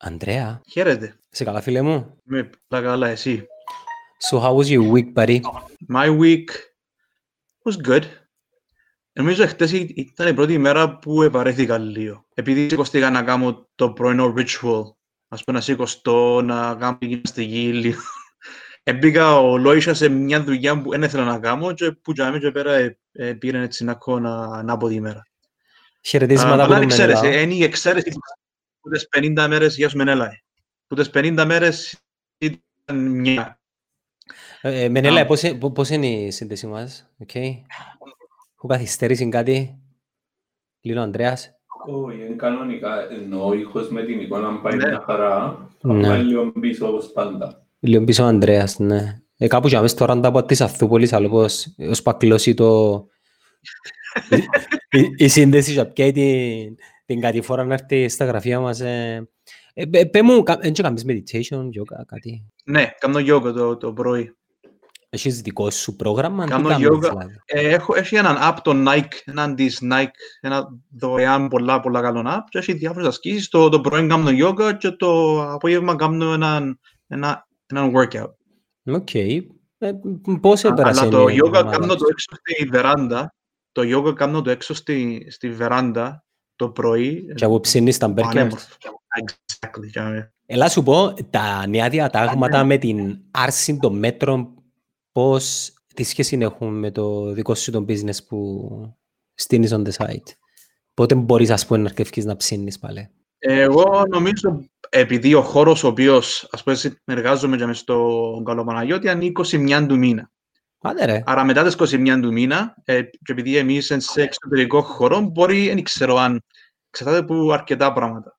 Αντρέα, Χαίρετε. σε καλά φίλε μου; Με τα καλά εσύ; So how was your week, buddy? My week was good. Νομίζω χτες ή- ήταν η πρώτη ημέρα που επαρέθηκα λίγο. Επειδή σηκωστήκα να κάνω το πρωινό ritual. Ας πούμε να σηκωστώ, να κάνω τη γυμναστική λίγο. Εμπήκα ο Λόισα σε μια δουλειά που δεν ήθελα να κάνω και που για μένα και πέρα ε, ε, πήρε έτσι να κάνω να, να πω τη ημέρα. Χαιρετίσματα Αλλά από είναι τον εξαίρεση. Μενελάο. Είναι η εξαίρεση που τις 50 μέρες για σου Μενέλα. Που τις 50 μέρες ήταν μια. Ε, ε, Μενέλα, Α. πώς, ε- πο- πώς είναι η σύνδεση μας, οκ; Έχω καθυστέρηση κάτι. Λίγο Ανδρέας. Όχι, είναι κανονικά. Ενώ ο ήχος με την εικόνα πάει Ναι. μια χαρά. Ναι. Πάει λίγο πίσω όπως πάντα. Λίγο πίσω ο Ανδρέας, ναι. Ε, κάπου για μέσα στο ράντα της Αθούπολης, αλλά πως ως πακλώσει το... η, η- η σύνδεση για πιάει την, την κατηφόρα να έρθει στα γραφεία μας. Ε, ε, πέ- πέ μου, κα- εν και κάνεις meditation, yoga, κάτι. Ναι, κάνω yoga το, το πρωί. Έχεις δικό σου πρόγραμμα, τι Κάνω κάνεις yoga. δηλαδή; Ε, έχω, έχει έναν app το Nike, έναν της Nike, ένα δωρεάν πολλά πολλά καλό app και έχει διάφορες ασκήσεις. Το, το πρωί κάνω yoga και το απόγευμα κάνω έναν, ένα, έναν workout. OK. Ε, πώς έπερασε Αλλά το η yoga εβδομάδα κάνω σου; το έξω στη βεράντα. Το yoga κάνω το έξω στη, στη βεράντα το πρωί. Και από ψήνεις τα μπέρκερ. Πανέμορφο. Exactly. και- Έλα σου πω, τα νέα διατάγματα με την άρση των μέτρων, πώς, τι σχέση έχουν με το δικό σου το business που στείνεις on the site. Πότε μπορείς, ας πούμε, να αρκευκείς να ψήνεις πάλι; Εγώ νομίζω, επειδή ο χώρος ο οποίος, ας πούμε, συνεργάζομαι και μες στο Καλοπαναγιώτη, είναι 21 του μήνα. Άντε ρε. Άρα μετά τις 21 του μήνα, ε, και επειδή εμείς είμαστε σε εξωτερικό χώρο, μπορεί, δεν ξέρω αν εξαρτάται από αρκετά πράγματα.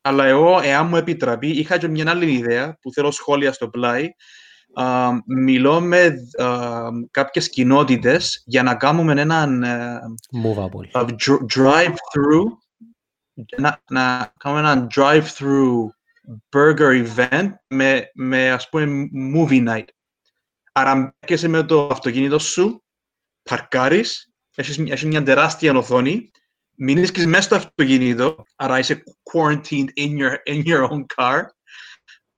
Αλλά εγώ, εάν μου επιτραπεί, είχα και μια άλλη ιδέα που θέλω σχόλια στο πλάι. Α, μιλώ με α, κάποιες κοινότητες για να κάνουμε έναν ε, Movable. a dr- drive-through, να, να κάνουμε ένα drive-through burger event με, με ας πούμε movie night. Άρα έρχεσαι με το αυτοκίνητο σου, παρκάρεις, έχεις, μια- έχεις μια τεράστια οθόνη, μείνεις μέσα στο αυτοκίνητο, άρα είσαι quarantined in your, in your own car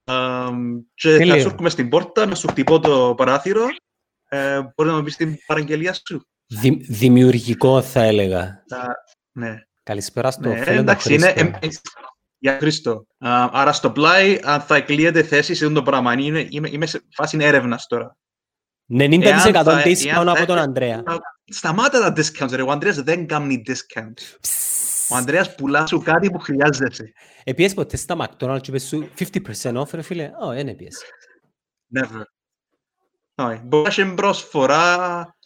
Αμ, και θα Τέλειο. σου έρχομαι στην πόρτα, να σου χτυπώ το παράθυρο, ε, μπορείς να μου πεις την παραγγελία σου; Δη- δημιουργικό θα έλεγα. Τα- ναι. Καλησπέρα στο Ναι, φίλο τον εντάξει, είναι. Χρήστο. εμ- ε, Για Χρήστο. Α, άρα στο πλάι, αν θα εκλείεται θέση σε αυτό το πράγμα. Είναι, είμαι, είμαι σε φάση έρευνας τώρα. 90% Εάν θα- discount εάν από θα- τον Ανδρέα. Σταμάτα τα discounts, ρε. Ο Ανδρέας δεν κάνει discounts. Ο Ανδρέας πουλά σου κάτι που χρειάζεσαι. Επίσης ποτέ στα McDonald's και είπες σου 50% off, ρε φίλε. Ω, είναι επίσης. Never. Όχι. Μπορεί να έχει προσφορά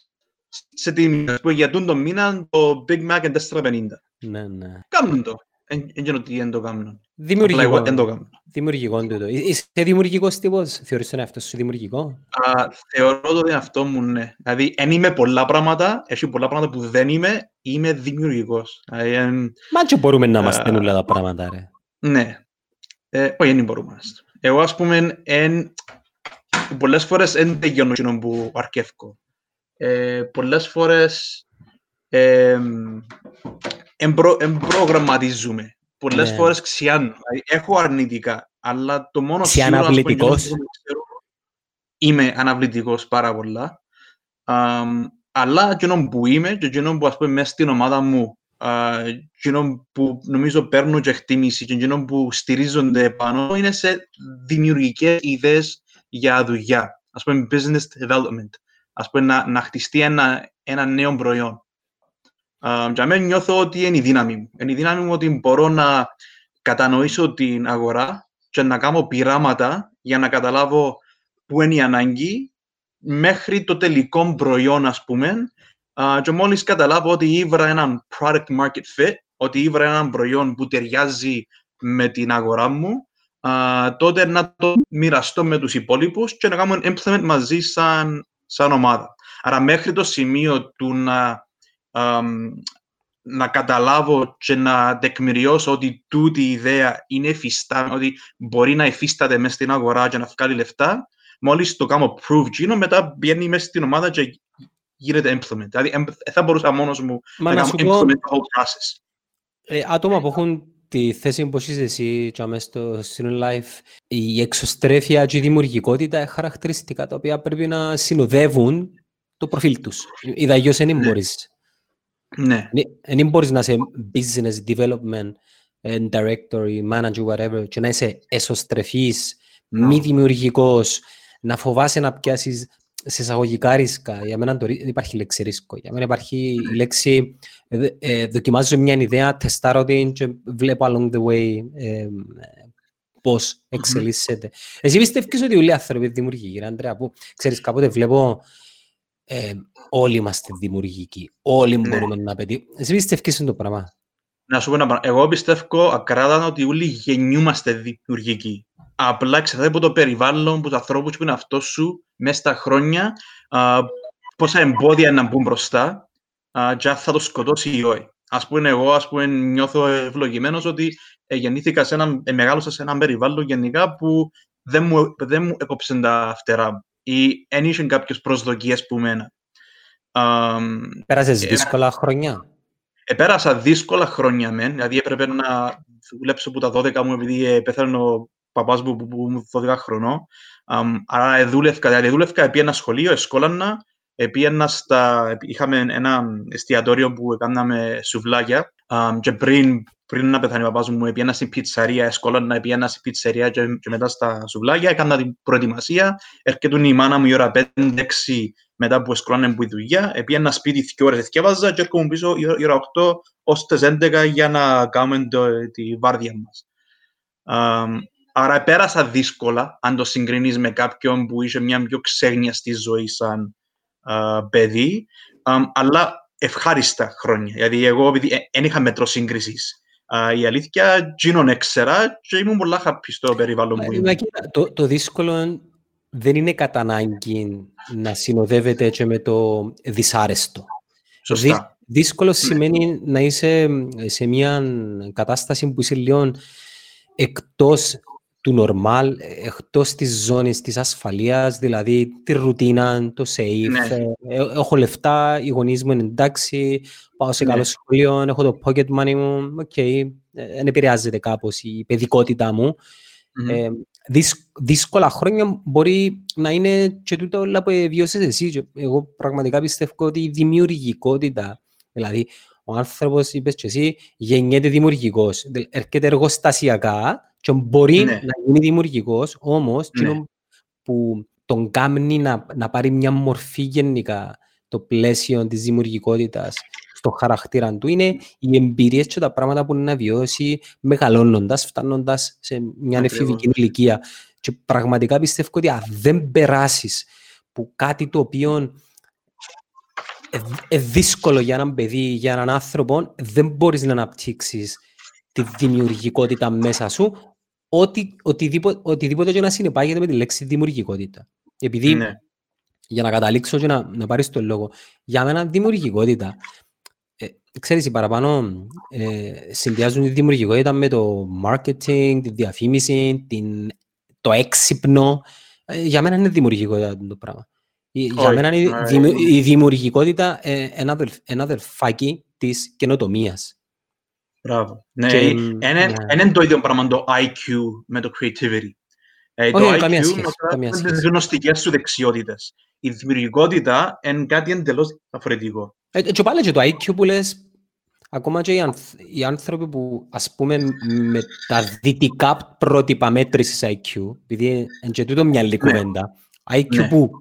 σε τιμή. Ας πούμε, για τούν το μήνα το Big Mac είναι 4,50. Ναι, ναι. Κάνουν το. Εν εν ξέρω τι δεν το κάνουν. Απλά εγώ Δημιουργικό. δεν το κάνω. Δημιουργικό τούτο. Ε- Είσαι δημιουργικός τύπος. Θεωρείς τον εαυτό σου δημιουργικό; Α, θεωρώ το εαυτό μου, ναι. Δηλαδή, δεν είμαι πολλά πράγματα, έχει πολλά πράγματα που δεν είμαι, είμαι δημιουργικός. Δηλαδή, εν- Μα και μπορούμε να είμαστε Α. όλα τα πράγματα, ρε. ναι. Ε, όχι, δεν μπορούμε να είμαστε. Εγώ, ας πούμε, εν, πολλές φορές δεν τελειώνω εκείνο που αρκεύκω. Ε, πολλές φορές ε, εμπρο, εμπρογραμματίζουμε. Πολλές Ναι. φορές ξιάνω. Δηλαδή, έχω αρνητικά, αλλά το μόνο Ξιαναβλητικός. εκείνο που ξέρω, Είμαι αναβλητικός πάρα πολλά. Αμ, αλλά εκείνο που είμαι και εκείνο που ας πούμε μέσα στην ομάδα μου α, εκείνο που νομίζω παίρνω και εκτίμηση και εκείνο που στηρίζονται πάνω είναι σε δημιουργικές ιδέες για δουλειά. Ας πούμε business development. Ας πούμε να, να χτιστεί ένα, ένα νέο προϊόν. Α, για μένα νιώθω ότι είναι η δύναμη μου. Είναι η δύναμη μου ότι μπορώ να κατανοήσω την αγορά και να κάνω πειράματα για να καταλάβω πού είναι η ανάγκη μέχρι το τελικό προϊόν, ας πούμε, α, και μόλις καταλάβω ότι ήβρα έναν product market fit, ότι ήβρα έναν προϊόν που ταιριάζει με την αγορά μου, α, τότε να το μοιραστώ με τους υπόλοιπους και να κάνουμε implement μαζί σαν, σαν ομάδα. Άρα μέχρι το σημείο του να, αμ, να καταλάβω και να τεκμηριώσω ότι τούτη η ιδέα είναι εφιστά, ότι μπορεί να εφίσταται μέσα στην αγορά και να βγάλει λεφτά, μόλις το κάνω prove γίνω, μετά βγαίνει μέσα στην ομάδα και γίνεται implement. Δηλαδή, εμ- δεν θα μπορούσα μόνος μου Μα να να κάνω σου πω, implement the whole process. ε, άτομα που έχουν τη θέση που είσαι εσύ και αμέσως στο Student Life, η εξωστρέφεια και η δημιουργικότητα είναι χαρακτηριστικά τα οποία πρέπει να συνοδεύουν το προφίλ τους. Ιδαγιώς δεν Ναι. μπορείς. Ναι. Δεν μπορείς να είσαι business development and director ή manager, whatever, και να είσαι εσωστρεφής, μη δημιουργικός, να φοβάσαι να πιάσεις σε εισαγωγικά ρίσκα. Για μένα το, ρι- δεν υπάρχει λέξη ρίσκο. Για μένα υπάρχει η λέξη ε, ε, δοκιμάζω μια ιδέα, τεστάρω την και βλέπω along the way ε, πώς εξελίσσεται. Εσύ πιστεύεις ότι όλοι οι άνθρωποι είναι δημιουργικοί, κύριε Αντρέα, που ξέρεις κάποτε βλέπω ε, όλοι είμαστε δημιουργικοί, όλοι Ναι. μπορούμε να πετύχουμε. Εσύ πιστεύεις το πράγμα; Να σου πω ένα πράγμα. Εγώ πιστεύω ακράδαντα ότι όλοι γεννιούμαστε δημιουργικοί. Απλά εξαρτάται από το περιβάλλον, από τους ανθρώπους που είναι αυτός σου μέσα στα χρόνια, α, πόσα εμπόδια να μπουν μπροστά, α, και αν θα το σκοτώσει ή όχι. Α πούμε, εγώ ας πούμε, νιώθω ευλογημένος ότι ε, γεννήθηκα σε ένα, ε, μεγάλωσα σε ένα περιβάλλον γενικά που δεν μου, δεν μου έκοψε τα φτερά μου ή δεν είχε κάποιες προσδοκίες που μένα. Α, Πέρασες Ε, δύσκολα χρόνια. Επέρασα δύσκολα χρόνια μεν, δηλαδή έπρεπε να δουλέψω από τα 12 μου επειδή ε, πέθανε ο παπάς μου που που ήμουν 12 χρονών. Αμ, άρα ε, δούλευκα, δηλαδή δούλευκα, πήγαινα σχολείο, εσκόλανα, ε, πήγαινα στα, είχαμε ένα εστιατόριο που έκαναμε σουβλάκια αμ, και πριν, πριν να πεθάνει ο παπάς μου, πήγαινα στην πιτσαρία, εσκόλανα, πήγαινα στην πιτσαρία και, και μετά στα σουβλάκια, έκανα την προετοιμασία, έρχεται η μάνα μου η ώρα 5-6 μετά που εσκρώνε που η δουλειά, πήγαινα σπίτι δύο ώρες εθιάβαζα και έρχομαι πίσω η ώρα- η ώρα 8 ως τις 11 για να κάνουμε το, τη βάρδια μας. Αμ, άρα πέρασα δύσκολα, αν το συγκρίνεις με κάποιον που είχε μια πιο ξέγνια στη ζωή σαν α, παιδί, αμ, αλλά ευχάριστα χρόνια. Δηλαδή εγώ δεν είχα μέτρο σύγκρισης. Α, η αλήθεια, γίνον έξερα και ήμουν πολλά happy στο περιβάλλον που Μα, ήμουν. κοίτα, το, το δύσκολο δεν είναι κατά ανάγκη να συνοδεύεται και με το δυσάρεστο. Σωστά. Δυ- δύσκολο σημαίνει να είσαι σε μια κατάσταση που είσαι λίγο εκτός του normal, εκτός της ζώνης της ασφαλείας, δηλαδή τη ρουτίνα, το safe. Ναι. ε, ε, έχω λεφτά, οι γονείς μου είναι εντάξει, πάω σε Ναι. καλό σχολείο, έχω το pocket money μου, οκ, ε, δεν επηρεάζεται κάπως η παιδικότητά μου. Μμμ. Ε, δυσ- δύσκολα χρόνια μπορεί να είναι και τούτα όλα που βιώσες εσύ. Και εγώ πραγματικά πιστεύω ότι η δημιουργικότητα, δηλαδή ο άνθρωπος, είπες και εσύ, γεννιέται δημιουργικός. Δη- Έρχεται εργοστασιακά και μπορεί Ναι. να γίνει δημιουργικός, όμως Ναι. εκείνο που τον κάνει να, να πάρει μια μορφή γενικά το πλαίσιο της δημιουργικότητας στο χαρακτήρα του είναι οι εμπειρίες και τα πράγματα που είναι να βιώσει μεγαλώνοντας, φτάνοντας σε μια Ακριβώς. εφηβική ηλικία. Και πραγματικά πιστεύω ότι αν δεν περάσεις που κάτι το οποίο είναι δύσκολο για έναν παιδί, για έναν άνθρωπο, δεν μπορείς να αναπτύξεις τη δημιουργικότητα μέσα σου, ότι, οτιδήποτε, οτιδήποτε και να συνεπάγεται με τη λέξη δημιουργικότητα. Επειδή Ναι. για να καταλήξω και να, να πάρεις τον λόγο. Για μένα δημιουργικότητα, ε, ξέρεις, οι παραπάνω ε, συνδυάζουν τη δημιουργικότητα με το marketing, τη διαφήμιση, την, το έξυπνο. Ε, για μένα είναι δημιουργικότητα το πράγμα. Η- Για Όχι, μένα είναι ε, δημιου- η δημιουργικότητα ε, ένα, αδελφ- ένα αδελφάκι της καινοτομίας. Μπράβο. Ναι, Και, είναι ναι. είναι το ίδιο πράγμα το IQ με το creativity. Ε, το Όχι, IQ καμία σχέση, μετρά καμία τις σχέση. γνωστικές σου δεξιότητες. Η δημιουργικότητα είναι κάτι εντελώς διαφορετικό. Ε, και πάλι και το IQ που λες, ακόμα και οι, ανθ- οι άνθρωποι που ας πούμε με τα δυτικά πρότυπα μέτρησης IQ, επειδή είναι και τούτο μια άλλη Ναι. κουβέντα, IQ Ναι. που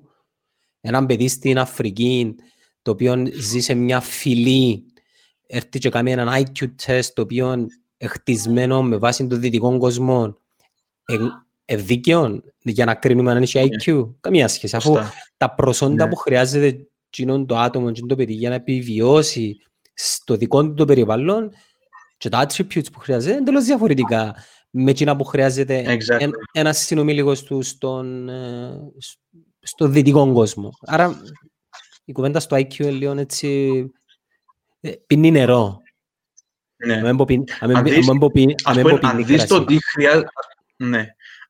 έναν παιδί στην Αφρική το οποίο ζει σε μια φυλή έρθει και κάνει έναν IQ test το οποίο είναι χτισμένο με βάση τον δυτικό κόσμο ε, ε, δίκαιο για να κρίνουμε αν έχει IQ. Καμία σχέση. Αφού Σωστά. τα προσόντα Ναι. που χρειάζεται εκείνον το άτομο, εκείνο το παιδί για να επιβιώσει στο δικό του το περιβάλλον και τα attributes που χρειάζεται είναι εντελώς διαφορετικά με εκείνα που χρειάζεται Exactly. εν, ένας συνομιλικός του στον, ε, σ- στο δυτικό κόσμο. Άρα η κουβέντα στο IQ είναι λίγο έτσι ε, πίνει νερό. Ναι. Αν μην πω πίνει- αν μην- Αν δεις- αν μην πω πίνει- αν Ας μην πούμε, πω αν πίνει δεις το κρασί. τι χρειάζεται... Ναι.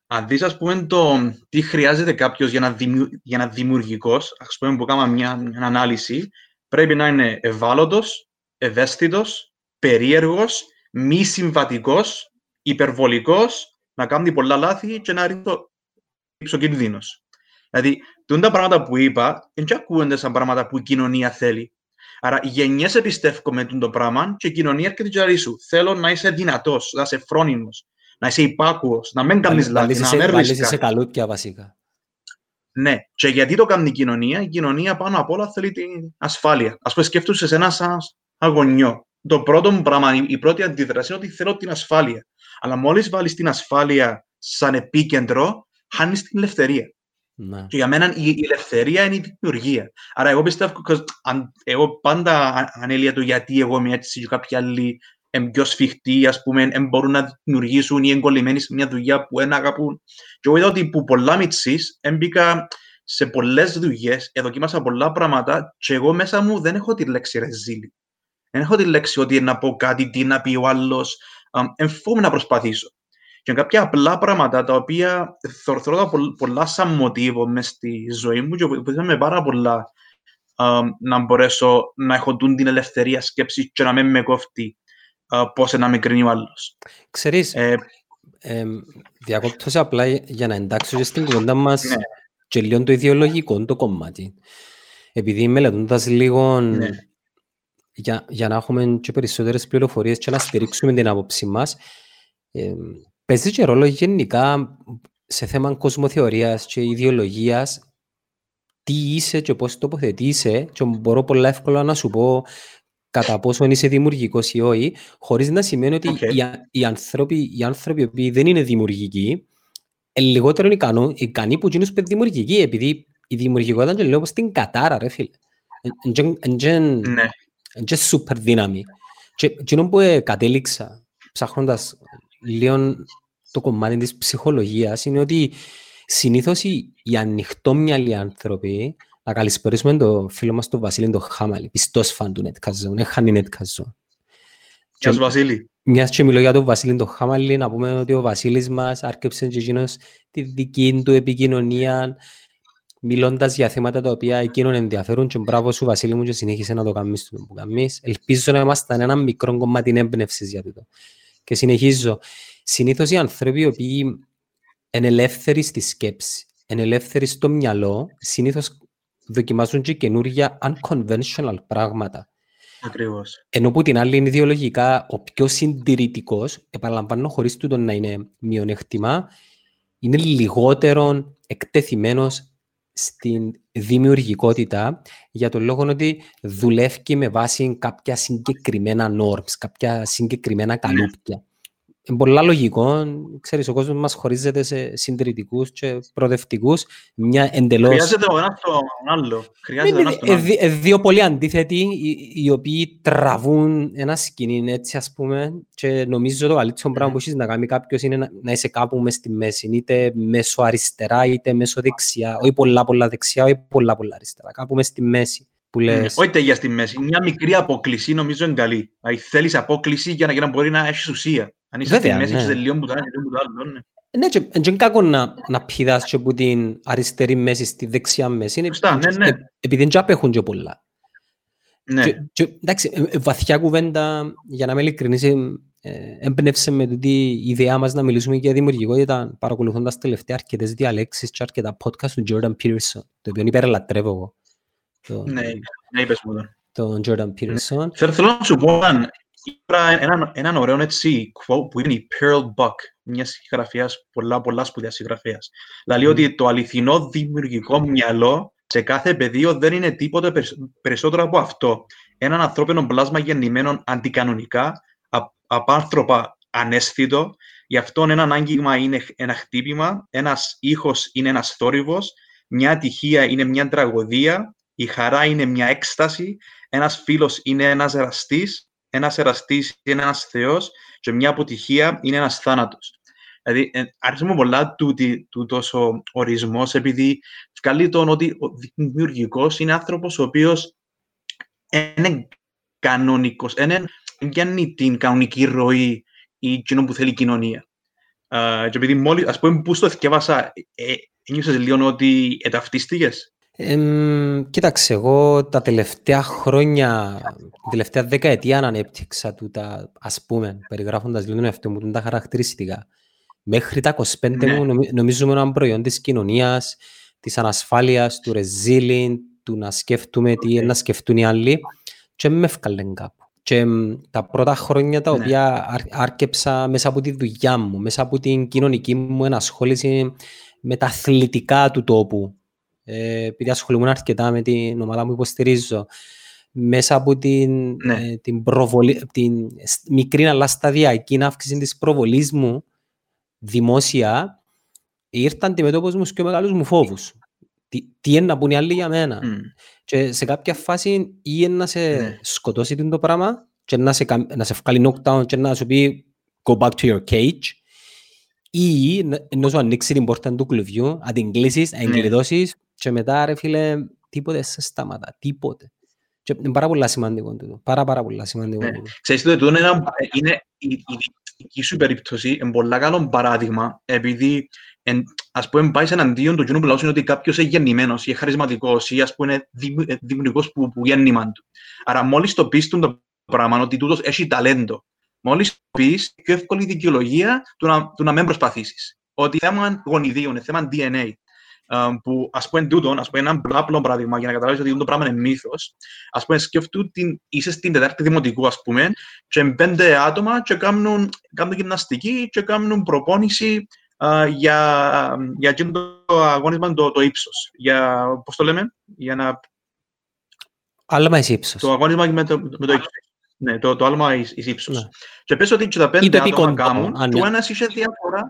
Αν δεις, ας πούμε, το τι χρειάζεται κάποιος για να, δημιου... για να δημιουργικός, ας πούμε, που κάναμε μια, μια ανάλυση, πρέπει να είναι ευάλωτος, ευαίσθητος, περίεργος, μη συμβατικός, υπερβολικός, να κάνει πολλά λάθη και να ρίξει ο κίνδυνο. Δηλαδή, τα πράγματα που είπα, δεν ακούγονται σαν πράγματα που η κοινωνία θέλει. Άρα, γενιές πιστεύω με το πράγμα και η κοινωνία έρχεται και σου. Θέλω να είσαι δυνατός, να είσαι φρόνιμος, να είσαι υπάκουος, να μην κάνεις λάθη, να μην ρίσκα. σε καλούκια βασικά. Ναι, και γιατί το κάνει η κοινωνία, η κοινωνία πάνω απ' όλα θέλει την ασφάλεια. Α πούμε, σκέφτεσαι σε ένα σαν αγωνιό. Το πρώτο μου πράγμα, η πρώτη αντίδραση είναι ότι θέλω την ασφάλεια. Αλλά μόλις βάλεις την ασφάλεια σαν επίκεντρο, χάνεις την ελευθερία. Ναι. Και για μένα η, ελευθερία είναι η δημιουργία. Άρα εγώ πιστεύω, αν, εγώ πάντα ανέλυα το γιατί εγώ είμαι έτσι και κάποιοι άλλοι είναι πιο σφιχτοί, ας πούμε, δεν μπορούν να δημιουργήσουν ή εγκολλημένοι σε μια δουλειά που δεν αγαπούν. Και εγώ είδα ότι που πολλά μητσής έμπηκα σε πολλές δουλειές, δοκίμασα πολλά πράγματα και εγώ μέσα μου δεν έχω τη λέξη ρεζίλη. Δεν έχω τη λέξη ότι να πω κάτι, τι να πει ο άλλος. Εμφόμαι να προσπαθήσω. Και κάποια απλά πράγματα τα οποία θεωρώ τα πολλά σαν μοτίβο μες στη ζωή μου και βοηθήσαμε πάρα πολλά να μπορέσω να έχω την ελευθερία σκέψης και να μην με κόφτει πώς να με κρίνει ο άλλος. Ξέρεις, ε, ε, διακόπτω σε απλά για να εντάξω και στην κουβέντα μας ναι. και λίγο το ιδεολογικό το κομμάτι. Επειδή μελετώντας λίγο ναι. για, για να έχουμε και περισσότερες πληροφορίες και να στηρίξουμε την άποψή μας, ε, παίζει και ρόλο γενικά σε θέμα κοσμοθεωρίας και ιδεολογίας τι είσαι και πώς τοποθετείσαι και μπορώ πολλά εύκολα να σου πω κατά πόσο είσαι δημιουργικός ή όχι, χωρίς να σημαίνει ότι okay. οι, οι, άνθρωποι, οι άνθρωποι που δεν είναι δημιουργικοί, είναι λιγότερο ικανό, ικανοί που γίνουν δημιουργικοί, επειδή η δημιουργικότητα είναι λίγο στην κατάρα, ρε φίλε. Είναι σούπερ δύναμη. Και εκείνο που κατέληξα, ψάχνοντας λίγο το κομμάτι της ψυχολογίας, είναι ότι συνήθως οι, οι ανοιχτόμυαλοι άνθρωποι να καλησπερίσουμε τον φίλο μας τον Βασίλη τον Χάμαλη, πιστός φαν του Netcast Zone, έχανε Netcast Zone. Γεια σου Βασίλη. Μιας και μιλώ για τον Βασίλη τον Χάμαλη, να πούμε ότι ο Βασίλης μας άρκεψε και εκείνος τη δική του επικοινωνία, μιλώντας για θέματα τα οποία εκείνον ενδιαφέρουν και μπράβο σου Βασίλη μου και συνέχισε να το κάνεις το που κάνεις. Ελπίζω να είμαστε ένα μικρό κομμάτι έμπνευσης για το. Και συνεχίζω. Συνήθως οι άνθρωποι οι οποίοι είναι ελεύθεροι στη σκέψη, είναι ελεύθεροι στο μυαλό, συνήθως δοκιμάζουν και καινούργια unconventional πράγματα. Ακριβώς. Ενώ που την άλλη είναι ιδεολογικά ο πιο συντηρητικός, επαναλαμβάνω χωρίς τούτο να είναι μειονέκτημα, είναι λιγότερο εκτεθειμένος στην δημιουργικότητα για τον λόγο ότι δουλεύει με βάση κάποια συγκεκριμένα norms, κάποια συγκεκριμένα ναι. καλούπια. Είναι πολλά λογικό. Ξέρεις, ο κόσμος μας χωρίζεται σε συντηρητικούς και προοδευτικούς. Μια εντελώς... Χρειάζεται ο ένας τον άλλο. Χρειάζεται είναι, ο άλλο. Ε, δύο πολύ αντίθετοι, οι, οι οποίοι τραβούν ένα σκηνή, έτσι ας πούμε, και νομίζω το καλύτερο πράγμα που έχεις να κάνει κάποιος είναι να, να είσαι κάπου μες στη μέση, είτε μέσω αριστερά, είτε μέσω δεξιά, όχι πολλά πολλά δεξιά, όχι πολλά πολλά αριστερά, κάπου μες στη μέση. Που ναι, λες... Όχι τέλεια στη μέση. Μια μικρή απόκληση νομίζω είναι καλή. Δηλαδή θέλεις απόκληση για να, για να μπορεί να έχεις ουσία. Αν είσαι στη μέση, είσαι λίγο που το ένα και λίγο που το άλλο. Ναι, ναι και είναι κακό να, να πηδάς και από την αριστερή μέση στη δεξιά μέση. Είναι, Σωστά, ναι, ναι. Επειδή δεν απέχουν και πολλά. Ναι. Και, και, εντάξει, ε, ε, βαθιά κουβέντα, για να είμαι ειλικρινής, ε, έμπνευσε με την ιδέα μας να μιλήσουμε για δημιουργικότητα παρακολουθώντας τελευταία αρκετές διαλέξεις και αρκετά podcast του Jordan Peterson, το οποίο υπερλατρεύω εγώ. Ναι, ναι, είπες μου τώρα. Τον Jordan Peterson. Θέλω να σου πω έναν, έναν ωραίο έτσι quote που είναι η Pearl Buck, μια συγγραφέα, πολλά, πολλά σπουδαία συγγραφέα. Δηλαδή mm. ότι το αληθινό δημιουργικό μυαλό σε κάθε πεδίο δεν είναι τίποτε περισσότερο από αυτό. Έναν ανθρώπινο πλάσμα γεννημένο αντικανονικά, απάνθρωπα ανέστητο, γι' αυτό ένα άγγιγμα είναι ένα χτύπημα, ένα ήχο είναι ένα θόρυβο, μια ατυχία είναι μια τραγωδία, η χαρά είναι μια έκσταση, ένας φίλος είναι ένας εραστής, ένας εραστής είναι ένας θεός και μια αποτυχία είναι ένας θάνατος. Δηλαδή, ε, άρεσε μου πολλά τούτος ο ορισμός, επειδή βγάλει τον ότι ο δημιουργικός είναι άνθρωπος ο οποίος είναι κανονικός, είναι για την κανονική ροή ή εκείνο που θέλει η κοινωνία. Uh, και επειδή μόλις, ας πούμε, πού στο θυκεύασα, ε, ένιωσες λίγο ότι εταυτίστηκες; Εμ, κοίταξε, εγώ τα τελευταία χρόνια, την τελευταία δεκαετία ανέπτυξα τούτα, ας πούμε, περιγράφοντας λίγο τον εαυτό μου, τα χαρακτηριστικά. Μέχρι τα 25 Ναι. μου νομι- νομίζουμε ένα προϊόν της κοινωνίας, της ανασφάλειας, του resilient, του να σκέφτουμε τι είναι να σκεφτούν οι άλλοι και με έφκαλε κάπου. Και μ, τα πρώτα χρόνια τα Ναι. οποία άρ- άρκεψα μέσα από τη δουλειά μου, μέσα από την κοινωνική μου ενασχόληση με τα αθλητικά του τόπου, ε, επειδή ασχολούμαι αρκετά με την ομάδα που υποστηρίζω, μέσα από την, Ναι. ε, την, προβολή, την σ- μικρή αλλά σταδιακή αύξηση της προβολής μου δημόσια, ήρθαν αντιμετώπως μου και μεγάλους μου φόβους. Τι, τι είναι να πούν οι άλλοι για μένα. Μμ. Και σε κάποια φάση ή είναι να σε Ναι. σκοτώσει την το πράγμα και να σε, καμ- να σε βγάλει knockdown και να σου πει go back to your cage ή να- να σου ανοίξει την πόρτα του κλουβιού, να την κλείσεις, να την Ναι. κλειδώσεις και μετά ρε φίλε τίποτε σε σταματά, τίποτε. Και είναι πάρα πολλά σημαντικό τούτο. Πάρα πάρα πολλά σημαντικό Ναι. τούτο. Ξέρεις ότι τούτο είναι, ένα- είναι η, η δική σου περίπτωση, είναι πολύ καλό παράδειγμα, επειδή εν, ας πούμε πάεις εναντίον του κοινού που λαούς είναι ότι κάποιος είναι γεννημένος ή είναι χαρισματικός ή ας πούμε είναι δημιου- ε, δημιουργικός που, που γέννημα του. Άρα μόλις το πεις του το πράγμα ότι τούτος έχει ταλέντο, μόλις το πεις, πιο εύκολη δικαιολογία του να, του να μην προσπαθήσεις. Ότι θέμα γονιδίων, είναι θέμα DNA. Α, που ας πούμε τούτο, ας πούμε ένα πολύ απλό παράδειγμα για να καταλάβεις ότι το πράγμα είναι μύθος. Ας πούμε σκεφτού την, είσαι στην τετάρτη δημοτικού ας πούμε και πέντε άτομα και κάνουν, κάνουν γυμναστική και κάνουν προπόνηση α, για, για εκείνο το αγώνισμα το, το ύψος. Για, πώς το λέμε, για να, Άλμα εσύ ύψος. το αγώνισμα με το, με το ύψος. Ναι, το, το άλμα εις, εις ύψος. Ναι. Και πες ότι και τα Ή πέντε το άτομα επικοντό, κάνουν αν και ο ναι. ένας είχε διαφορά.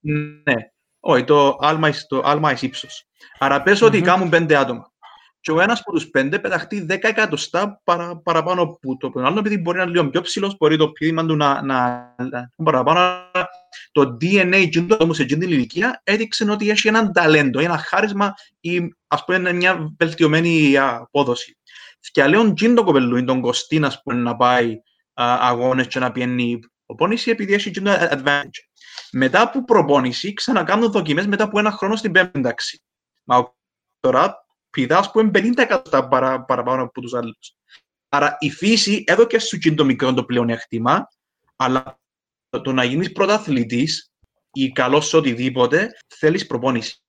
Ναι, όχι, το άλμα εις, το άλμα εις ύψος. Άρα πες ότι Μμμ. κάνουν πέντε άτομα. Και ο ένας από τους πέντε πεταχτεί δέκα εκατοστά παρα, παραπάνω από το άλλο, επειδή μπορεί να είναι λίγο πιο ψηλός, μπορεί το πείδημα του να, να, να παραπάνω. Άρα, Το DNA εκείνο όμως σε εκείνη την ηλικία έδειξε ότι έχει έναν ταλέντο, ένα χάρισμα ή ας πούμε είναι μια βελτιωμένη α, απόδοση. Και λέω τζιν το κοπελούι, τον Κωστίν, ας πούμε, να πάει α, αγώνες και να πιένει προπόνηση επειδή έχει εκείνο advantage. Μετά από προπόνηση, ξανακάνουν δοκιμές μετά από ένα χρόνο στην πέμπτη τάξη. Μα ο- τώρα πηδά, ας πούμε, 50 εκατοστά παρα, παραπάνω από τους άλλους. Άρα η φύση έδωκε σου εκείνο το μικρό το πλεονέκτημα, αλλά το, το να γίνεις πρωταθλητής ή καλός σε οτιδήποτε, θέλεις προπόνηση.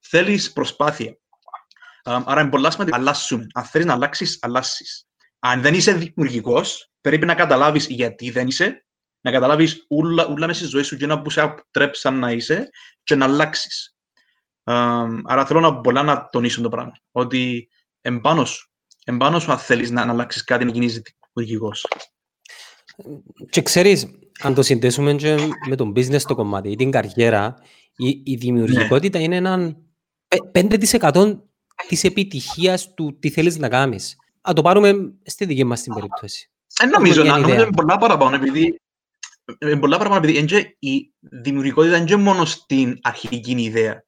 Θέλεις προσπάθεια. Α, Άρα είναι πολλά σημαντικό να αλλάσουμε. Αν θέλεις να αλλάξεις, αλλάσεις. Αν δεν είσαι δημιουργικός, πρέπει να καταλάβεις γιατί δεν είσαι, να καταλάβεις ούλα, ούλα μέσα στη ζωή σου και να που σε αποτρέψαν να είσαι και να αλλάξεις. Α, άρα θέλω να πολλά να τονίσω το πράγμα. Ότι εμπάνω σου. Εμπάνω σου αν θέλεις να, να αλλάξεις κάτι, να γίνεις δημιουργικός. Και ξέρεις, αν το συνδέσουμε και με τον business το κομμάτι ή την καριέρα, η, η δημιουργικότητα είναι έναν πε- 5% της επιτυχίας του τι θέλεις να κάνεις. Αν το πάρουμε στη δική μας την περίπτωση. Δεν νομίζω, μια να, νομίζω ιδέα. είναι πολλά παραπάνω, επειδή είναι πολλά παραπάνω, επειδή είναι και η δημιουργικότητα είναι και μόνο στην αρχική ιδέα.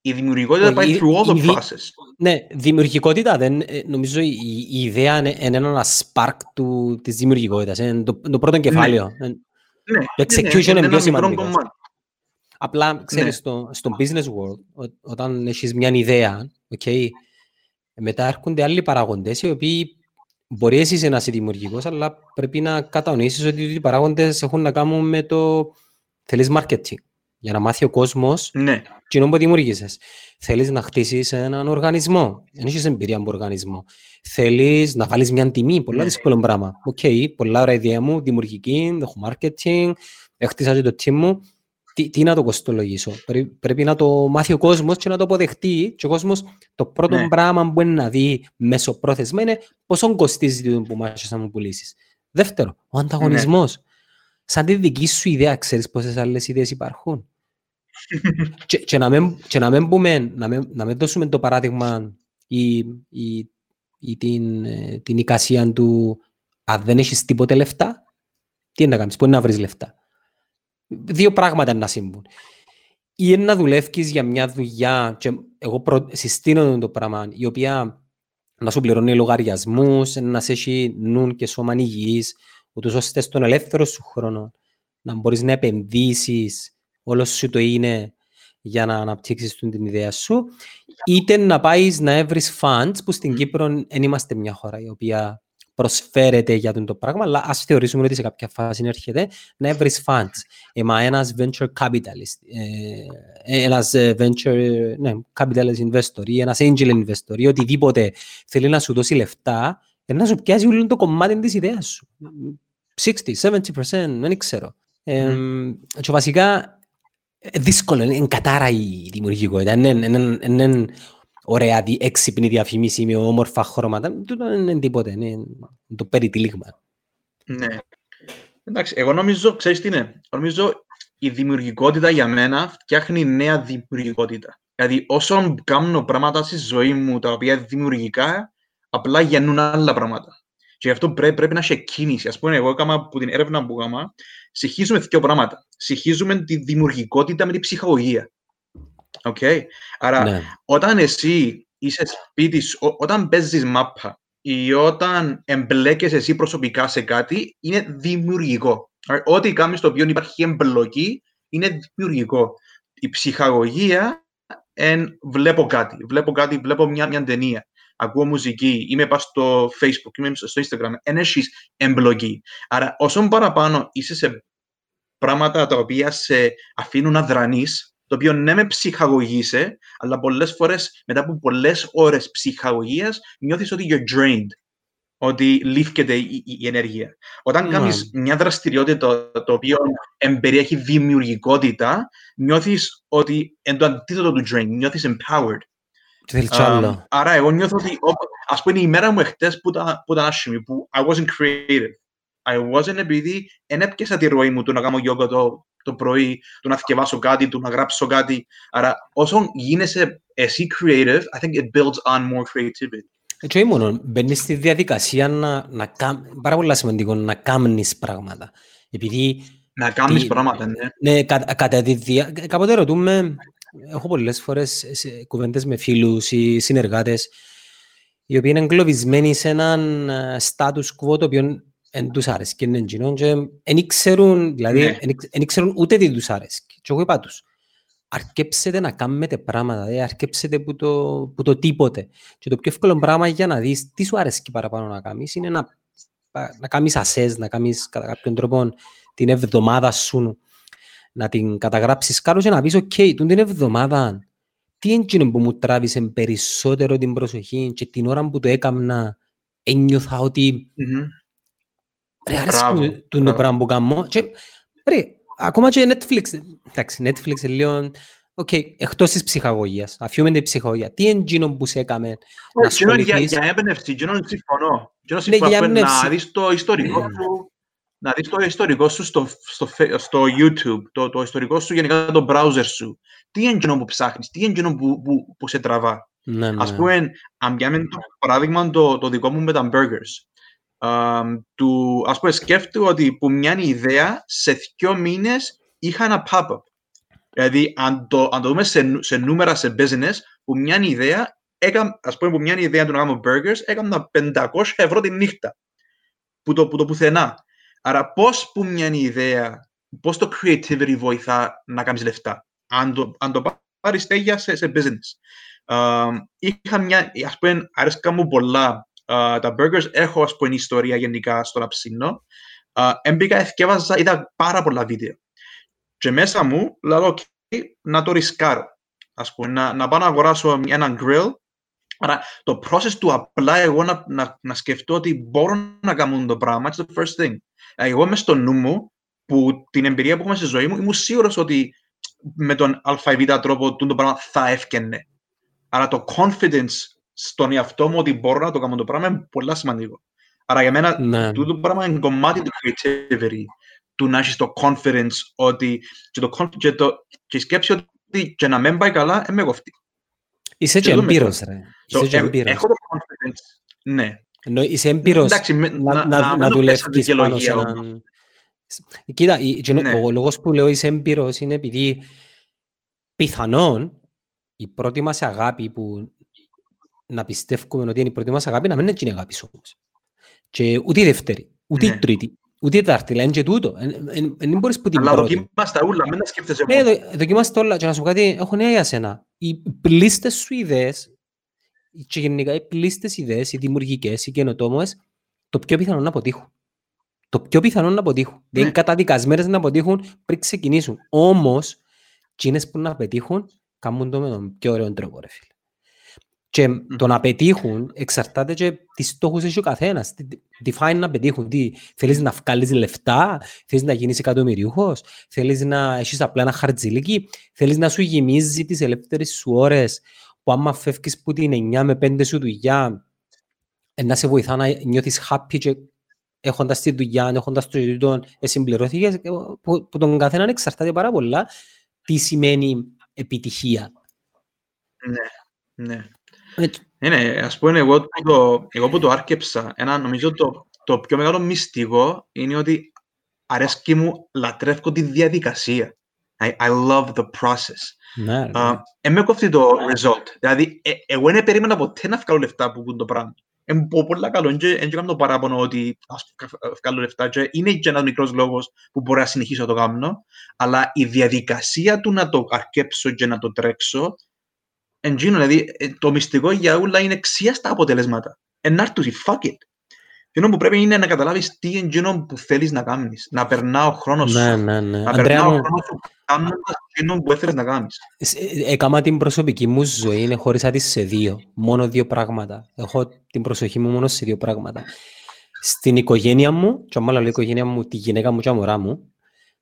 Η δημιουργικότητα Όχι, πάει η- through all the η δι- process. Ναι, δημιουργικότητα δεν, ε, νομίζω η, η ιδέα είναι, είναι ένα spark του, της δημιουργικότητας. Είναι το, το πρώτο κεφάλαιο. Ε, Ναι, Το execution είναι ένα πιο μικρό σημαντικό. κομμάτι. Απλά, ξέρεις, Ναι. στο, στο business world, ο- όταν έχεις μια ιδέα, okay, μετά έρχονται άλλοι παράγοντες οι οποίοι μπορεί εσύ να είσαι δημιουργικός, αλλά πρέπει να κατανοήσεις ότι οι παράγοντες έχουν να κάνουν με το θέλεις marketing. Για να μάθει ο κόσμος Ναι, κοινό που δημιουργήσεις. Θέλεις να χτίσεις έναν οργανισμό. Δεν έχεις εμπειρία από οργανισμό. Θέλεις να βάλεις μια τιμή. Πολλά Ναι. δύσκολο πράγμα. Οκ, πολλά ωραία ιδέα μου, δημιουργική, έχω marketing, έχτισα και το team μου. Τι, τι να το κοστολογήσω. Πρέ- πρέπει να το μάθει ο κόσμος και να το αποδεχτεί. Και ο κόσμος το πρώτο Ναι. πράγμα που μπορεί να δει μεσοπρόθεσμα είναι πόσο κοστίζει το που μάχεσαι να μου πουλήσεις. Δεύτερο, ο ανταγωνισμός. Σαν τη δική σου ιδέα, ξέρεις πόσες άλλες ιδέες υπάρχουν. και, και, να μην, και να μην πούμε, να μην, να μην δώσουμε το παράδειγμα ή, ή, ή την, ε, την εικασία του αν δεν έχεις τίποτε λεφτά, τι είναι να κάνεις, πού είναι να βρεις λεφτά. Δύο πράγματα είναι να συμβούν. Ή είναι να δουλεύεις για μια δουλειά, και εγώ προ, συστήνω το πράγμα, η οποία να σου πληρώνει λογαριασμούς, να σε έχει νουν και σώμα υγιής, ούτως ώστε στον ελεύθερο σου χρόνο να μπορείς να επενδύσεις όλο σου το είναι για να αναπτύξεις την ιδέα σου είτε να πάεις να έβρεις funds που στην Κύπρο δεν είμαστε μια χώρα η οποία προσφέρεται για τον το πράγμα, αλλά ας θεωρήσουμε ότι σε κάποια φάση έρχεται να έβρεις funds. Εμα ένας venture capitalist, ε, ένας ε, venture ναι, capitalist investor ή ένας angel investor ή οτιδήποτε θέλει να σου δώσει λεφτά, να σου πιάσει όλο το κομμάτι της ιδέας σου. 60, 70%, δεν ξέρω. Ε, mm. Και βασικά δύσκολο, είναι κατάρα η δημιουργικότητα. Είναι ωραία, έξυπνη διαφημίση με όμορφα χρώματα. Δεν είναι τίποτε, είναι το περιτύλιγμα. Ναι. Εντάξει, εγώ νομίζω, ξέρεις τι είναι, νομίζω η δημιουργικότητα για μένα φτιάχνει νέα δημιουργικότητα. Δηλαδή, όσο κάνω πράγματα στη ζωή μου τα οποία είναι δημιουργικά, απλά γεννούν άλλα πράγματα. Και γι' αυτό πρέπει, πρέπει να έχει κίνηση. Α πούμε, εγώ έκανα από την έρευνα που έκανα, συγχύζουμε δύο πράγματα. Συγχύζουμε τη δημιουργικότητα με την ψυχολογία. Okay. Άρα, ναι. όταν εσύ είσαι σπίτι, όταν παίζεις μάπα ή όταν εμπλέκεσαι εσύ προσωπικά σε κάτι, είναι δημιουργικό. Ό,τι κάνεις στο οποίο υπάρχει εμπλοκή, είναι δημιουργικό. Η ψυχαγωγία εν βλέπω κάτι. Βλέπω κάτι, βλέπω μια, μια ταινία. Ακούω μουσική, είμαι πάνω στο Facebook, είμαι στο Instagram. Εν έχεις εμπλοκή. Άρα, όσο παραπάνω είσαι σε πράγματα τα οποία σε αφήνουν να δρανείς, το οποίο ναι με ψυχαγωγείσαι, αλλά πολλές φορές μετά από πολλές ώρες ψυχαγωγίας νιώθεις ότι you're drained, ότι λήφκεται η, η, ενέργεια. Όταν mm. κάνεις μια δραστηριότητα το, το οποίο εμπεριέχει δημιουργικότητα, νιώθεις ότι είναι το αντίθετο του drain, νιώθεις empowered. Um, άρα εγώ νιώθω ότι, ας πούμε, η μέρα μου εχθές που ήταν, που ήταν άσχημη, που I wasn't creative. I wasn't επειδή δεν έπιασα τη ροή μου του να κάνω yoga το, το πρωί, του να θυκευάσω κάτι, του να γράψω κάτι. Άρα, όσο γίνεσαι εσύ creative, I think it builds on more creativity. Έτσι μόνο, μπαίνεις στη διαδικασία να, να πάρα πολύ σημαντικό, να κάνεις πράγματα. Επειδή... Να κάνεις τι, πράγματα, ναι. Ναι, κα, κατά τη δια... Κάποτε ρωτούμε, έχω πολλές φορές κουβέντες με φίλους ή συνεργάτες, οι οποίοι είναι εγκλωβισμένοι σε έναν ε, status quo το οποίο εν τους άρεσκε εν εκείνον και εν ξέρουν, δηλαδή, εν ξέρουν ούτε τι τους άρεσκε. Και εγώ είπα τους, αρκέψετε να κάνετε πράγματα, δηλαδή αρκέψετε που το, που το τίποτε. Και το πιο εύκολο πράγμα για να δεις τι σου αρέσει παραπάνω να κάνεις είναι να, να κάνεις ασές, να κάνεις κατά κάποιον τρόπο την εβδομάδα σου, να την καταγράψεις κάτω και να πεις «ΟΚ, okay, την εβδομάδα τι είναι που μου τράβησε περισσότερο την προσοχή και την ώρα που το έκανα ένιωθα ότι mm-hmm. Ρε, αρέσει το πράγμα που κάνω. Και, ρε, ακόμα και Netflix. Εντάξει, Netflix είναι λίγο... OK, okay, εκτός της ψυχαγωγίας, αφήνουμε την ψυχαγωγία. Τι είναι εκείνο που σε έκαμε να ασχοληθείς; Για έμπνευση, εκείνο συμφωνώ. Εκείνο συμφωνώ να δεις το ιστορικό σου να δεις το ιστορικό σου στο, στο, στο YouTube, το, το ιστορικό σου γενικά το browser σου. Τι είναι εκείνο που ψάχνεις, τι είναι εκείνο που, που, που σε τραβά. Ναι, ναι. Ας πούμε, αν πιάμε το παράδειγμα το, το δικό μου με τα burgers um, του, ας πούμε, σκέφτομαι ότι που μια ιδέα σε δύο μήνες είχα ένα pop-up. Δηλαδή, αν το, αν το δούμε σε, σε νούμερα σε business, που μια ιδέα, έκανα, ας πούμε, που μια ιδέα του να κάνω burgers, έκανα 500 ευρώ τη νύχτα. Που το, που το πουθενά. Άρα, πώς που μια ιδέα, πώς το creativity βοηθά να κάνεις λεφτά. Αν το, αν το πάρεις τέγια σε, σε business. Um, είχα μια, ας πούμε, αρέσκα μου πολλά uh, τα burgers έχω ας πούμε ιστορία γενικά στο να ψήνω. Uh, έμπηκα, εθιέβαζα, είδα πάρα πολλά βίντεο. Και μέσα μου λέω, okay, να το ρισκάρω. Ας πούμε, να, να πάω να αγοράσω έναν grill. Άρα το process του απλά εγώ να, να, να σκεφτώ ότι μπορώ να κάνω το πράγμα, it's the first thing. Εγώ είμαι στο νου μου, που την εμπειρία που έχουμε στη ζωή μου, ήμουν σίγουρος ότι με τον ΑΒ τρόπο το πράγμα θα έφτιανε. Άρα το confidence στον εαυτό μου ότι μπορώ να το κάνω το πράγμα είναι πολύ σημαντικό. Άρα για μένα ναι. το πράγμα είναι κομμάτι του creativity, του να έχεις το confidence ότι και, το, και, το, και σκέψη ότι και να μην πάει καλά, δεν με κοφτεί. Είσαι και εμπειρός, ρε. Είσαι και εμπειρός. Έχω το confidence, ναι. Ενώ είσαι εμπειρός Εντάξει, να, να, να, να δουλεύεις πάνω σε έναν... Κοίτα, ναι. ο λόγος που λέω είσαι εμπειρός είναι επειδή πιθανόν η πρώτη μας αγάπη που να πιστεύουμε ότι είναι η πρώτη μας αγάπη, να μην είναι η αγάπη όμως. Και ούτε η δεύτερη, ούτε ναι. η τρίτη. Ούτε τα αρτιλά, είναι και τούτο. Δεν μπορείς που την Αλλά πρώτη. δοκίμας τα ούλα, μην τα σκέφτεσαι Ναι, μόνο. δο- δοκιμάστε όλα και να σου πω κάτι, έχω νέα για σένα. Οι πλήστες σου ιδέες και γενικά οι πλήστες ιδέες, οι δημιουργικές, οι καινοτόμες, το πιο πιθανό να αποτύχουν. Το πιο πιθανό να αποτύχουν. Δεν Ναι. είναι καταδικασμένες να αποτύχουν πριν ξεκινήσουν. Όμως, εκείνες που να πετύχουν, κάνουν το με τον πιο ωραίο τρόπο, ρε φίλε. Και το να πετύχουν εξαρτάται και τις στόχους έχει ο καθένας. Τι, τι- τι φάει να πετύχουν. Τι, θέλεις να βγάλεις λεφτά, θέλεις να γίνεις εκατομμυριούχος, θέλεις να έχεις απλά ένα χαρτζιλίκι, θέλεις να σου γεμίζει τις ελεύθερες σου ώρες που άμα φεύγεις που την 9 με 5 σου δουλειά ε, να σε βοηθά να νιώθεις happy και έχοντας τη δουλειά, έχοντας το ζητητό, συμπληρώθηκες, ε, που, που τον καθέναν εξαρτάται πάρα πολλά τι σημαίνει επιτυχία. Ναι. Ε, Είναι, ας πούμε, εγώ που το, εγώ που το άρκεψα, ένα, νομίζω το, το πιο μεγάλο μυστικό είναι ότι αρέσκει μου, λατρεύω τη διαδικασία. I, I love the process. Ναι, ρε. Uh, εν με κόφτει το result. Δηλαδή, ε, εγώ δεν περίμενα ποτέ να βγάλω λεφτά που πούν το πράγμα. Εν πω πολλά καλό, δεν κάνω το παράπονο ότι ας βγα- βγάλω λεφτά και είναι και ένας μικρός λόγος που μπορώ να συνεχίσω να το κάνω, αλλά η διαδικασία του να το αρκέψω και να το τρέξω, εντζίνο, δηλαδή ε, το μυστικό για όλα είναι εξία στα αποτελέσματα. Ενάρτουση, fuck it. Εκείνο που πρέπει είναι να καταλάβεις τι είναι εκείνο που θέλεις να κάνεις. Να περνά ο χρόνος Ναι, σου. ναι, ναι. Να Αντρέα περνά ο μου, χρόνος σου κάνοντας εκείνο που έθελες να κάνεις. σ- ε, έκαμα την προσωπική μου ζωή, είναι χωρίσα τη σε δύο. Μόνο δύο πράγματα. Έχω την προσοχή μου μόνο σε δύο πράγματα. Στην οικογένεια μου, και άμα λέω οικογένεια μου, τη γυναίκα μου και τα μωρά μου,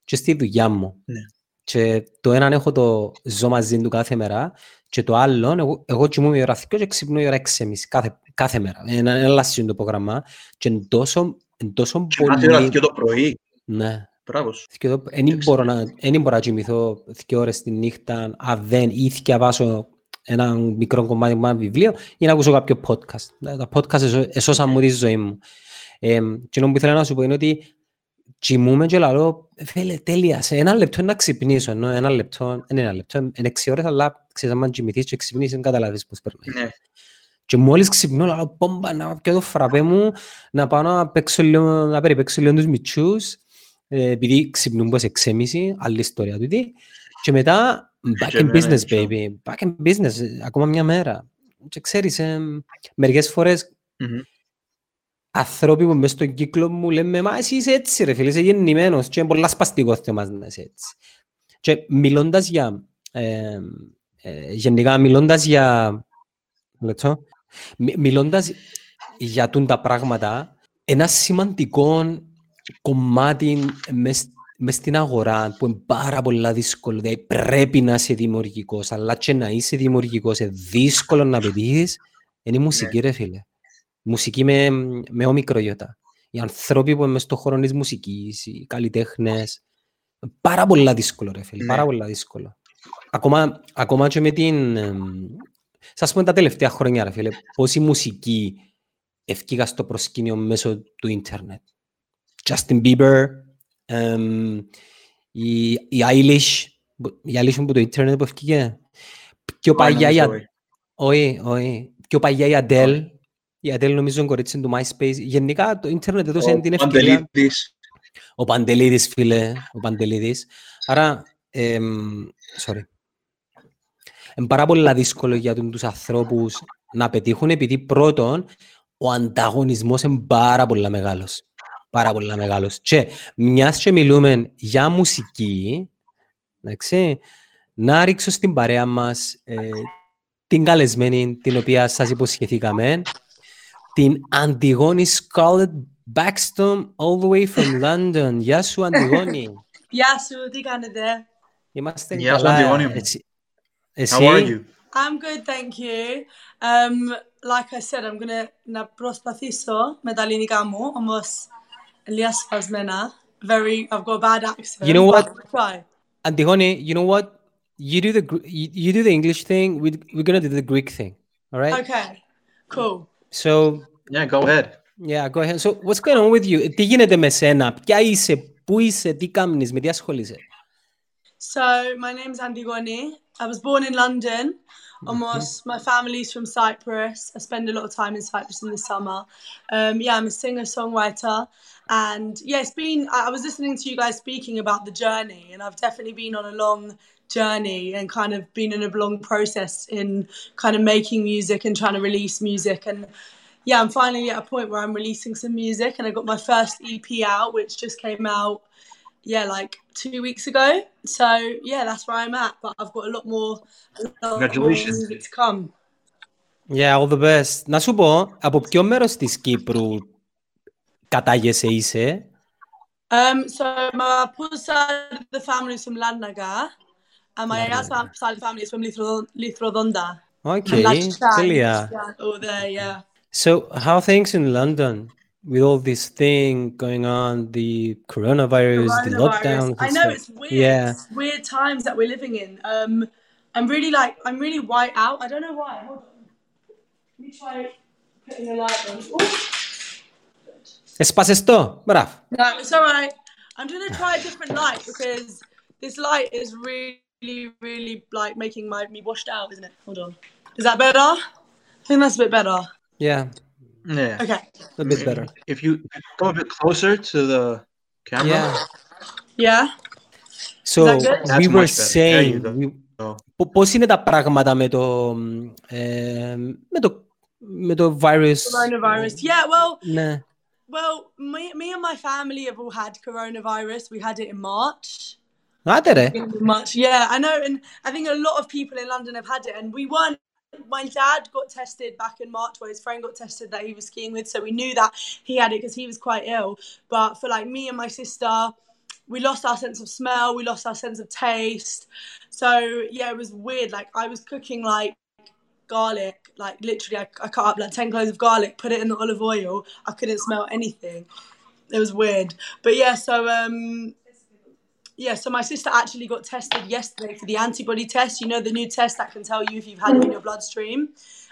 και στη δουλειά μου. Ναι. Και το έναν έχω το ζω μαζί του κάθε μέρα και το άλλο, εγώ, εγώ κοιμούμαι η ώρα 2 και ξυπνώ η ώρα 6.30 κάθε, κάθε μέρα. Είναι ένα ελάσσιο το πρόγραμμα και είναι τόσο, είναι τόσο Και να ώρα πολύ... και το πρωί. Ναι. Μπράβο σου. Δεν μπορώ να, εν μπορώ να κοιμηθώ δύο ώρες τη νύχτα αν δεν ή θυκευάσω ένα μικρό κομμάτι από ένα βιβλίο ή να ακούσω κάποιο podcast. Τα podcast εσώ- εσώσαν μου τη ζωή μου. Ε, και που ήθελα να σου πω είναι ότι κοιμούμαι και λαλώ, φίλε, τέλεια, σε ένα λεπτό να ξυπνήσω, ενώ ένα λεπτό, δεν είναι ένα λεπτό, είναι έξι ώρες, αλλά ξέρεις, αν κοιμηθείς και ξυπνήσεις, δεν καταλάβεις πώς περνάει. Ναι. Και μόλις ξυπνώ, λέω, πόμπα, να πιω το φραπέ μου, να πάω να, παίξω λίγο, να περιπέξω λίγο τους μητσούς, ε, επειδή ξυπνούν πως 6.30, άλλη ιστορία τούτη. Και μετά, back Και in εμένα business, έτσι. baby. Back in business, ε, ακόμα μια μέρα. Και ξέρεις, ε, μερικές φορές Μμμ. Ανθρώποι που μες στον κύκλο μου λένε «Μα εσύ είσαι έτσι ρε φίλε, είσαι γεννημένος και είναι πολλά σπαστικό θέμα να είσαι έτσι». Και μιλώντας για, ε, ε, γενικά μιλώντας για, λεπτό, μι- μιλώντας για τούν τα πράγματα, ένα σημαντικό κομμάτι μες, μες στην αγορά που είναι πάρα πολλά δύσκολο, δηλαδή πρέπει να είσαι δημιουργικός, αλλά και να είσαι δημιουργικός, είναι δύσκολο να πετύχεις, είναι η μουσική ρε φίλε. Μουσική με, με όμικρο ιώτα. Οι άνθρωποι που είναι μες στον χώρο της μουσικής, οι καλλιτέχνες, πάρα πολλά δύσκολο ρε φίλε, Ναι. πάρα πολλά δύσκολο. Ακόμα, ακόμα και με την... εμ, Σας πούμε τα τελευταία χρόνια ρε φίλε, πώς η μουσική ευκήγα στο προσκήνιο μέσω του ίντερνετ. Justin Bieber, εμ, η, η Eilish, που- η Eilish που το ίντερνετ που ευκήγε. Πιο παλιά η, νομίζω, Α- όχι, όχι. Πιο παλιά η Adele, η Adele νομίζω είναι κορίτσι του MySpace. Γενικά το ίντερνετ έδωσε Ο την ευκαιρία. Παντελίδης. Ο Παντελίδης, φίλε, ο Παντελίδης. Άρα, εμ, sorry. Είναι πάρα πολύ δύσκολο για τους ανθρώπους να πετύχουν, επειδή πρώτον, ο ανταγωνισμός είναι πάρα πολύ μεγάλος. Πάρα πολύ μεγάλος. Και μιας και μιλούμε για μουσική, εντάξει, να ρίξω στην παρέα μας ε, την καλεσμένη, την οποία σας υποσχεθήκαμε, την Αντιγόνη Scarlett Backstrom all the way from London. Γεια σου, Αντιγόνη. Γεια σου, τι κάνετε? Είμαστε Γεια σου, καλά. Αντιγόνη μου. Εσύ, How are εσύ you? I'm good, thank you. Um, like I said, I'm gonna να προσπαθήσω με τα ελληνικά μου, όμως λίγα σπασμένα. Very, I've got a bad accent. You know but what? I'll try. Antigone, you know what? You do the Gr- you, you do the English thing. We we're gonna do the Greek thing. All right. Okay, cool. So Yeah, go ahead. yeah, go ahead. So what's going on with you? Τι γίνεται με σένα? Ποια είσαι? Πού είσαι? Τι κάνεις? Με τι ασχολείσαι? So my name's Antigone. I was born in London. Almost, my family's from Cyprus. I spend a lot of time in Cyprus in the summer. Um, yeah, I'm a singer songwriter, and yeah, it's been. I I was listening to you guys speaking about the journey, and I've definitely been on a long journey and kind of been in a long process in kind of making music and trying to release music and yeah, I'm finally at a point where I'm releasing some music and I got my first EP out, which just came out, yeah, like two weeks ago. So yeah, that's where I'm at. But I've got a lot more, a lot more Congratulations. music to come. Yeah, all the best. Να σου πω, από ποιο μέρος της Κύπρου κατάγεσαι είσαι? Um, so my Papa's side of the family is from Landnagar, A mae'n yeah. also from Lithrodonda. Okay, oh, there, yeah. So how things in London with all this thing going on, the coronavirus, coronavirus. the lockdown? I know stuff. it's weird. Yeah. It's weird times that we're living in. Um, I'm really like I'm really white out. I don't know why. Hold on. Let me try putting a light on. Espacesto, bravo. No, it's all right. I'm gonna try a different light because this light is really really like making my me washed out, isn't it? Hold on. Is that better? I think that's a bit better. Yeah, Yeah. Okay. a bit better. If you come a bit closer to the camera. Yeah. Yeah. So, that good? we That's were much better. There saying, you go. we- Oh. πο- πώς είναι τα πράγματα με το, ε, με το, με το virus? Coronavirus. Yeah. Well, Ναι. well, me, me and my family have all had coronavirus. We had it in March. I did it. Much, yeah, I know, and I think a lot of people in London have had it, and we weren't. My dad got tested back in March, where his friend got tested that he was skiing with, so we knew that he had it because he was quite ill. But for like me and my sister, we lost our sense of smell, we lost our sense of taste. So yeah, it was weird. Like I was cooking like garlic, like literally, I, I cut up like ten cloves of garlic, put it in the olive oil. I couldn't smell anything. It was weird, but yeah. So um, yeah, so my sister actually got tested yesterday for the antibody test. You know, the new test that can tell you if you've had it in your bloodstream.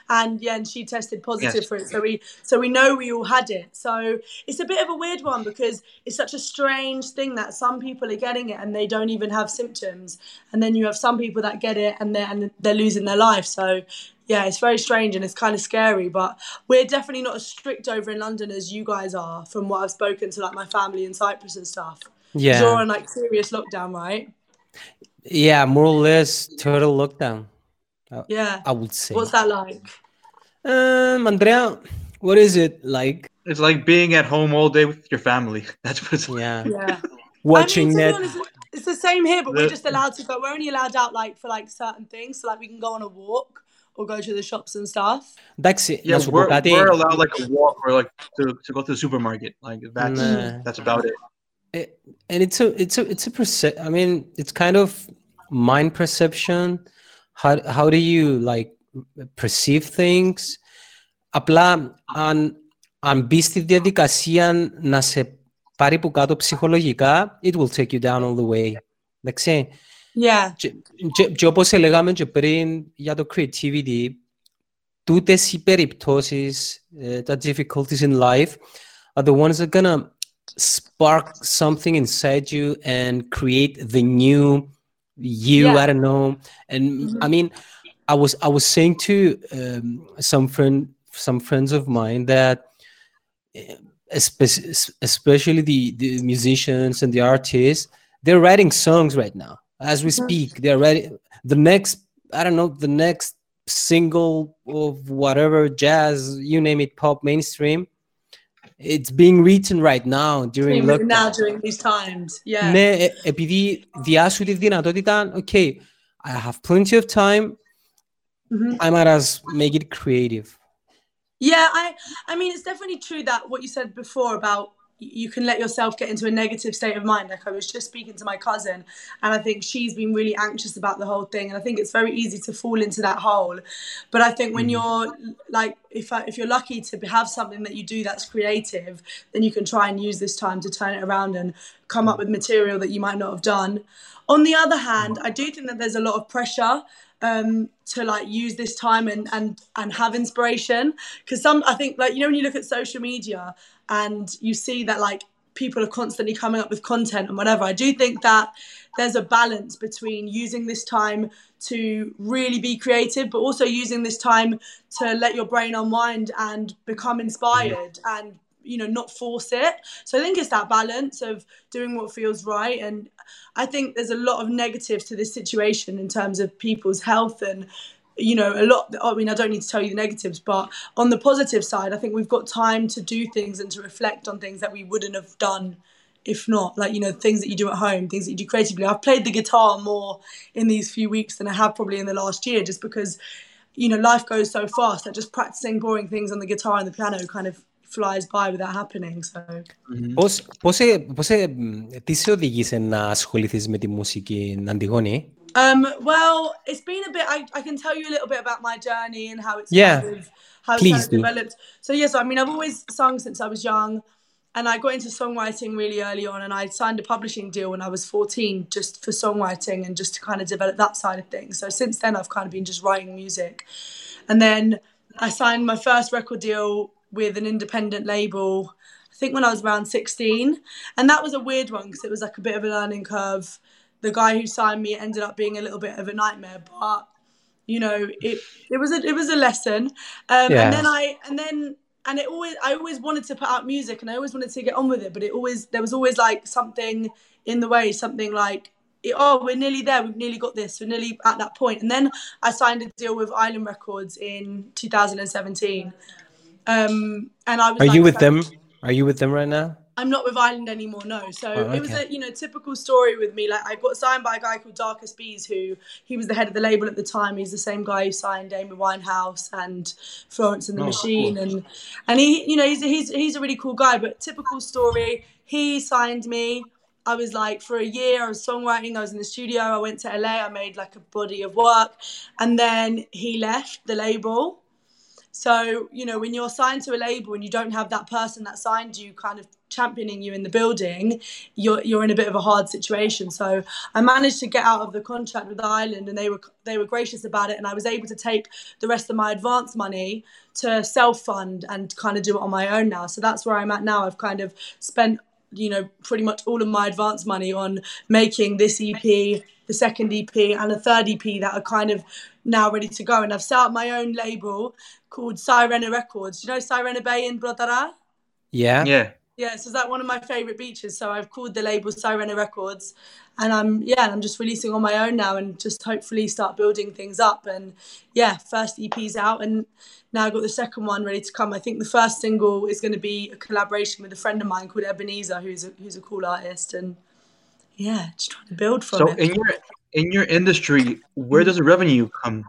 And yeah, and she tested positive Yes. for it. So we so we know we all had it. So it's a bit of a weird one because it's such a strange thing that some people are getting it and they don't even have symptoms. And then you have some people that get it and they're and they're losing their life. So yeah, it's very strange and it's kind of scary. But we're definitely not as strict over in London as you guys are, from what I've spoken to like my family in Cyprus and stuff. Yeah. During like serious lockdown, right? Yeah, more or less total lockdown. Yeah. I would say. What's that like? Um, Andrea, what is it like? It's like being at home all day with your family. That's what it's like. Yeah. yeah. Watching I mean. It's the same here, but the... we're just allowed to go. We're only allowed out like for like certain things. So like we can go on a walk or go to the shops and stuff. That's it. Yeah, that's we're, we're allowed like a walk or like to, to go to the supermarket. Like that's that's about it Eh, and it's a it's a it's a perce- I mean, it's kind of mind perception. How how do you like perceive things? Απλά αν, αν μπει στη διαδικασία να σε πάρει που κάτω ψυχολογικά, it will take you down all the way. Εντάξει. Yeah. Και, και, και όπως έλεγαμε και πριν για το creativity, τούτες οι περιπτώσεις, ε, τα difficulties in life, are the ones that are gonna spark something inside you and create the new you. Yeah. I don't know. And I mean, I was I was saying to um, some friend, some friends of mine that, eh, especially the the musicians and the artists, they're writing songs right now as we speak. They're writing the next. I don't know the next single of whatever jazz you name it, pop, mainstream It's being written right now during Even lockdown. now during these times. Yeah. Ναι, ε, επειδή διάσου τη δυνατότητα, okay, I have plenty of time, Mhm. I might as make it creative. Yeah, I I mean it's definitely true that what you said before about y- you can let yourself get into a negative state of mind. Like I was just speaking to my cousin and I think she's been really anxious about the whole thing and I think it's very easy to fall into that hole. But I think when you're like if I, if you're lucky to have something that you do that's creative, then you can try and use this time to turn it around and come up with material that you might not have done. On the other hand, I do think that there's a lot of pressure um to like use this time and and and have inspiration because some i think like you know when you look at social media and you see that like people are constantly coming up with content and whatever. I do think that there's a balance between using this time to really be creative, but also using this time to let your brain unwind and become inspired and you know not force it so i think it's that balance of doing what feels right and i think there's a lot of negatives to this situation in terms of people's health and you know a lot i mean i don't need to tell you the negatives but on the positive side i think we've got time to do things and to reflect on things that we wouldn't have done if not like you know things that you do at home things that you do creatively i've played the guitar more in these few weeks than i have probably in the last year just because you know life goes so fast that just practicing boring things on the guitar and the piano kind of flies by without happening so Πώς, πώς, ε- πώς, ε, τι σε οδήγησε να ασχοληθείς με τη μουσική, Αντιγόνη? Um, well, it's been a bit. I, I can tell you a little bit about my journey and how it's Yeah, kind of how it's kind of developed. So yes, I mean I've always sung since I was young, and I got into songwriting really early on, and I signed a publishing deal when I was fourteen, just for songwriting and just to kind of develop that side of things. So since then, I've kind of been just writing music, and then I signed my first record deal with an independent label. I think when I was around 16. And that was a weird one because it was like a bit of a learning curve. The guy who signed me ended up being a little bit of a nightmare, but you know, it it was a it was a lesson. Um, Yeah. and then I and then and it always I always wanted to put out music and I always wanted to get on with it, but it always there was always like something in the way, something like it, oh, we're nearly there, we've nearly got this, we're nearly at that point. And then I signed a deal with Island Records in 2017. Um, and I was Are like, you with them? Are you with them right now? I'm not with Island anymore, no. So Oh, it was a you know typical story with me. Like I got signed by a guy called Darkest Bees, who he was the head of the label at the time. He's the same guy who signed Amy Winehouse and Florence and the Oh, Machine, cool. and and he you know he's he's he's a really cool guy. But typical story, he signed me. I was like for a year, I was songwriting. I was in the studio. I went to LA. I made like a body of work, and then he left the label. So, you know, when you're signed to a label and you don't have that person that signed you kind of championing you in the building, you're you're in a bit of a hard situation. So I managed to get out of the contract with Ireland and they were they were gracious about it and I was able to take the rest of my advance money to self fund and kind of do it on my own now. So that's where I'm at now. I've kind of spent you know pretty much all of my advance money on making this EP, the second EP, and a third EP that are kind of now ready to go. And I've set up my own label called Sirena Records. Do you know Sirena Bay in Brodara? Yeah. Yeah. Yeah, so that one of my favorite beaches. So I've called the label Sirena Records, and I'm yeah, I'm just releasing on my own now, and just hopefully start building things up. And yeah, first EP's out, and now I've got the second one ready to come. I think the first single is going to be a collaboration with a friend of mine called Ebenezer, who's a, who's a cool artist, and yeah, just trying to build from So it. in your in your industry, where does the revenue come?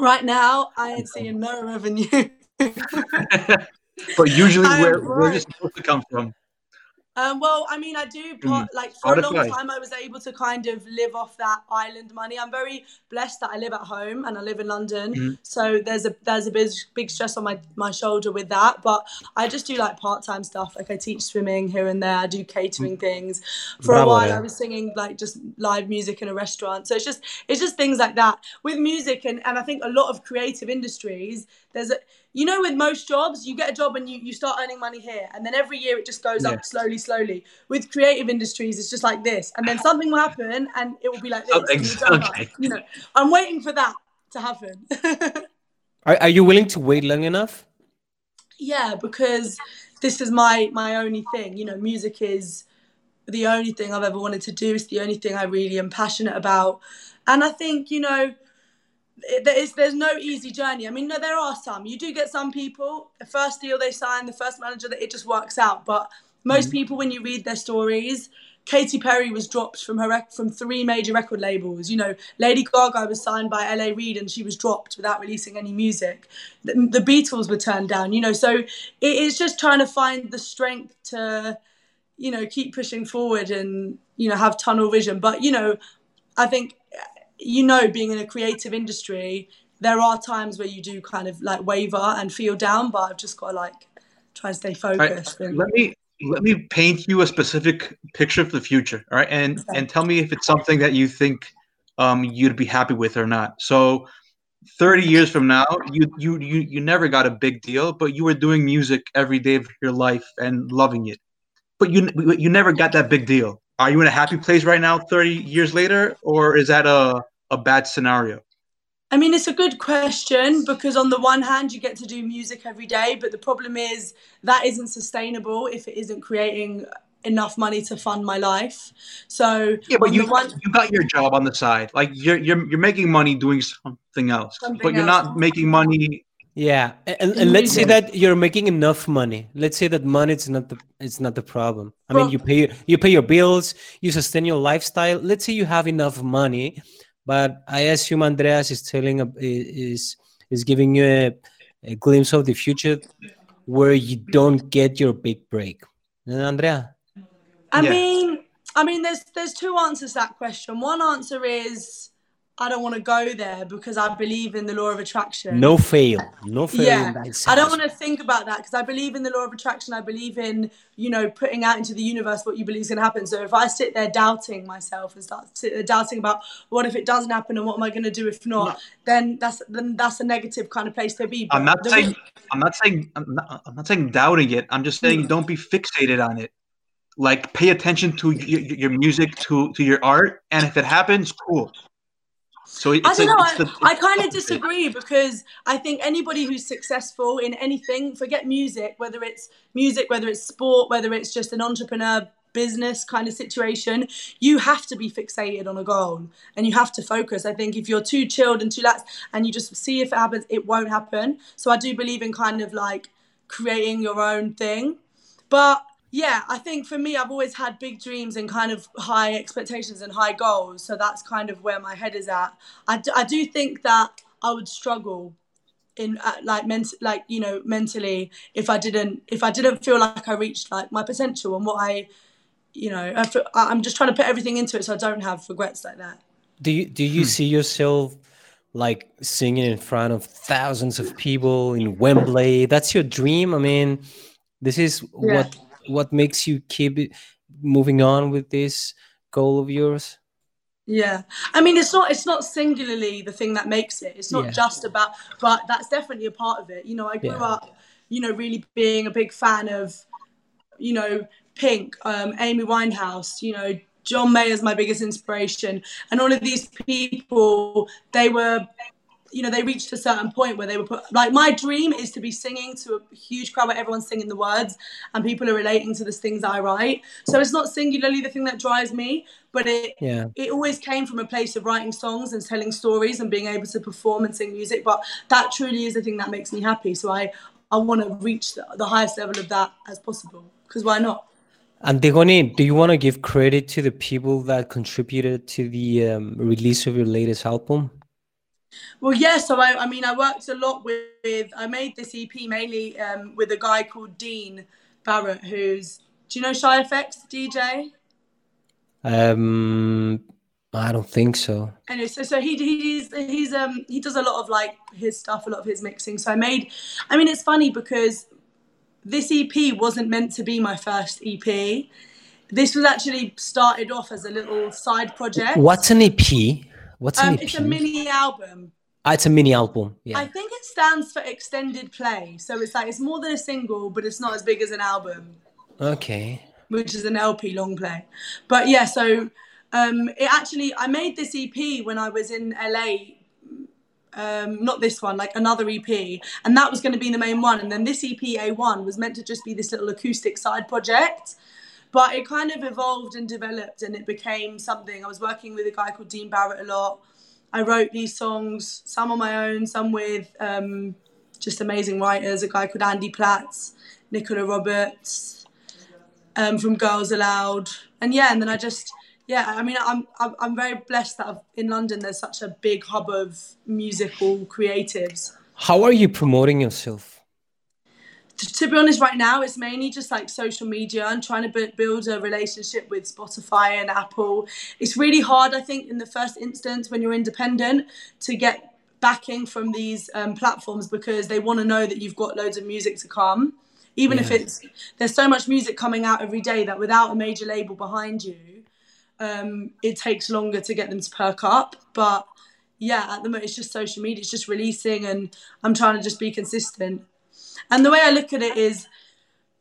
right now, I ain't seeing no revenue. But usually, where where does it to come from? Um, well, I mean, I do part, like for a long time. I was able to kind of live off that island money. I'm very blessed that I live at home and I live in London, Mhm. so there's a there's a big big stress on my my shoulder with that. But I just do like part time stuff. Like I teach swimming here and there. I do catering things. For Bravo, a while, yeah. I was singing like just live music in a restaurant. So it's just it's just things like that with music and and I think a lot of creative industries. There's a you know with most jobs you get a job and you, you start earning money here and then every year it just goes Yeah. up slowly slowly with creative industries it's just like this and then something will happen and it will be like this Oh, and you don't know. okay. you know i'm waiting for that to happen Are, are you willing to wait long enough? yeah because this is my my only thing you know music is the only thing i've ever wanted to do it's the only thing i really am passionate about and i think you know it- there is there's no easy journey i mean no there are some you do get some people the first deal they sign the first manager that it just works out but most mm-hmm. people when you read their stories Katy Perry was dropped from her rec- from three major record labels. You know, Lady Gaga was signed by LA Reid and she was dropped without releasing any music. The, the Beatles were turned down. You know, so it is just trying to find the strength to, you know, keep pushing forward and you know have tunnel vision. But you know, I think you know, being in a creative industry, there are times where you do kind of like waver and feel down. But I've just got to like try and stay All right, focused. and, let me let me paint you a specific picture of the future. All right, and Okay. and tell me if it's something that you think um, you'd be happy with or not. So. 30 years from now you, you you you never got a big deal but you were doing music every day of your life and loving it but you you never got that big deal. Are you in a happy place right now, 30 years later, or is that a, a bad scenario? I mean, it's a good question because on the one hand, you get to do music every day, but the problem is that isn't sustainable if it isn't creating enough money to fund my life. So Yeah, but you one, you got your job on the side. Like you're you're you're making money doing something else, Something but you're else. not making money. Yeah, and, and let's say that you're making enough money. Let's say that money is not the it's not the problem. I mean, you pay you pay your bills, you sustain your lifestyle. Let's say you have enough money, but I assume Andreas is telling a- is is giving you a, a glimpse of the future where you don't get your big break. And Andrea, I Yeah. mean, I mean, there's there's two answers to that question. One answer is I don't want to go there because I believe in the law of attraction. no fail, no fail. yeah i don't want to think about that because i believe in the law of attraction i believe in you know putting out into the universe what you believe is going to happen so if i sit there doubting myself and start sit there doubting about what if it doesn't happen and what am i going to do if not No. then that's then that's a negative kind of place to be I'm not the- saying I'm not saying I'm not, I'm not saying doubting it. I'm just saying mm. don't be fixated on it. Like pay attention to your, your music, to to your art, and if it happens, cool. So it's I don't like- know. I, the- I kind of disagree because I think anybody who's successful in anything, forget music, whether it's music, whether it's sport, whether it's just an entrepreneur business kind of situation, you have to be fixated on a goal and you have to focus. I think if you're too chilled and too lax and you just see if it happens, it won't happen. So I do believe in kind of like creating your own thing. But yeah, I think for me, I've always had big dreams and kind of high expectations and high goals. So that's kind of where my head is at. I, d- I do think that I would struggle in uh, like ment- like you know mentally if I didn't if I didn't feel like I reached like my potential and what I you know I feel, I- I'm just trying to put everything into it so I don't have regrets like that. Do you do Hmm. you see yourself like singing in front of thousands of people in Wembley? That's your dream. I mean, this is Yeah. what what makes you keep moving on with this goal of yours. Yeah, I mean, it's not it's not singularly the thing that makes it. It's not Yeah. just about, but that's definitely a part of it. You know, I grew Yeah. up, you know, really being a big fan of, you know, Pink, um, Amy Winehouse. You know, John Mayer's my biggest inspiration, and all of these people, they were. You know, they reached a certain point where they were put. Like, my dream is to be singing to a huge crowd where everyone's singing the words and people are relating to the things I write. So it's not singularly the thing that drives me, but it Yeah. it always came from a place of writing songs and telling stories and being able to perform and sing music but that truly is the thing that makes me happy so i i want to reach the, the highest level of that as possible because why not And Antigone, do you want to give credit to the people that contributed to the um, release of your latest album? Well yeah so i, I mean i worked a lot with, with i made this ep mainly um, with a guy called dean barrett who's do you know shy effects dj Um, I don't think so. anyway, so so he he's he's um he does a lot of like his stuff, a lot of his mixing. So I made, I mean, it's funny because this EP wasn't meant to be my first EP. This was actually started off as a little side project. What's an EP? What's Um, it's a mini album. Ah, it's a mini album. Yeah. I think it stands for extended play. So it's like it's more than a single, but it's not as big as an album. okay. which is an LP long play. But yeah, so um, it actually I made this EP when I was in LA. Um, not this one, like another EP, and that was going to be the main one. And then this EP A1 was meant to just be this little acoustic side project, but it kind of evolved and developed, and it became something. I was working with a guy called Dean Barrett a lot. I wrote these songs, some on my own, some with um, just amazing writers. A guy called Andy Platts, Nicola Roberts, um, from Girls Aloud, and yeah, and then I just yeah, I mean, I'm I'm, very blessed that in London there's such a big hub of musical creatives. How are you promoting yourself? To, be honest, right now it's mainly just like social media and trying to bu- build a relationship with Spotify and Apple. It's really hard, I think, in the first instance when you're independent to get backing from these um, platforms because they want to know that you've got loads of music to come. Even if it's there's so much music coming out every day that without a major label behind you, um, it takes longer to get them to perk up. But yeah, at the moment it's just social media. It's just releasing, and I'm trying to just be consistent. And the way I look at it is,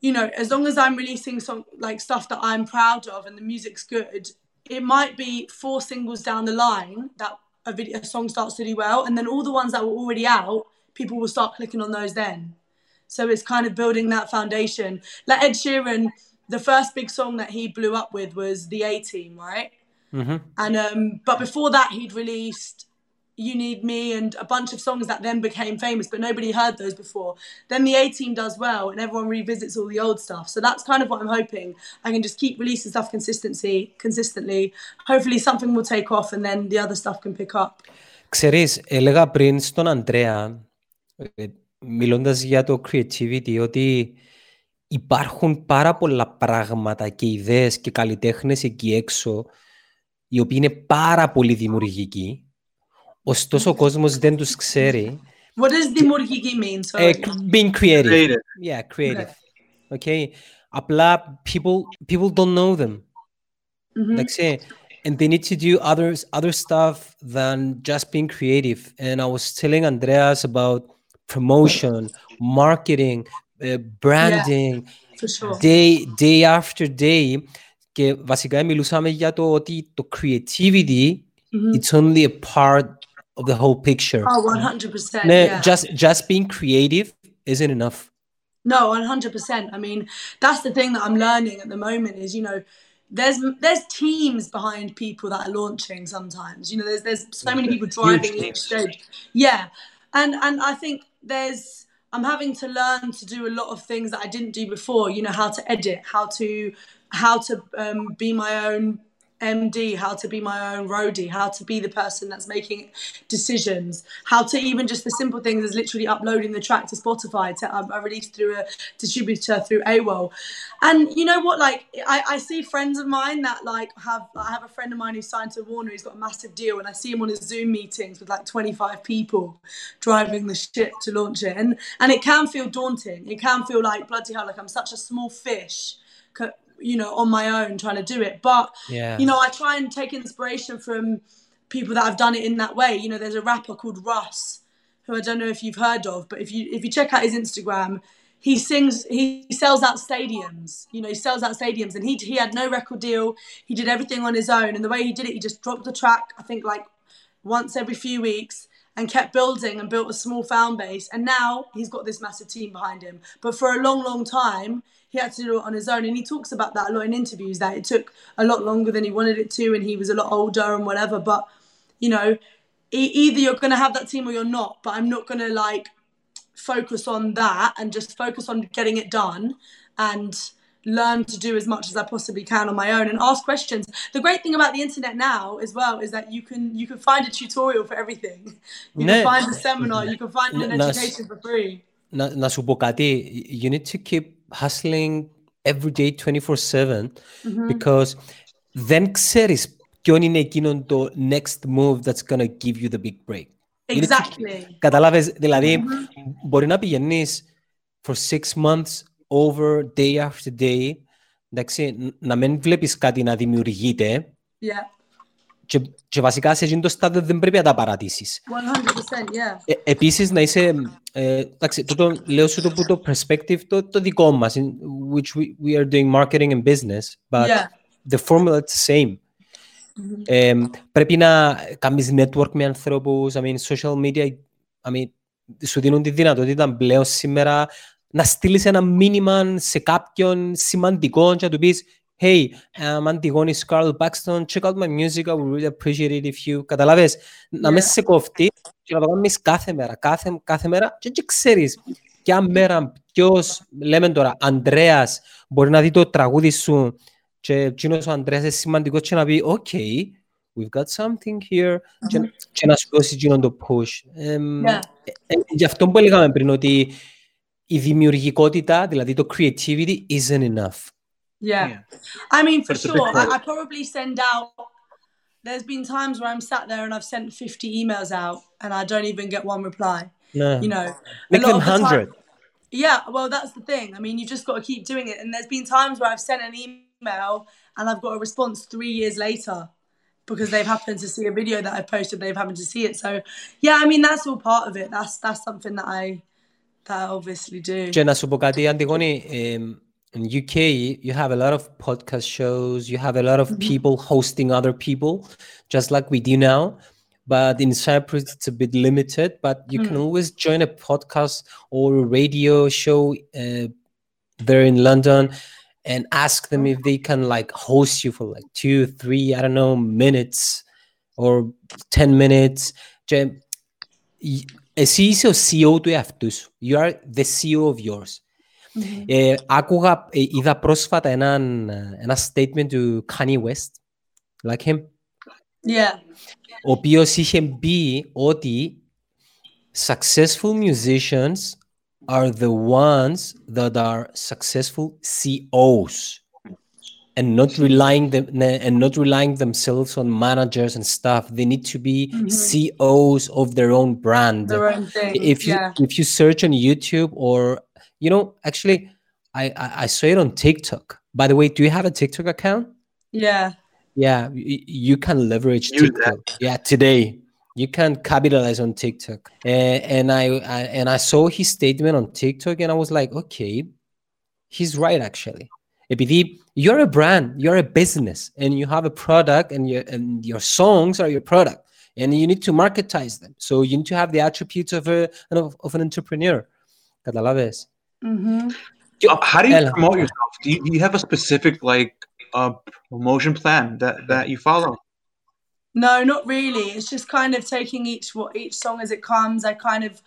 you know, as long as I'm releasing some like stuff that I'm proud of and the music's good, it might be four singles down the line that a video a song starts to do well, and then all the ones that were already out, people will start clicking on those then. So it's kind of building that foundation. Like Ed Sheeran, the first big song that he blew up with was the A Team, right? Mhm. And um, but before that, he'd released "You Need Me" and a bunch of songs that then became famous, but nobody heard those before. Then the A Team does well, and everyone revisits all the old stuff. So that's kind of what I'm hoping. I can just keep releasing stuff consistency, consistently. Hopefully, something will take off, and then the other stuff can pick up. Ξέρεις, έλεγα πριν στον Αντρέα, ε, μιλώντας για το creativity, ότι υπάρχουν πάρα πολλά πράγματα και ιδέες και καλλιτέχνες εκεί έξω, οι οποίοι είναι πάρα πολύ δημιουργικοί, ωστόσο ο κόσμος δεν τους ξέρει. What does dimorgigi mean? Ε, Sorry. being creative. Creative. Yeah, creative. Okay. Απλά people, people don't know them. Mhm. Εντάξει, and they need to do others other stuff than just being creative. And I was telling Andreas about promotion, marketing, uh, branding, For sure. day, day after day. Και βασικά μιλούσαμε για το ότι το creativity Mhm. it's only a part of the whole picture. Oh, 100%. Yeah. Just just being creative isn't enough. No, 100%. I mean, that's the thing that I'm learning at the moment is, you know, there's there's teams behind people that are launching sometimes. You know, there's there's so many people driving each stage. Yeah. And and I think there's I'm having to learn to do a lot of things that I didn't do before. You know, how to edit, how to how to um, be my own MD, how to be my own roadie, how to be the person that's making decisions, how to even just the simple things as literally uploading the track to Spotify to um, I released through a distributor through AWOL. And you know what? Like I, I see friends of mine that like have I have a friend of mine who signed to Warner, he's got a massive deal, and I see him on his Zoom meetings with like 25 people driving the ship to launch it. And and it can feel daunting. It can feel like bloody hell, like I'm such a small fish you know, on my own trying to do it. But Yeah. you know, I try and take inspiration from people that have done it in that way. You know, there's a rapper called Russ, who I don't know if you've heard of, but if you if you check out his Instagram, he sings, he sells out stadiums. You know, he sells out stadiums, and he he had no record deal. He did everything on his own, and the way he did it, he just dropped the track. I think like once every few weeks. And kept building and built a small fan base, and now he's got this massive team behind him. But for a long, long time, he had to do it on his own, and he talks about that a lot in interviews. That it took a lot longer than he wanted it to, and he was a lot older and whatever. But you know, e- either you're going to have that team or you're not. But I'm not going to like focus on that and just focus on getting it done and learn to do as much as I possibly can on my own and ask questions. The great thing about the internet now as well is that you can you can find a tutorial for everything. You Ναι. can find a seminar, you can find an Να- education for free. να, να σου πω κάτι, you need to keep hustling every day 24/7 because δεν ξέρεις ποιον είναι εκείνο το next move that's gonna give you the big break. You need to- Exactly. Καταλάβες, δηλαδή μπορεί να πηγαίνεις for six months over day after day, εντάξει, ν- να μην βλέπεις κάτι να δημιουργείται Yeah. Και, και βασικά σε εκείνο το στάδιο δεν πρέπει να τα παρατήσεις. 100%, yeah. Ε, επίσης να είσαι, ε, εντάξει, τούτο, λέω σου το που το perspective το, το δικό μας, in which we, we are doing marketing and business, but Yeah. the formula is the same. Ε, πρέπει να κάνεις network με ανθρώπους, I mean, social media, I mean, σου δίνουν τη δυνατότητα πλέον σήμερα να στείλεις ένα μήνυμα σε κάποιον σημαντικό και να του πεις Hey, I'm Antigone Scarlett Paxton. Check out my music. I would really appreciate it if you... Καταλάβες, να με Yeah. σε κοφτεί και να το κάνεις κάθε μέρα, κάθε, κάθε μέρα και, και ξέρεις ποια μέρα ποιος, λέμε τώρα, Ανδρέας μπορεί να δει το τραγούδι σου και εκείνος ο Ανδρέας είναι σημαντικός και να πει «Okay, we've got something here» και, και να σου δώσει εκείνον το push. Εμ, Yeah. ε, ε, γι' αυτό που έλεγαμε πριν ότι η δημιουργικότητα, δηλαδή το creativity isn't enough. Yeah. Yeah. I mean, for That's a big sure. I, quote. I probably send out. There's been times where I'm sat there and I've sent 50 emails out and I don't even get one reply. Ναι. You know, Make a lot them of the time- 100. Yeah, well, that's the thing. I mean, you just got to keep doing it. And there's been times where I've sent an email and I've got a response three years later because they've happened to see a video that I've posted. They've happened to see it. So, yeah, I mean, that's all part of it. That's that's something that I that I obviously do. Και να σου πω κάτι, Αντιγόνη, ε, in UK, you have a lot of podcast shows. You have a lot of Mhm. people hosting other people, just like we do now. But in Cyprus, it's a bit limited. But you can Mm. always join a podcast or a radio show uh, there in London, and ask them if they can like host you for like two, three, I don't know, minutes or ten minutes. Και, y- εσύ είσαι ο CEO του εαυτού σου. You are the CEO of yours. Mhm. Ε, άκουγα, ε, είδα πρόσφατα έναν, ε, ένα statement του Kanye West, like him, Yeah. ο οποίος είχε πει ότι successful musicians are the ones that are successful CEOs and not relying them and not relying themselves on managers and stuff. They need to be Mhm. CEOs of their own brand Their own thing. if you yeah. if you search on YouTube or you know actually I, I I saw it on TikTok. By the way, do you have a TikTok account? Yeah. Yeah, y- you can leverage Use TikTok. Yeah, today you can capitalize on TikTok. And, and I, I and I saw his statement on TikTok and I was like, okay, he's right actually. Επειδή you're a brand, you're a business, and you have a product, and your and your songs are your product, and you need to marketize them. So you need to have the attributes of a of, of an entrepreneur. Καταλάβες. hmm Uh, How do you Ella. promote yourself? Do you, do you have a specific like uh, promotion plan that that you follow? No, not really. It's just kind of taking each what each song as it comes. I kind of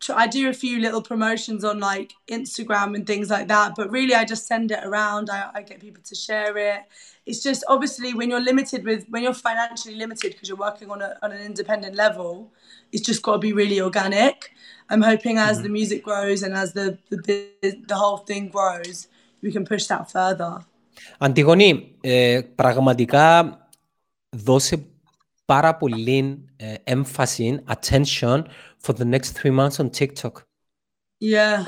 tr- I do a few little promotions on like Instagram and things like that, but really I just send it around. I, I get people to share it. It's just obviously when you're limited with when you're financially limited because you're working on a on an independent level, it's just got to be really organic. I'm hoping as the music grows and as the the bu- the whole thing grows, we can push that further. Αντιγονή, ε, πραγματικά δώσε πάρα πολύ ε, έμφαση, attention for the next three months on TikTok. Yeah.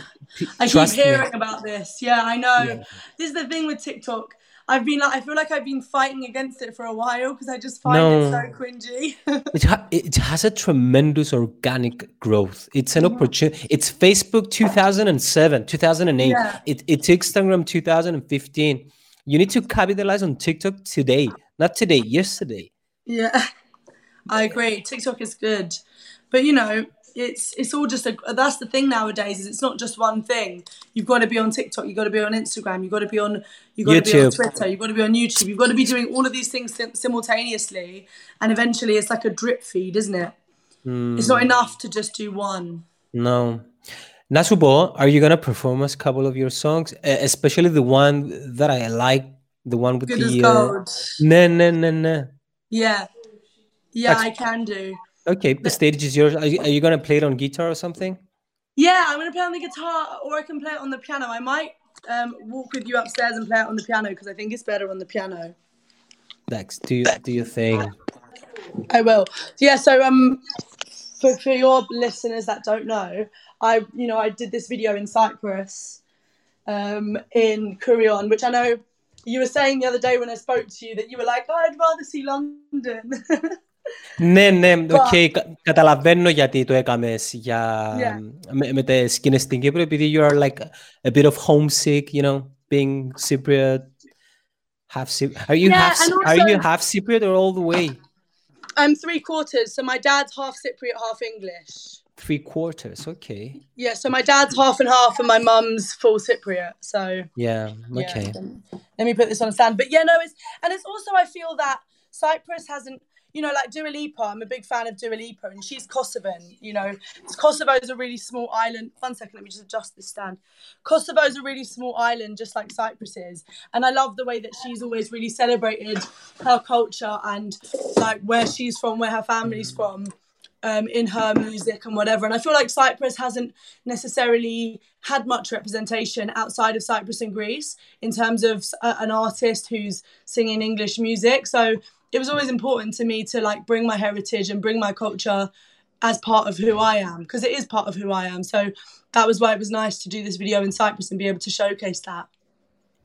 I keep Trust me. hearing about this. Yeah, I know. Yeah. This is the thing with TikTok. I've been like, I feel like I've been fighting against it for a while because I just find it so cringy. It, ha- it has a tremendous organic growth. It's an opportunity. It's Facebook 2007, 2008. Yeah. It, it's Instagram 2015. You need to capitalize on TikTok today, not today, yesterday. yeah, I agree. TikTok is good, but you know, it's it's all just a that's the thing nowadays is it's not just one thing. You've got to be on tiktok you've got to be on instagram you've got to be on you've got YouTube. to be on twitter you've got to be on youtube you've got to be doing all of these things simultaneously and eventually it's like a drip feed isn't it? Mm. it's not hmm. enough to just do one. No. Nasubo are you gonna perform us a couple of your songs? Especially the one that i like the one with Good the uh, nah, nah, nah, nah. yeah. Yeah That's- i can do. Okay, the stage is yours. Are you, are you gonna play it on guitar or something? Yeah, I'm gonna play on the guitar or I can play it on the piano. I might um, walk with you upstairs and play it on the piano because I think it's better on the piano. Dex, do do you think? I will. Yeah, so um for, for your listeners that don't know, I you know, I did this video in Cyprus, um, in Kurion, which I know you were saying the other day when I spoke to you that you were like, oh, I'd rather see London. Ναι, ναι, But- οκ, κα- καταλαβαίνω γιατί το έκαμες για, Yeah. με, με τις σκηνές στην Κύπρο, επειδή you are like a bit of homesick, you know, being Cypriot, half Cypriot. Are you Yeah, half, and Cy- are you also- half Cypriot or all the way? I'm three quarters, so my dad's half Cypriot, half English. Three quarters, okay. Yeah, so my dad's half and half, and my mum's full Cypriot. So Yeah, yeah, okay. let me put this on a stand. But yeah, no, it's and it's also I feel that Cyprus hasn't, you know, like Dua Lipa. I'm a big fan of Dua Lipa, and she's Kosovan. You know, Kosovo is a really small island. One second, let me just adjust this stand. Kosovo is a really small island, just like Cyprus is, and I love the way that she's always really celebrated her culture and like where she's from, where her family's from um, in her music and whatever. And I feel like Cyprus hasn't necessarily had much representation outside of Cyprus and Greece in terms of a- an artist who's singing English music. So it was always important to me to like bring my heritage and bring my culture as part of who I am because it is part of who I am. So that was why it was nice to do this video in Cyprus and be able to showcase that.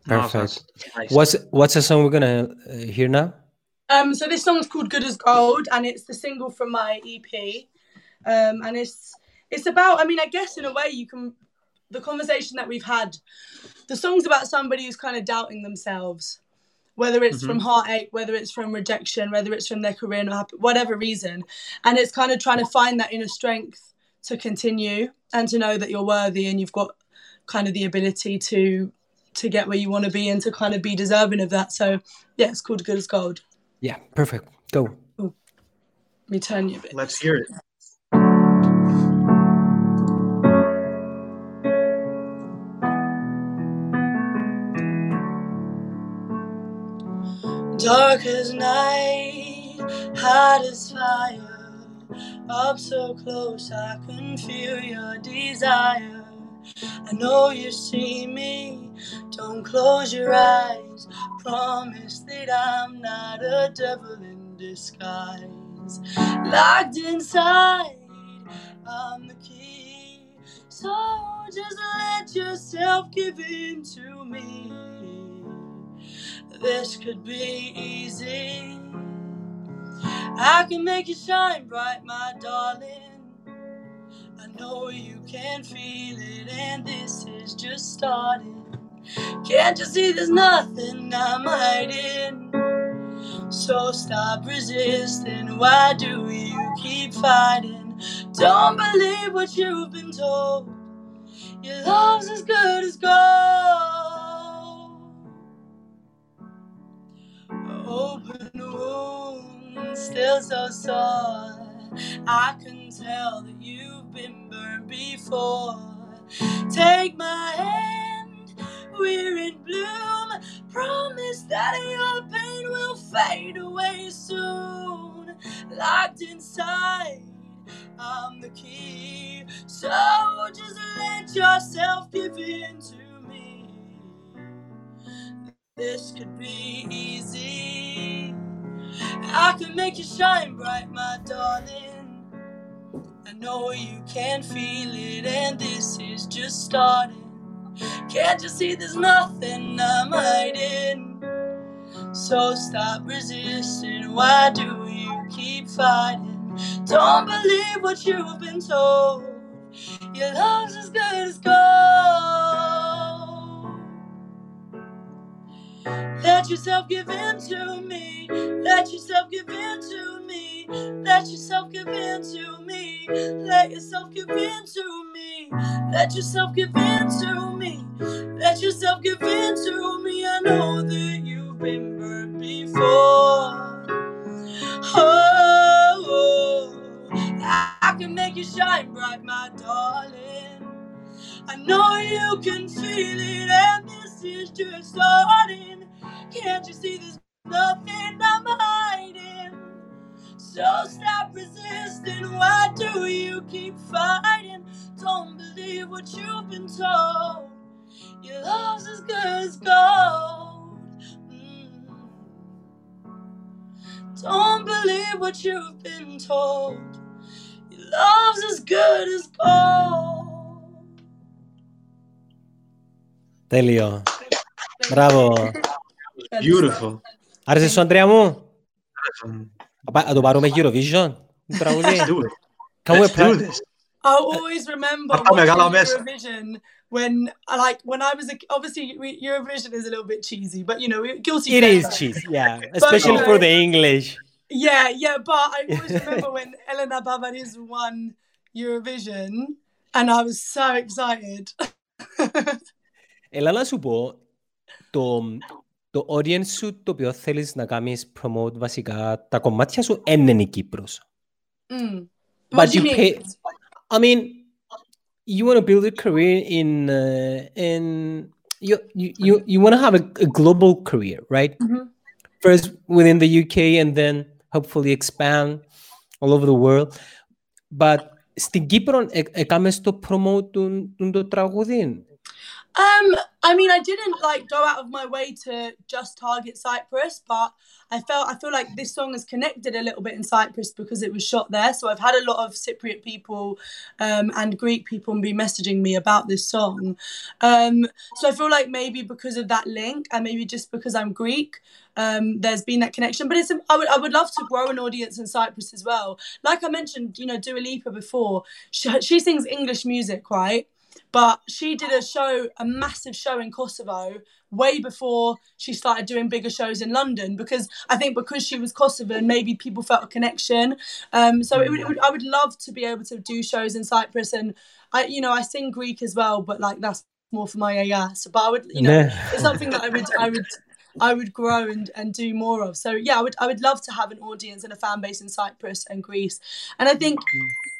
Perfect. nice. What's, what's the song we're gonna uh, hear now? Um, so this song's called "Good as Gold" and it's the single from my EP. Um, and it's it's about. I mean, I guess in a way you can. the conversation that we've had. The song's about somebody who's kind of doubting themselves, whether it's mm-hmm. from heartache, whether it's from rejection, whether it's from their career not happy, whatever reason, and it's kind of trying to find that inner strength to continue and to know that you're worthy and you've got kind of the ability to to get where you want to be and to kind of be deserving of that. So yeah, it's called Good as Gold. Yeah, perfect. Go. Let me turn you a bit. Let's hear it. Dark as night, hot as fire, up so close I can feel your desire. I know you see me, don't close your eyes. Promise that I'm not a devil in disguise. Locked inside, I'm the key. So just let yourself give in to me. This could be easy. I can make you shine bright, my darling. I know you can feel it, and this is just starting. Can't you see there's nothing I'm hiding? So stop resisting. Why do you keep fighting? Don't believe what you've been told. Your love's as good as gold. Open wound, still so sore. I can tell that you've been burned before. Take my hand, we're in bloom. Promise that your pain will fade away soon. Locked inside, I'm the key. So just let yourself give in to. This could be easy. I can make you shine bright, my darling. I know you can feel it, and this is just starting. Can't you see there's nothing I'm hiding? So stop resisting. Why do you keep fighting? Don't believe what you've been told. Your love's as good as gold. Let yourself give in to me. Let yourself give in to me. Let yourself give in to me. Let yourself give in to me. Let yourself give in to me. Let yourself give in to me. I know that you've been burned before. Oh, I can make you shine bright, my darling. I know you can feel it, and is just starting. Can't you see there's nothing I'm hiding? So stop resisting. Why do you keep fighting? Don't believe what you've been told. Your love's as good as gold. Mm. Don't believe what you've been told. Your love's as good as gold. Τέλειο. Μπράβο. Beautiful. Άρεσε σου, Αντρέα μου. Να πά- να το πάρουμε Eurovision. το τραγούδι. Let's do it. Κάνουμε Let's do πρα- this. I'll always remember Αυτά μεγάλα watching μέσα. Eurovision when, I like, when I was a, obviously we- Eurovision is a little bit cheesy, but you know, we- guilty. It is pleasure. cheese, yeah. Especially for the English. Yeah, yeah, but I always remember when Elena Bavariz won Eurovision, and I was so excited. Έλα να σου πω, το, το audience σου το οποίο θέλεις να κάνεις promote βασικά τα κομμάτια σου δεν είναι η Κύπρος. Mm. But What do you you pay, mean? I mean, you want to build a career in, uh, in you, you, you, you want to have a, a global career, right? Mhm. First within the UK and then hopefully expand all over the world. But στην Κύπρο ε- έκαμες το promote του, του το τραγούδι. Um, I mean, I didn't like go out of my way to just target Cyprus, but I felt I feel like this song is connected a little bit in Cyprus because it was shot there. So I've had a lot of Cypriot people um, and Greek people be messaging me about this song. Um, so I feel like maybe because of that link, and maybe just because I'm Greek, um, there's been that connection. But it's I would I would love to grow an audience in Cyprus as well. Like I mentioned, you know, Dua Lipa before, she, she sings English music, right? But she did a show, a massive show in Kosovo, way before she started doing bigger shows in London. Because I think because she was Kosovan, maybe people felt a connection. Um, so it would, it would, I would love to be able to do shows in Cyprus, and I, you know, I sing Greek as well, but like that's more for my AS. But I would, you know, Yeah. it's something that I would, I would. I would grow and, and do more of. So yeah, I would I would love to have an audience and a fan base in Cyprus and Greece. And I think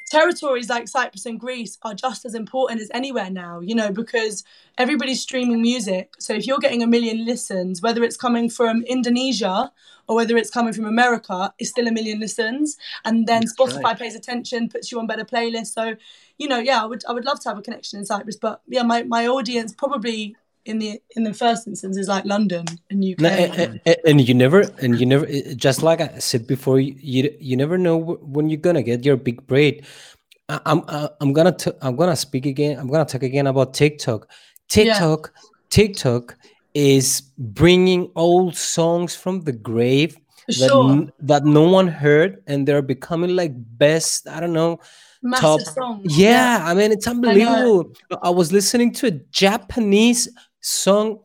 territories like Cyprus and Greece are just as important as anywhere now, you know, because everybody's streaming music. So if you're getting a million listens, whether it's coming from Indonesia or whether it's coming from America, it's still a million listens. And then That's Spotify right. pays attention, puts you on better playlists. So, you know, yeah, I would I would love to have a connection in Cyprus. But yeah, my, my audience probably in the in the first instance is like London and UK. No, a- a- a- and you never and you never eh, eh, just like i said before you you, you never know when you're gonna get your big break I- i'm I- i'm gonna t- i'm gonna speak again i'm gonna talk again about tiktok tiktok tiktok is bringing old songs from the grave that, sure. that no one heard and they're becoming like best i don't know Massive top- songs. yeah, I mean it's unbelievable. I, was listening to a Japanese song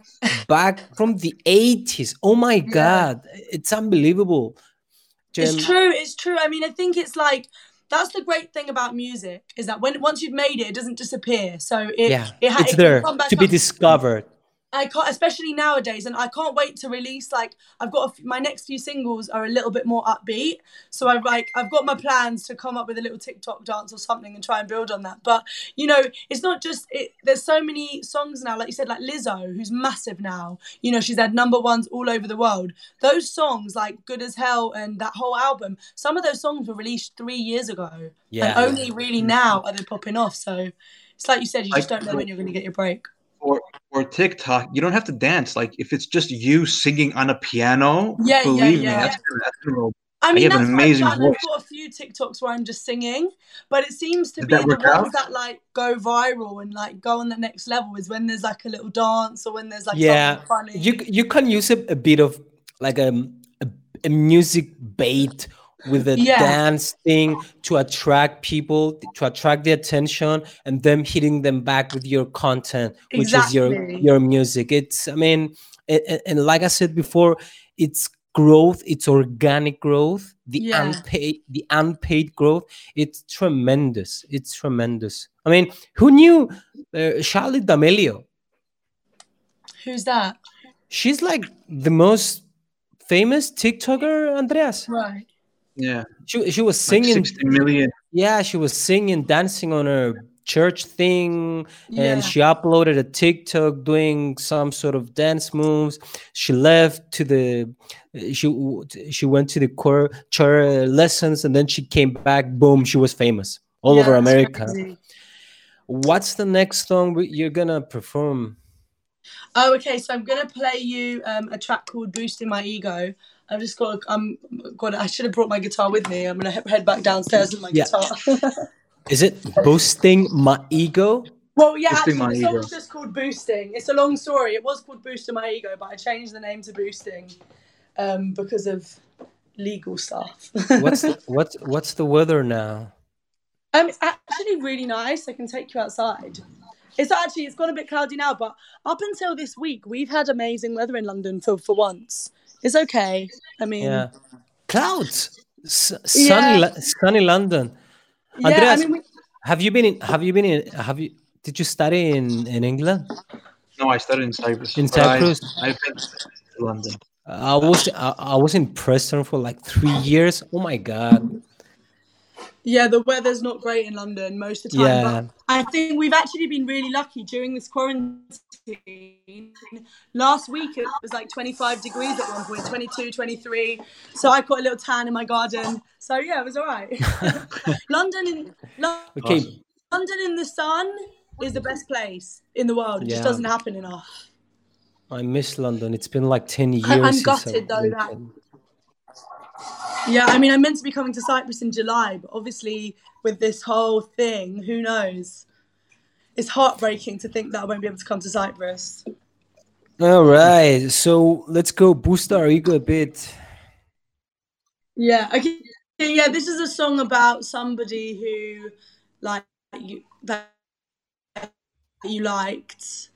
back from the 80s. Oh my god, it's unbelievable. It's true. It's true. I mean, I think it's like that's the great thing about music is that when once you've made it, it doesn't disappear. So it, yeah, it, ha- it's it there to be discovered. I can't, especially nowadays, and I can't wait to release. Like, I've got a f- my next few singles are a little bit more upbeat, so I've like I've got my plans to come up with a little TikTok dance or something and try and build on that. But you know, it's not just it. There's so many songs now, like you said, like Lizzo, who's massive now. You know, she's had number ones all over the world. Those songs, like "Good as Hell" and that whole album, some of those songs were released three years ago, Yeah, and only really now are they popping off. So it's like you said, you just Like- don't know when you're going to get your break. Or or TikTok, you don't have to dance. Like if it's just you singing on a piano, Yeah, yeah, believe yeah. me, that's that's gonna. I mean, have that's an what I've amazing done. voice. I've got a few TikToks where I'm just singing, but it seems to Did be that the ones out? that like go viral and like go on the next level is when there's like a little dance or when there's like Yeah, something funny. you you can use a, a bit of like a, a, a music bait with a Yeah. dance thing to attract people to attract the attention and them hitting them back with your content which is your your music it's i mean a- a- and, like i said before it's growth it's organic growth the Yeah. unpaid the unpaid growth it's tremendous it's tremendous i mean who knew uh, charlotte d'amelio Who's that? She's like the most famous TikToker, Andreas. Right. Yeah, She she was like singing. 60 million. yeah, she was singing, dancing on her church thing, Yeah. and she uploaded a TikTok doing some sort of dance moves. She left to the. She she went to the choir, choir lessons, and then she came back. Boom, she was famous all Yeah, over America. crazy. What's the next song you're gonna perform? Oh, okay. So I'm gonna play you um, a track called "Boosting My Ego." I've just got. I'm got. I should have brought my guitar with me. I'm gonna he- head back downstairs with my Yeah. guitar. Is it boosting my ego? Well, yeah, Boosting actually, the song's Ego. just called Boosting. It's a long story. It was called Boosting My Ego, but I changed the name to Boosting um, because of legal stuff. What's the, what's what's the weather now? um, it's actually really nice. I can take you outside. It's actually it's gone a bit cloudy now, but up until this week, we've had amazing weather in London for for once. It's okay. I mean, Yeah, clouds, S- Yeah. sunny, Lo- sunny London. yeah. I Andreas, mean, we, have you been in? Have you been in? Have you? Did you study in in England? No, I studied in Cyprus. In but I- Cyprus? I've been to London. I was I, I was in Preston for like three years. Oh my god! Yeah, the weather's not great in London most of the time. Yeah. But I think we've actually been really lucky during this quarantine. Last week it was like 25 degrees at one point, 22, 23. So I got a little tan in my garden. So yeah, it was all right. London in Lo- Okay, Awesome. London in the sun is the best place in the world. It Yeah. just doesn't happen enough. I miss London. It's been like ten years. I- I'm gutted though that- Yeah, I mean, I'm meant to be coming to Cyprus in July, but obviously with this whole thing, who knows? It's heartbreaking to think that I won't be able to come to Cyprus. All right, so let's go boost our ego a bit. Yeah. Okay. Yeah, this is a song about somebody who, like, you that you liked,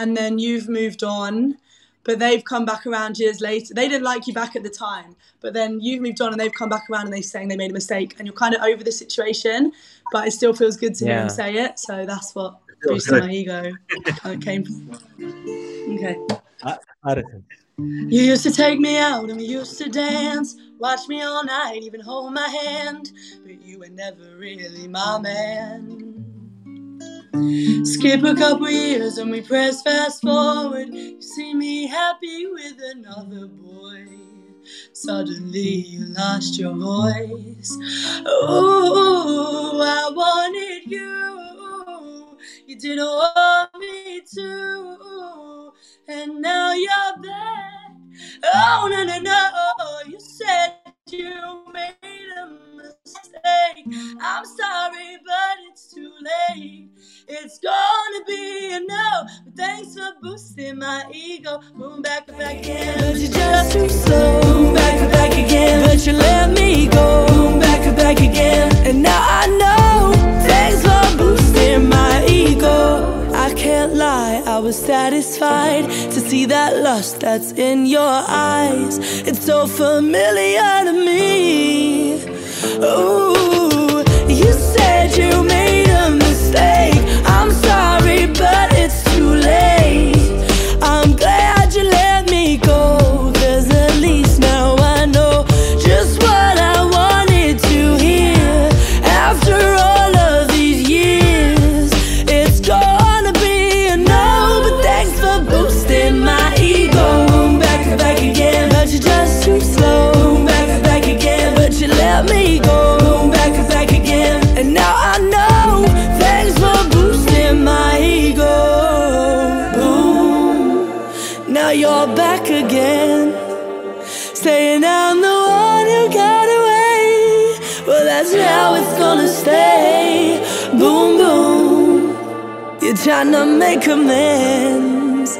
and then you've moved on, but they've come back around years later. They didn't like you back at the time, but then you've moved on and they've come back around and they're saying they made a mistake, and you're kind of over the situation, but it still feels good to yeah. hear them say it. So that's what boosted my ego. it came from. Okay. I, I you used to take me out and we used to dance, watch me all night, even hold my hand, but you were never really my man. Skip a couple years and we press fast forward. You see me happy with another boy. Suddenly you lost your voice. Oh, I wanted you. You didn't want me to. And now you're back. Oh, no, no, no. You said you made a mistake. I'm sorry, but it's too late. It's gonna be a no. But thanks for boosting my ego. Boom, back, and back again. But you're just too slow. Boom, back, and back again. But you let me go. Boom, back, and back again. And now I know. Thanks for boosting my ego. I can't lie, I was satisfied to see that lust that's in your eyes. It's so familiar to me. Ooh, you said you made a mistake. How it's gonna stay. Boom, boom. You're trying to make amends.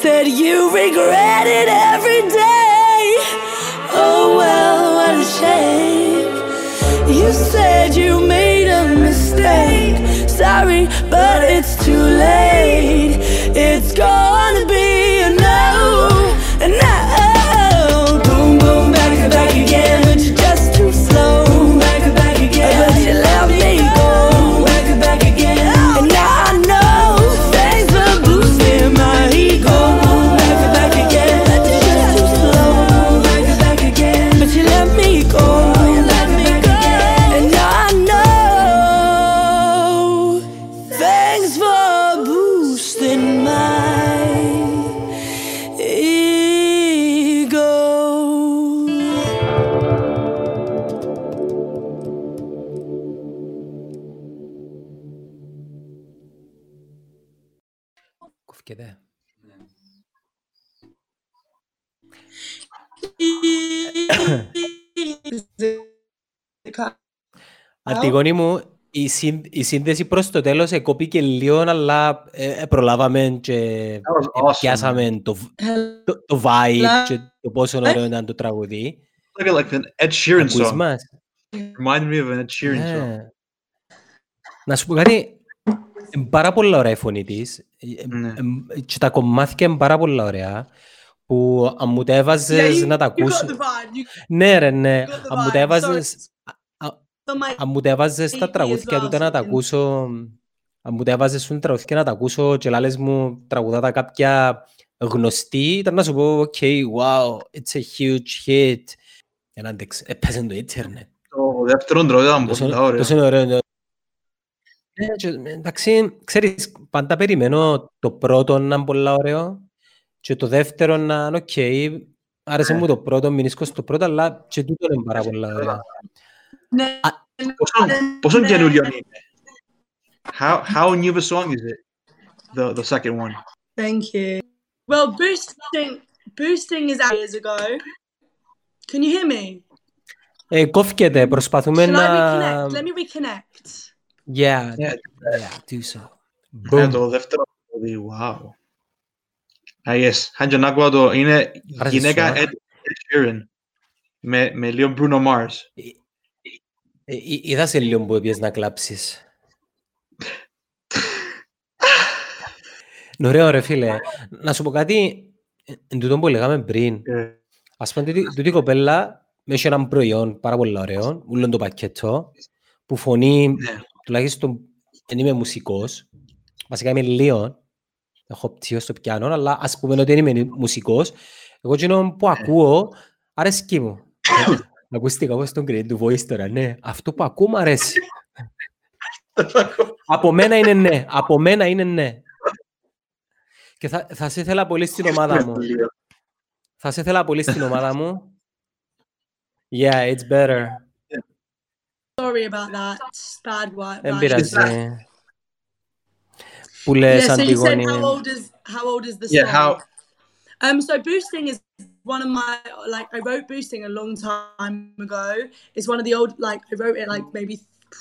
Said you regret it every day. Oh, well, what a shame. You said you made a mistake. Sorry, but it's too late. It's gonna Αντιγόνη μου, η, συν- η σύνδεση προς το τέλος εκόπηκε λίγο, αλλά ε, ε, προλάβαμε και That was awesome. πιάσαμε το, το, το vibe και το πόσο ωραίο ήταν το τραγουδί. Look at like an Ed Sheeran Ακούεις song. μας; Reminded me of an Ed Sheeran song. Ναι. Να σου πω κάτι, είναι πάρα πολλά ωραία η φωνή της ε, Ναι. ε, ε, και τα κομμάτια είναι πάρα πολλά ωραία που αν μου τα Yeah, έβαζες you, να τα you got ακούσω. the vibe. You Ναι ρε ναι, got the αν μου τα vibe. έβαζες Sorry. On my αν μου τα έβαζες τα EP as τραγούδια well, τούτα να τα so- ακούσω αν μου τα έβαζες σου τραγούδια να τα ακούσω και λάλες μου τραγουδά τα κάποια γνωστή ήταν να σου πω ok wow it's a huge hit Εν άντεξ, έπαιζε το ίντερνετ Το δεύτερο τραγούδι ήταν Τόσο πολύ ωραίο. τόσο είναι ωραίο. ναι. Ναι, και, εντάξει, ξέρεις, πάντα περιμένω το πρώτο να είναι πολύ ωραίο και το δεύτερο να είναι οκ. Άρεσε Ναι. μου το πρώτο, μεινίσκω στο πρώτο, αλλά και τούτο είναι πάρα πολύ ωραίο. ne- Πόσο, πόσο καινούριο είναι. How, how new of a song is it? The, the second one. Thank you. Well, boosting boosting is out years ago. Can you hear me? Ε, κόφκεται, προσπαθούμε Shall I να... reconnect? Let me reconnect. Yeah, Yeah. yeah, do so. Ναι, Boom. το δεύτερο τραγούδι, wow. Ah, yes. Χάντια να ακούω το, είναι Άρεσε γυναίκα σου, Ed, Ed Sheeran. Με, με λίγο Bruno Mars. Ε, εί- Είδα σε λίγο που έπιες να κλάψεις. Είναι ωραίο ρε φίλε. Να σου πω κάτι, εν τούτο που λέγαμε πριν. Ε, Ας πούμε, τούτη- τούτη η κοπέλα με έχει έναν προϊόν πάρα πολύ ωραίο, ούλον το πακέτο, που φωνεί, Ναι. τουλάχιστον δεν είμαι μουσικός, βασικά είμαι λίγο, έχω πτύχιο στο πιάνο, αλλά ας πούμε ότι δεν είμαι μουσικός, εγώ εκείνο που ακούω, αρέσκει μου. Ε, Ακούστηκα όπως τον creative voice τώρα, ναι. Αυτό που ακούω μου αρέσει. Από μένα είναι ναι. Από μένα είναι ναι. Και θα, θα σε ήθελα πολύ στην ομάδα μου. Θα σε ήθελα πολύ στην ομάδα μου. Yeah, it's better. Sorry about that. Bad one. Δεν bad πειράζει. Που Yeah, λες, so you said Αντιγόνη. how old is how old is the Yeah, song? how- Um, so boosting is one of my like I wrote boosting a long time ago. It's one of the old like I wrote it like maybe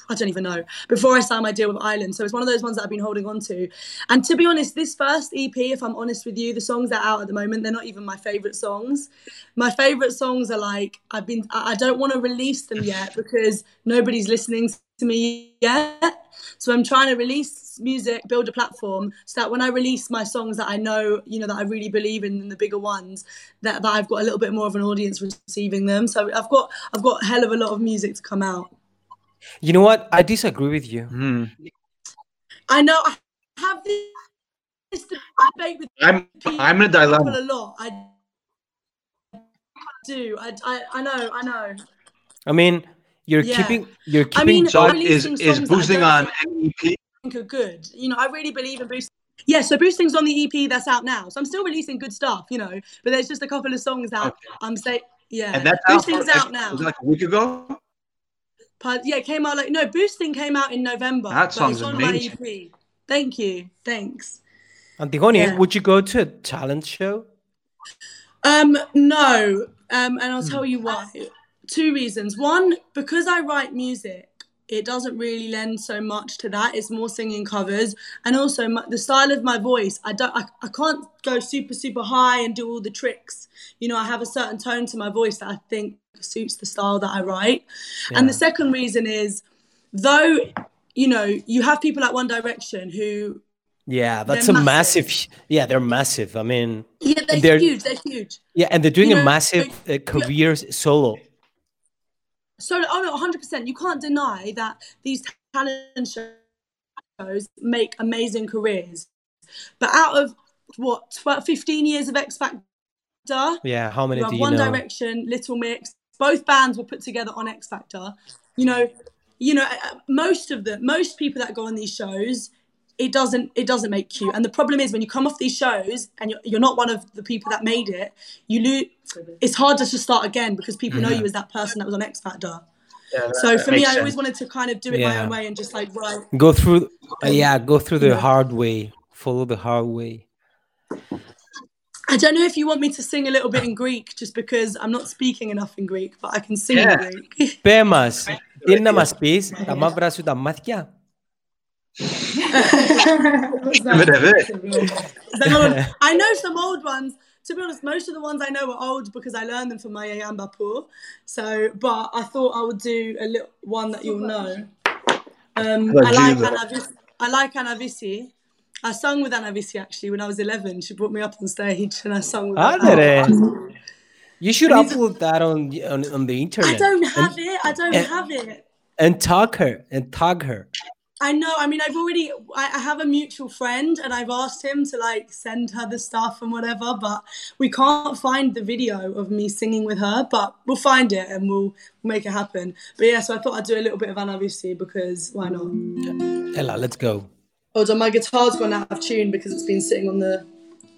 I don't even know before I signed my deal with Island. So it's one of those ones that I've been holding on to. And to be honest, this first EP, if I'm honest with you, the songs that are out at the moment they're not even my favorite songs. My favorite songs are like I've been I I don't want to release them yet because nobody's listening to me yet. So I'm trying to release music, build a platform, so that when I release my songs that I know, you know, that I really believe in, the bigger ones, that, that I've got a little bit more of an audience receiving them. So I've got I've got a hell of a lot of music to come out. You know what? I disagree with you. Hmm. I know I have this debate with I'm I'm in a people dilemma. a lot. I do. I, I, I know. I know. I mean, you're Yeah. keeping you're I keeping mean, So God- is releasing is songs that I boosting on think- MEP? think are good. You know, I really believe in boosting. Yeah, so boosting's on the EP that's out now. So I'm still releasing good stuff, you know, but there's just a couple of songs that Okay. I'm saying. Yeah, And that's out, boosting's like, out now. was it like a week ago. But yeah, it came out like no, boosting came out in November. That but song's it's on amazing. my EP. Thank you, thanks. Antigone, Yeah. would you go to a talent show? Um, no, um, and. I'll tell you why. Two reasons. One, because I write music, it doesn't really lend so much to that. It's more singing covers, and also my, the style of my voice. I don't. I, I can't go super super high and do all the tricks. You know, I have a certain tone to my voice that I think suits the style that I write. And the second reason is, though, you know, you have people like One Direction who Yeah, that's a massive. massive. Yeah, they're massive. I mean, yeah, they're, They're- huge. They're huge. yeah, and they're doing You a know, massive but- uh, careers solo. So, oh no, 100%. You can't deny that these talent shows make amazing careers. But out of what, 12, 15 years of X Factor, Yeah, how many you do have you One know? Direction, Little Mix, both bands were put together on X Factor. You know, you know, uh, most of the most people that go on these shows, it doesn't it doesn't make you. And the problem is when you come off these shows and you're, you're not one of the people that made it, you lose. It's harder to start again because people know you as that person that was on X Factor. So for me, makes I always sense. wanted to kind of do it my Yeah. own way and just like write. Go through. uh, yeah, go through the Yeah. hard way. Follow the hard way. I don't know if you want me to sing a little bit in Greek, just because I'm not speaking enough in Greek, but I can sing Yeah. in Greek. Πέ μας, τι είναι να μας πεις, τα μαύρα σου τα μάτια. that. I know some old ones. To be honest, most of the ones I know are old because I learned them from my Ayam So, but I thought I would do a little one that you'll know. Um, I like Anavisi. I like Anavisi. I sung with Anavisi actually when I was 11. She brought me up on stage and I sung with her. You should upload that on, on on the internet. I don't have and, it. I don't and, have it. And tag her. And tag her. I know. I mean, I've already. I, I have a mutual friend, and I've asked him to like send her the stuff and whatever. But we can't find the video of me singing with her. But we'll find it and we'll make it happen. But yeah, so I thought I'd do a little bit of Anavusi because why not? Ella, let's go. Hold on, my guitar's gone out of tune because it's been sitting on the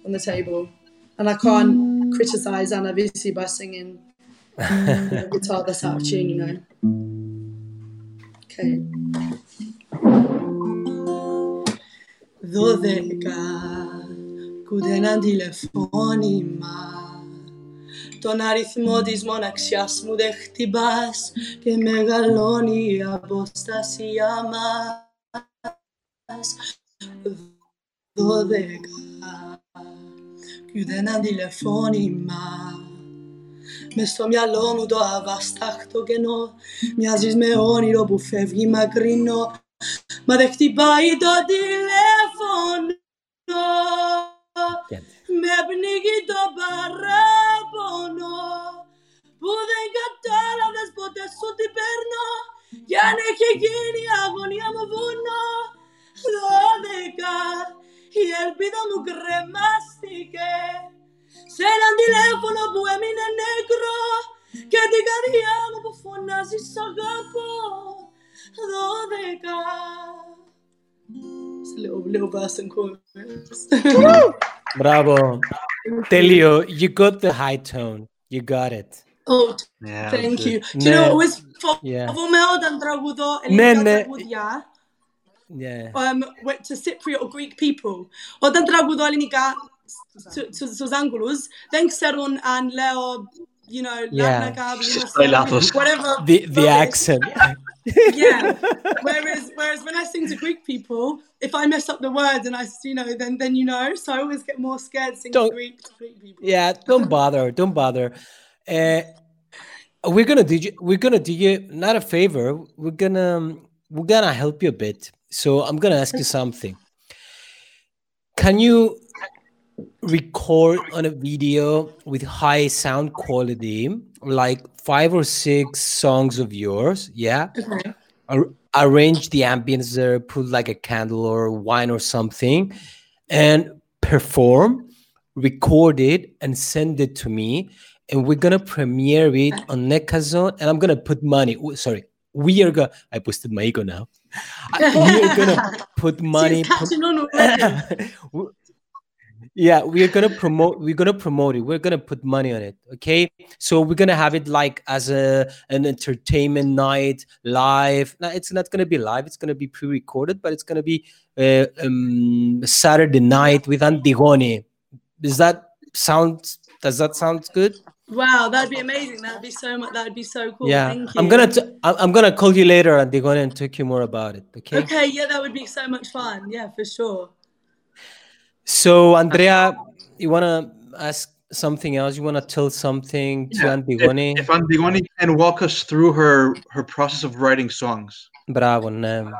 on the table, and I can't criticize Anavusi by singing a guitar that's out of tune. You know. Okay. Δώδεκα που δεν αντιλεφώνημα τον αριθμό της μοναξιάς μου δεν χτυπάς και μεγαλώνει η αποστασία μας. Δώδεκα που δεν αντιλεφώνημα Μες στο μυαλό μου το αβάσταχτο κενό Μοιάζεις με όνειρο που φεύγει μακρινό Μα δεν χτυπάει το τηλέφωνο. Με πνίγει το παράπονο. Που δεν κατάλαβες ποτέ σου τι παίρνω. Κι αν έχει γίνει η αγωνία μου βουνό. Δώδεκα. Η ελπίδα μου κρεμάστηκε. Σε ένα τηλέφωνο που έμεινε νεκρό και την καρδιά μου που φωνάζει σ' αγαπώ Lord God. It's a little, little verse and chorus. Bravo. Telio, you got the high tone. You got it. Oh, yeah, thank you. Do you know it was for yeah. Vomel dan Dragudo and Yeah. Um, went to Cypriot or Greek people. O dan Dragudo eliniga sus ángulos, then Xeron and Leo, you know, yeah. whatever. The, the accent. yeah. Whereas, whereas when I sing to Greek people, if I mess up the words and I, you know, then then you know. So I always get more scared singing Don't- Greek to Greek people. Yeah, don't bother. Don't bother. Uh, we're gonna do you. We're gonna do you not a favor. We're gonna we're gonna help you a bit. So I'm gonna ask you something. Can you record on a video with high sound quality, like five or six songs of yours? Yeah. Okay. Ar- arrange the ambience there, put like a candle or wine or something, and perform, record it, and send it to me. And we're gonna premiere it on Nekazone, and I'm gonna put money. Sorry, we are gonna. I posted my ego now. We are gonna put money. She's catching on already. W- yeah we're gonna promote we're gonna promote it we're gonna put money on it okay so we're gonna have it like as a an entertainment night live no, it's not gonna be live it's gonna be pre-recorded but it's gonna be uh, um, saturday night with antigone does that sound does that sound good Wow, that'd be amazing. That'd be so much. That'd be so cool. yeah Thank you. i'm gonna t- I'm I'm gonna call you later antigone and talk you more about it okay Okay, yeah, that would be so much fun. Yeah, for sure. So, Andrea, you want to ask something else? You want to tell something yeah, to Antigone? If, if Antigone can walk us through her her process of writing songs. Bravo, no.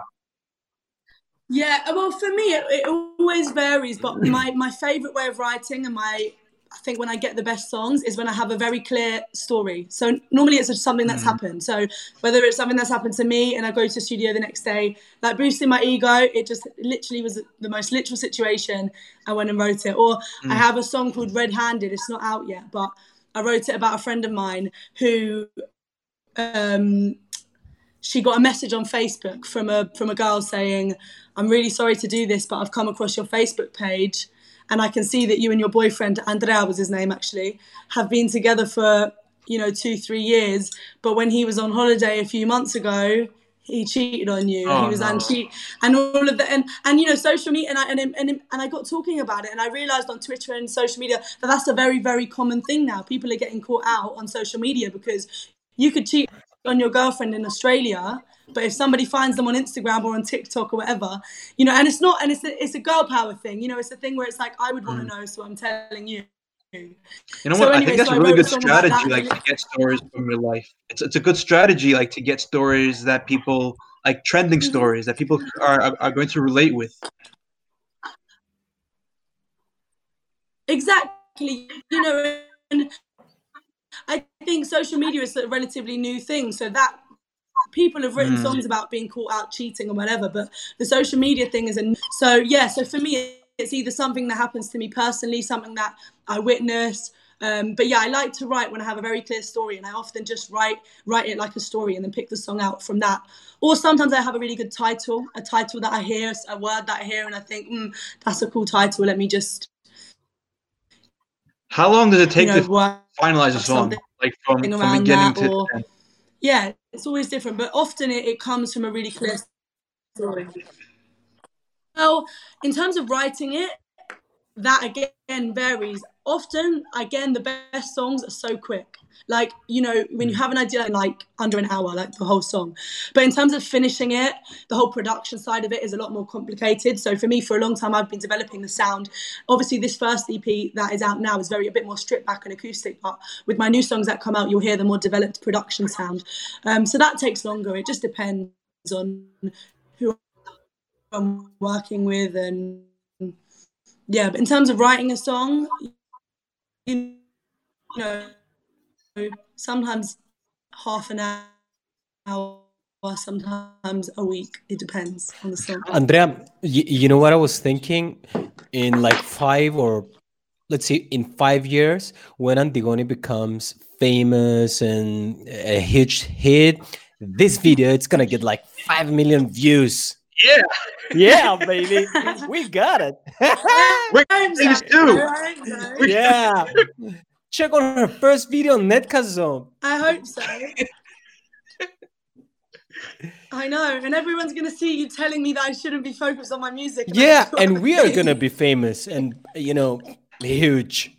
Yeah, well, for me, it, it always varies, but my, my favorite way of writing and my I think when I get the best songs is when I have a very clear story. So normally it's something that's happened. So whether it's something that's happened to me and I go to the studio the next day, like boosting my ego, it just literally was the most literal situation. I went and wrote it. Or I have a song called Red Handed. It's not out yet, but I wrote it about a friend of mine who um, she got a message on Facebook from a from a girl saying, "I'm really sorry to do this, but I've come across your Facebook page, and I can see that you and your boyfriend Andrea was his name actually have been together for you know two three years, but when he was on holiday a few months ago." He cheated on you. Oh, he was no. and and all of that and and you know social media and I and, and and I got talking about it and I realized on Twitter and social media that that's a very very common thing now. People are getting caught out on social media because you could cheat on your girlfriend in Australia, but if somebody finds them on Instagram or on TikTok or whatever, you know, and it's not, and it's a, it's a girl power thing, you know, it's a thing where it's like I would want to know, so I'm telling you. You know So what? anyway, I think that's so a really good strategy, that. like to get stories from your life. It's it's a good strategy, like to get stories that people like trending Mhm. stories that people are are, are going to relate with. Exactly, you know, and I think social media is a relatively new thing, so that people have written Mm. songs about being caught out cheating or whatever, but the social media thing is a so yeah. So for me, it's either something that happens to me personally, something that I witness. Um, but yeah, I like to write when I have a very clear story, and I often just write write it like a story, and then pick the song out from that. Or sometimes I have a really good title, a title that I hear, a word that I hear, and I think, mm, that's a cool title. Let me just How long does it take you know to finalize a song? Like from, from beginning to or- end? Yeah, it's always different, but often it, it comes from a really clear story. Well, in terms of writing it, that again varies. Often, again, the best songs are so quick. Like, you know, when you have an idea in like under an hour, like the whole song. But in terms of finishing it, the whole production side of it is a lot more complicated. So for me, for a long time, I've been developing the sound. Obviously, this first EP that is out now is very a bit more stripped back and acoustic. But with my new songs that come out, you'll hear the more developed production sound. Um, so that takes longer. It just depends on who I'm working with and yeah, but in terms of writing a song, you know, sometimes half an hour, sometimes a week. It depends on the song. Andrea, y- you know what I was thinking? In like five or let's say in five years, when Antigone becomes famous and a huge hit, this video it's gonna get like five million views. Yeah, Yeah, baby, we got it. we're I hope things too. I yeah, check on her first video on Netkazone. I hope so. I know, and everyone's gonna see you telling me that I shouldn't be focused on my music. and Yeah, and we are gonna be famous and you know huge.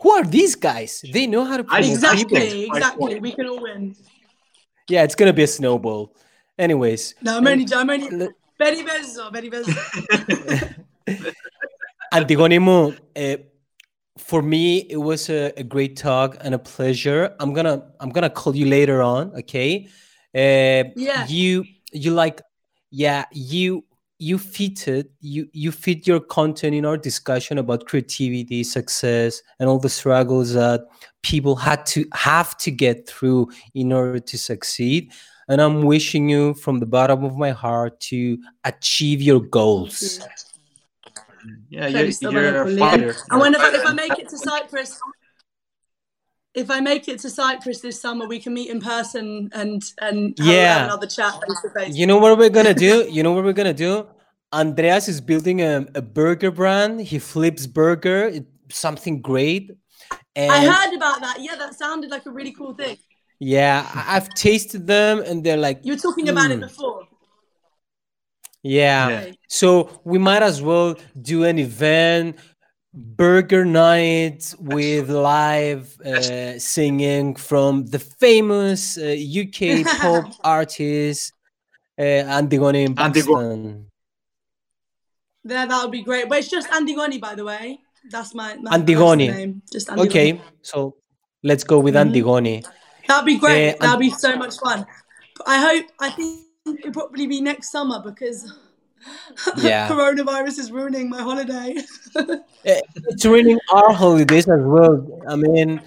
Who are these guys? They know how to play. exactly, exactly. We can all win. Yeah, it's gonna be a snowball. Anyways. Damani, damani. Per i peso, per i peso. Antigonimo, uh, for me, it was a, a, great talk and a pleasure. I'm gonna I'm gonna call you later on, okay? Uh, yeah. You you like, yeah. You you fitted you you fit your content in our discussion about creativity, success, and all the struggles that people had to have to get through in order to succeed. And I'm wishing you from the bottom of my heart to achieve your goals. Yeah, Very you're, stubborn you're a fighter. And when if I, if I make it to Cyprus, if I make it to Cyprus this summer, we can meet in person and and have, Yeah. another chat face to face. You know what we're gonna do? You know what we're gonna do? Andreas is building a, a burger brand. He flips burger, it, something great. And I heard about that. Yeah, that sounded like a really cool thing. Yeah, I- I've tasted them and they're like, You were talking about it Mm. before. yeah. Yeah. So we might as well do an event, burger night with live uh, singing from the famous uh, UK pop artist uh, Antigone Antigone. Buxton. There, that would be great. But it's just Antigone, by the way. That's my that's Antigone. the name. Just Antigone. Okay, so let's go with Mhm. Antigone. That'd be great. That'd be so much fun. I hope. I think it'll probably be next summer because Yeah. coronavirus is ruining my holiday. It's ruining our holidays as well. I mean,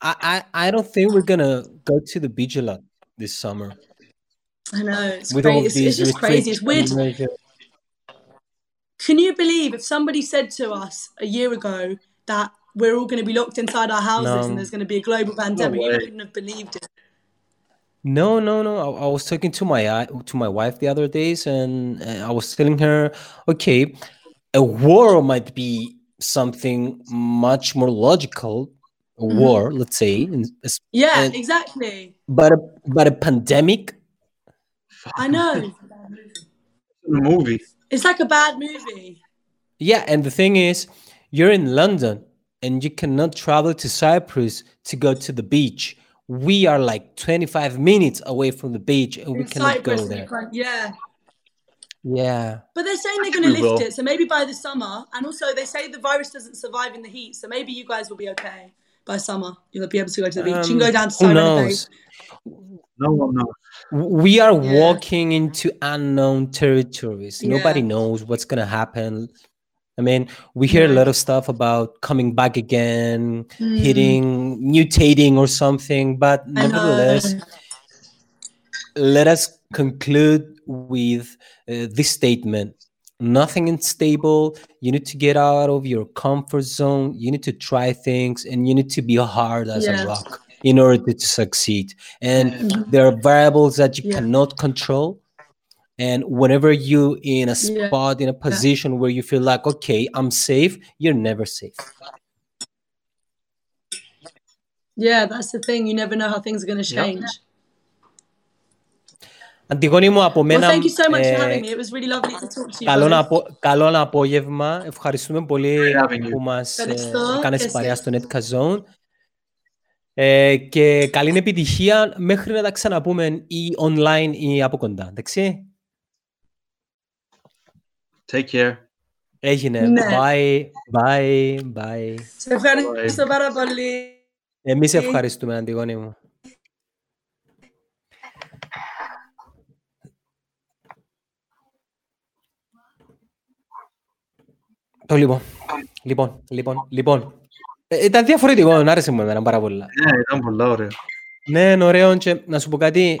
I, I, I don't think we're gonna go to the beach a lot this summer I know it's with crazy. It's, it's just crazy. It's weird. Can you believe if somebody said to us a year ago that we're all going to be locked inside our houses No. and there's going to be a global pandemic? you wouldn't have believed it. No, no, no. I, I was talking to my uh, to my wife the other days, and uh, I was telling her, okay, a war might be something much more logical. A Mhm. war, let's say, in- es- Yeah, And- exactly. but a, but a pandemic. I know. The movie. It's like a bad movie. Yeah, and the thing is, you're in London and you cannot travel to Cyprus to go to the beach. We are like 25 minutes away from the beach and we cannot Cyprus, go there. yeah. Yeah. But they're saying they're going to lift will. it. So maybe by the summer. And also, they say the virus doesn't survive in the heat. So maybe you guys will be okay by summer. You'll be able to go to the beach. you can go Um, down to who Cyprus. knows? No one knows. We are Yeah. walking into unknown territories. Nobody knows what's going to happen. I mean, we hear a lot of stuff about coming back again, Mm. hitting, mutating or something, but nevertheless, let us conclude with uh, this statement nothing is stable you need to get out of your comfort zone you need to try things and you need to be hard as Yeah. a rock in order to succeed and Mhm. there are variables that you Yeah. cannot control and whenever you in a Yeah. spot in a position where you feel like okay i'm safe you're never safe Yeah, that's the thing. You never know how things are going to Yeah. change. Αντιγόνη μου από Well, μένα thank you so much for ε, having me. It was really lovely to talk to you. Καλό, both. απο... καλό απόγευμα. Ευχαριστούμε πολύ Great having you. που μας ε, Ευχαριστώ. έκανες Και παρέα εσείς. στο Netka Zone. Ε, και καλή επιτυχία μέχρι να τα ξαναπούμε ή online ή από κοντά. Εντάξει. Take care. Έγινε. Ναι. Bye. Bye. Bye. Σε ευχαριστώ πάρα πολύ. Εμείς ευχαριστούμε, Αντιγόνη μου. Το λοιπόν. Λοιπόν, λοιπόν, λοιπόν. Ε, ήταν διαφορετικό, άρεσε μου εμένα πάρα πολλά. Ναι, ήταν πολλά ωραίο. Ναι, είναι ωραίο και να σου πω κάτι.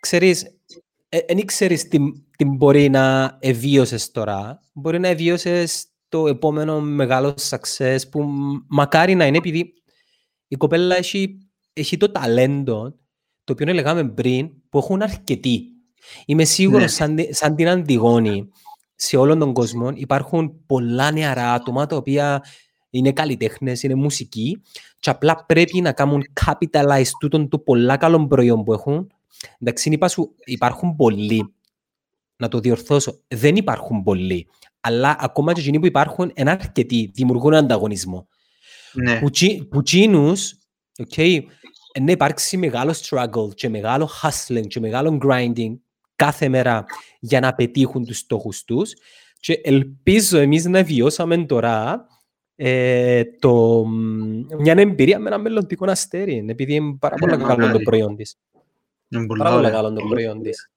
Ξέρεις, δεν ξέρεις τι, τι μπορεί να εβίωσες τώρα. Μπορεί να εβίωσες το επόμενο μεγάλο success που μ- μακάρι να είναι επειδή η κοπέλα έχει, έχει το ταλέντο το οποίο λέγαμε πριν που έχουν αρκετοί. Είμαι σίγουρος Ναι. σαν, τη- σαν την Αντιγόνη σε όλον τον κόσμο υπάρχουν πολλά νεαρά άτομα τα οποία είναι καλλιτέχνες, είναι μουσικοί και απλά πρέπει να κάνουν capitalize τούτον το πολλά καλό προϊόν που έχουν. Εντάξει, είπα σου, υπάρχουν πολλοί. Να το διορθώσω. Δεν υπάρχουν πολλοί. Αλλά ακόμα και εκείνοι που υπάρχουν είναι αρκετοί. Δημιουργούν ανταγωνισμό. Ναι, Που, τσι- που τσίνους, okay, να υπάρξει μεγάλο struggle και μεγάλο hustling και μεγάλο grinding κάθε μέρα για να πετύχουν τους στόχους τους και ελπίζω εμείς να βιώσαμε τώρα ε, το, μια εμπειρία με ένα μελλοντικό αστέρι επειδή είναι πάρα Ναι, πολύ καλό το μακάρι. προϊόν της. Είναι πολλά Πάρα πολύ ωραία. καλό το προϊόν της.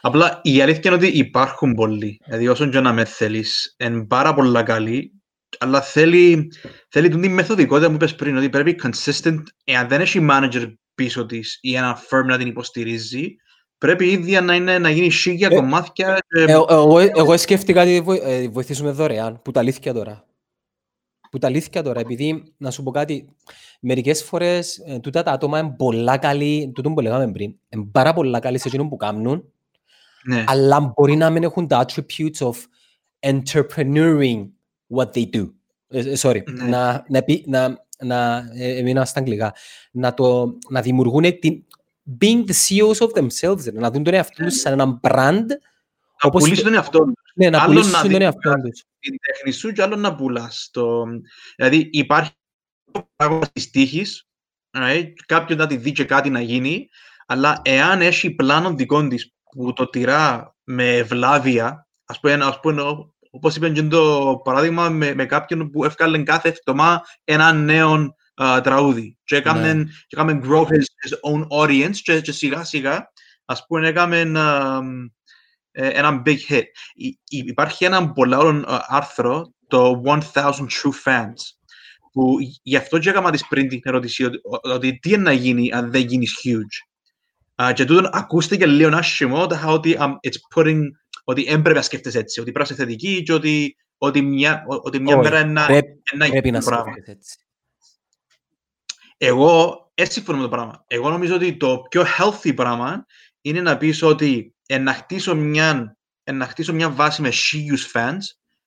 Απλά η αλήθεια είναι ότι υπάρχουν πολλοί. Δηλαδή, όσον και να με θέλεις, είναι πάρα πολλά καλοί, αλλά θέλει, θέλει την μεθοδικότητα που είπες πριν, ότι πρέπει consistent, εάν δεν έχει manager πίσω της ή ένα firm να την υποστηρίζει, πρέπει η ίδια να, είναι, να γίνει σίγια Ε, κομμάτια και Ε, εγώ, εγώ σκέφτηκα ότι βοη- ε, βοηθήσουμε δωρεάν, που τα αλήθεια τώρα. Που τα αλήθεια τώρα, επειδή, να σου πω κάτι, μερικές φορές ε, τούτα τα άτομα είναι πολλά καλοί, τούτο που λέγαμε πριν, είναι πάρα πολλά καλοί σε εκείνο που κάνουν, ναι, αλλά μπορεί να μην έχουν τα attributes of entrepreneuring what they do. Ε, ε, sorry, Ναι. να, να, πει- να, να ε, έμεινα στα αγγλικά, να, το, να δημιουργούν την, being the CEOs of themselves, ρε, να δουν τον εαυτό τους σαν έναν brand, να όπως πουλήσει τον εαυτό τους. ναι, να Άλλον πουλήσεις να τον δεις εαυτό τους. Την τέχνη σου και άλλο να πουλάς. Το... Δηλαδή υπάρχει το πράγμα της τύχης, right? κάποιον να τη δει και κάτι να γίνει, αλλά εάν έχει πλάνο δικό της που το τυρά με ευλάβεια, ας πούμε, ας πούμε ο- όπως είπε και το παράδειγμα με, με κάποιον που έφκαλε κάθε εβδομάδα ένα νέο α, τραγούδι και έκαμε, Ναι. και έκαμε grow his, his own audience και, και σιγά σιγά ας πούμε έκαμε ε, ένα big hit. Υ- υ- Υπάρχει ένα πολύ ωραίο ε, άρθρο, το 1000 True Fans, που γι' αυτό και έκανα της πριν την ερώτηση ότι, ο- ότι τι είναι να γίνει αν δεν γίνεις huge. Α, και τούτον ακούστηκε λίγο άσχημο, τα είχα ότι um, it's putting, ότι δεν πρέπει να σκέφτεσαι έτσι, ότι πρέπει να είσαι θετική και ότι, ότι μια, ο- ότι μια Όχι, μέρα είναι να, πρέπει, είναι να πρέπει γίνει να το πράγμα. σκέφτεσαι έτσι. Εγώ έτσι συμφωνώ με το πράγμα. Εγώ νομίζω ότι το πιο healthy πράγμα είναι να πεις ότι ε, να χτίσω μια, ε, να χτίσω μια βάση με χίλιους fans,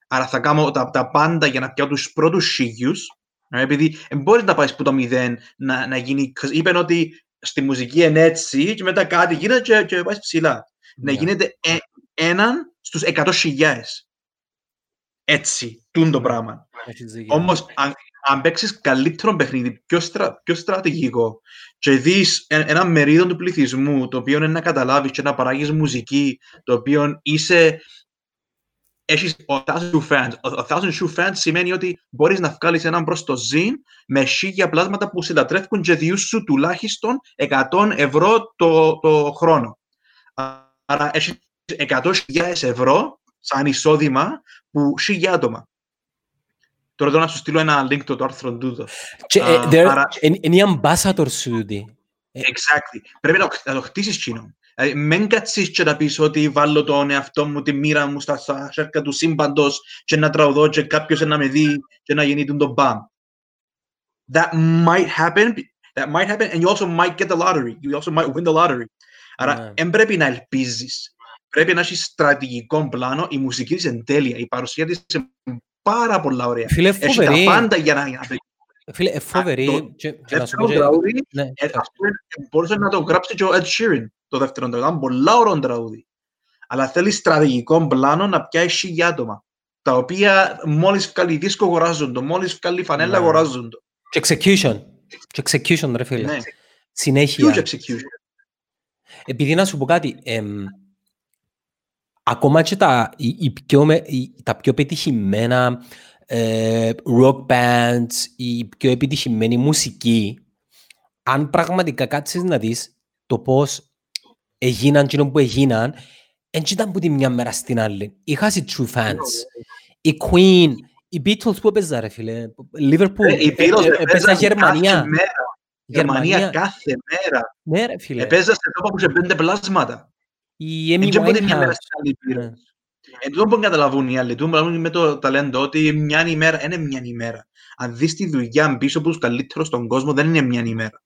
άρα θα κάνω τα, τα πάντα για να πιάω τους πρώτους χίλιους, ε, επειδή δεν μπορείς να πάεις που το μηδέν να, να γίνει, 'cause είπαν ότι στη μουσική είναι έτσι και μετά κάτι γίνεται και, και πάεις ψηλά. Να Ναι. γίνεται ε, έναν στους 100.000. Έτσι, τούν το πράγμα. Έχεις δίκιο. Όμως, αν, αν παίξεις καλύτερο παιχνίδι, πιο, στρα, πιο στρατηγικό και δεις ε- ένα μερίδιο του πληθυσμού το οποίο είναι να καταλάβεις και να παράγεις μουσική το οποίο είσαι έχεις ο thousand true fans. Ο, ο thousand true fans σημαίνει ότι μπορείς να βγάλεις έναν προς το ζήν με χίλια πλάσματα που συλλατρεύουν και διούς σου τουλάχιστον 100 ευρώ το, το χρόνο. Άρα έχεις 100.000 ευρώ σαν εισόδημα που χίλια άτομα. Τώρα θέλω να σου στείλω ένα link το, το άρθρο τούτο. Και, ε, Α, there- άρα- είναι- Είναι οι ambassadors σου τούτοι. Exactly. Πρέπει να, το- να το χτίσεις κοινό. Δηλαδή, μην κάτσεις και να πεις ότι βάλω τον εαυτό μου, τη μοίρα μου στα, στα σέρκα του σύμπαντος και να τραγουδώ και κάποιος να με δει και να γεννεί τον μπαμ. That might happen. That might happen and you also might get the lottery. You also might win the lottery. Άρα, Ναι. δεν πρέπει να ελπίζεις. Πρέπει να έχεις στρατηγικό πλάνο. Η μουσική της είναι τέλεια. Η παρουσία της είναι πάρα πολλά ωραία. Φίλε, Έχει τα φοβερή. πάντα για να, για να Φίλε, ε, φοβερή. το και- και να σου πω δεύτερο και- τραγούδι ναι, ε, ας πούμε, μπορούσε να το γράψει και ο Ed Sheeran το δεύτερο τραγούδι. Ήταν πολλά ωραίο τραγούδι. Αλλά θέλει στρατηγικό πλάνο να πιάσει χίλια άτομα. Τα οποία μόλις βγάλει δίσκο αγοράζουν το, μόλις βγάλει φανέλα Ναι. αγοράζουν το. Και execution. Και execution, ρε φίλε. Ναι, Συνέχεια. huge execution. Επειδή να σου πω κάτι, εμ, ακόμα και τα, οι, οι πιο, με- οι- τα πιο πετυχημένα ε, rock bands, η πιο επιτυχημένη μουσική, αν πραγματικά κάτσεις να δεις το πώς έγιναν εκείνο που έγιναν, δεν ήταν που τη μια μέρα στην άλλη. Είχα σε true fans. Η Queen Οι Beatles που έπαιζα ρε φίλε. Liverpool. Ε, οι Beatles Ε, ε, έπαιζαν Έπαιζα Γερμανία. Κάθε μέρα. Γερμανία Γερμανία. κάθε μέρα. Ναι ρε φίλε. Επέζα σε τόπο που σε πέντε πλάσματα. Η Amy Δεν ξέρω πότε μια μέρα Winehouse. στην άλλη πήρε. Ναι. Εν τούτο που καταλαβούν οι άλλοι, τούτο που καταλαβούν με το ταλέντο, ότι μια ημέρα είναι μια ημέρα. Αν δεις τη δουλειά πίσω από τους καλύτερους στον κόσμο, δεν είναι μια ημέρα.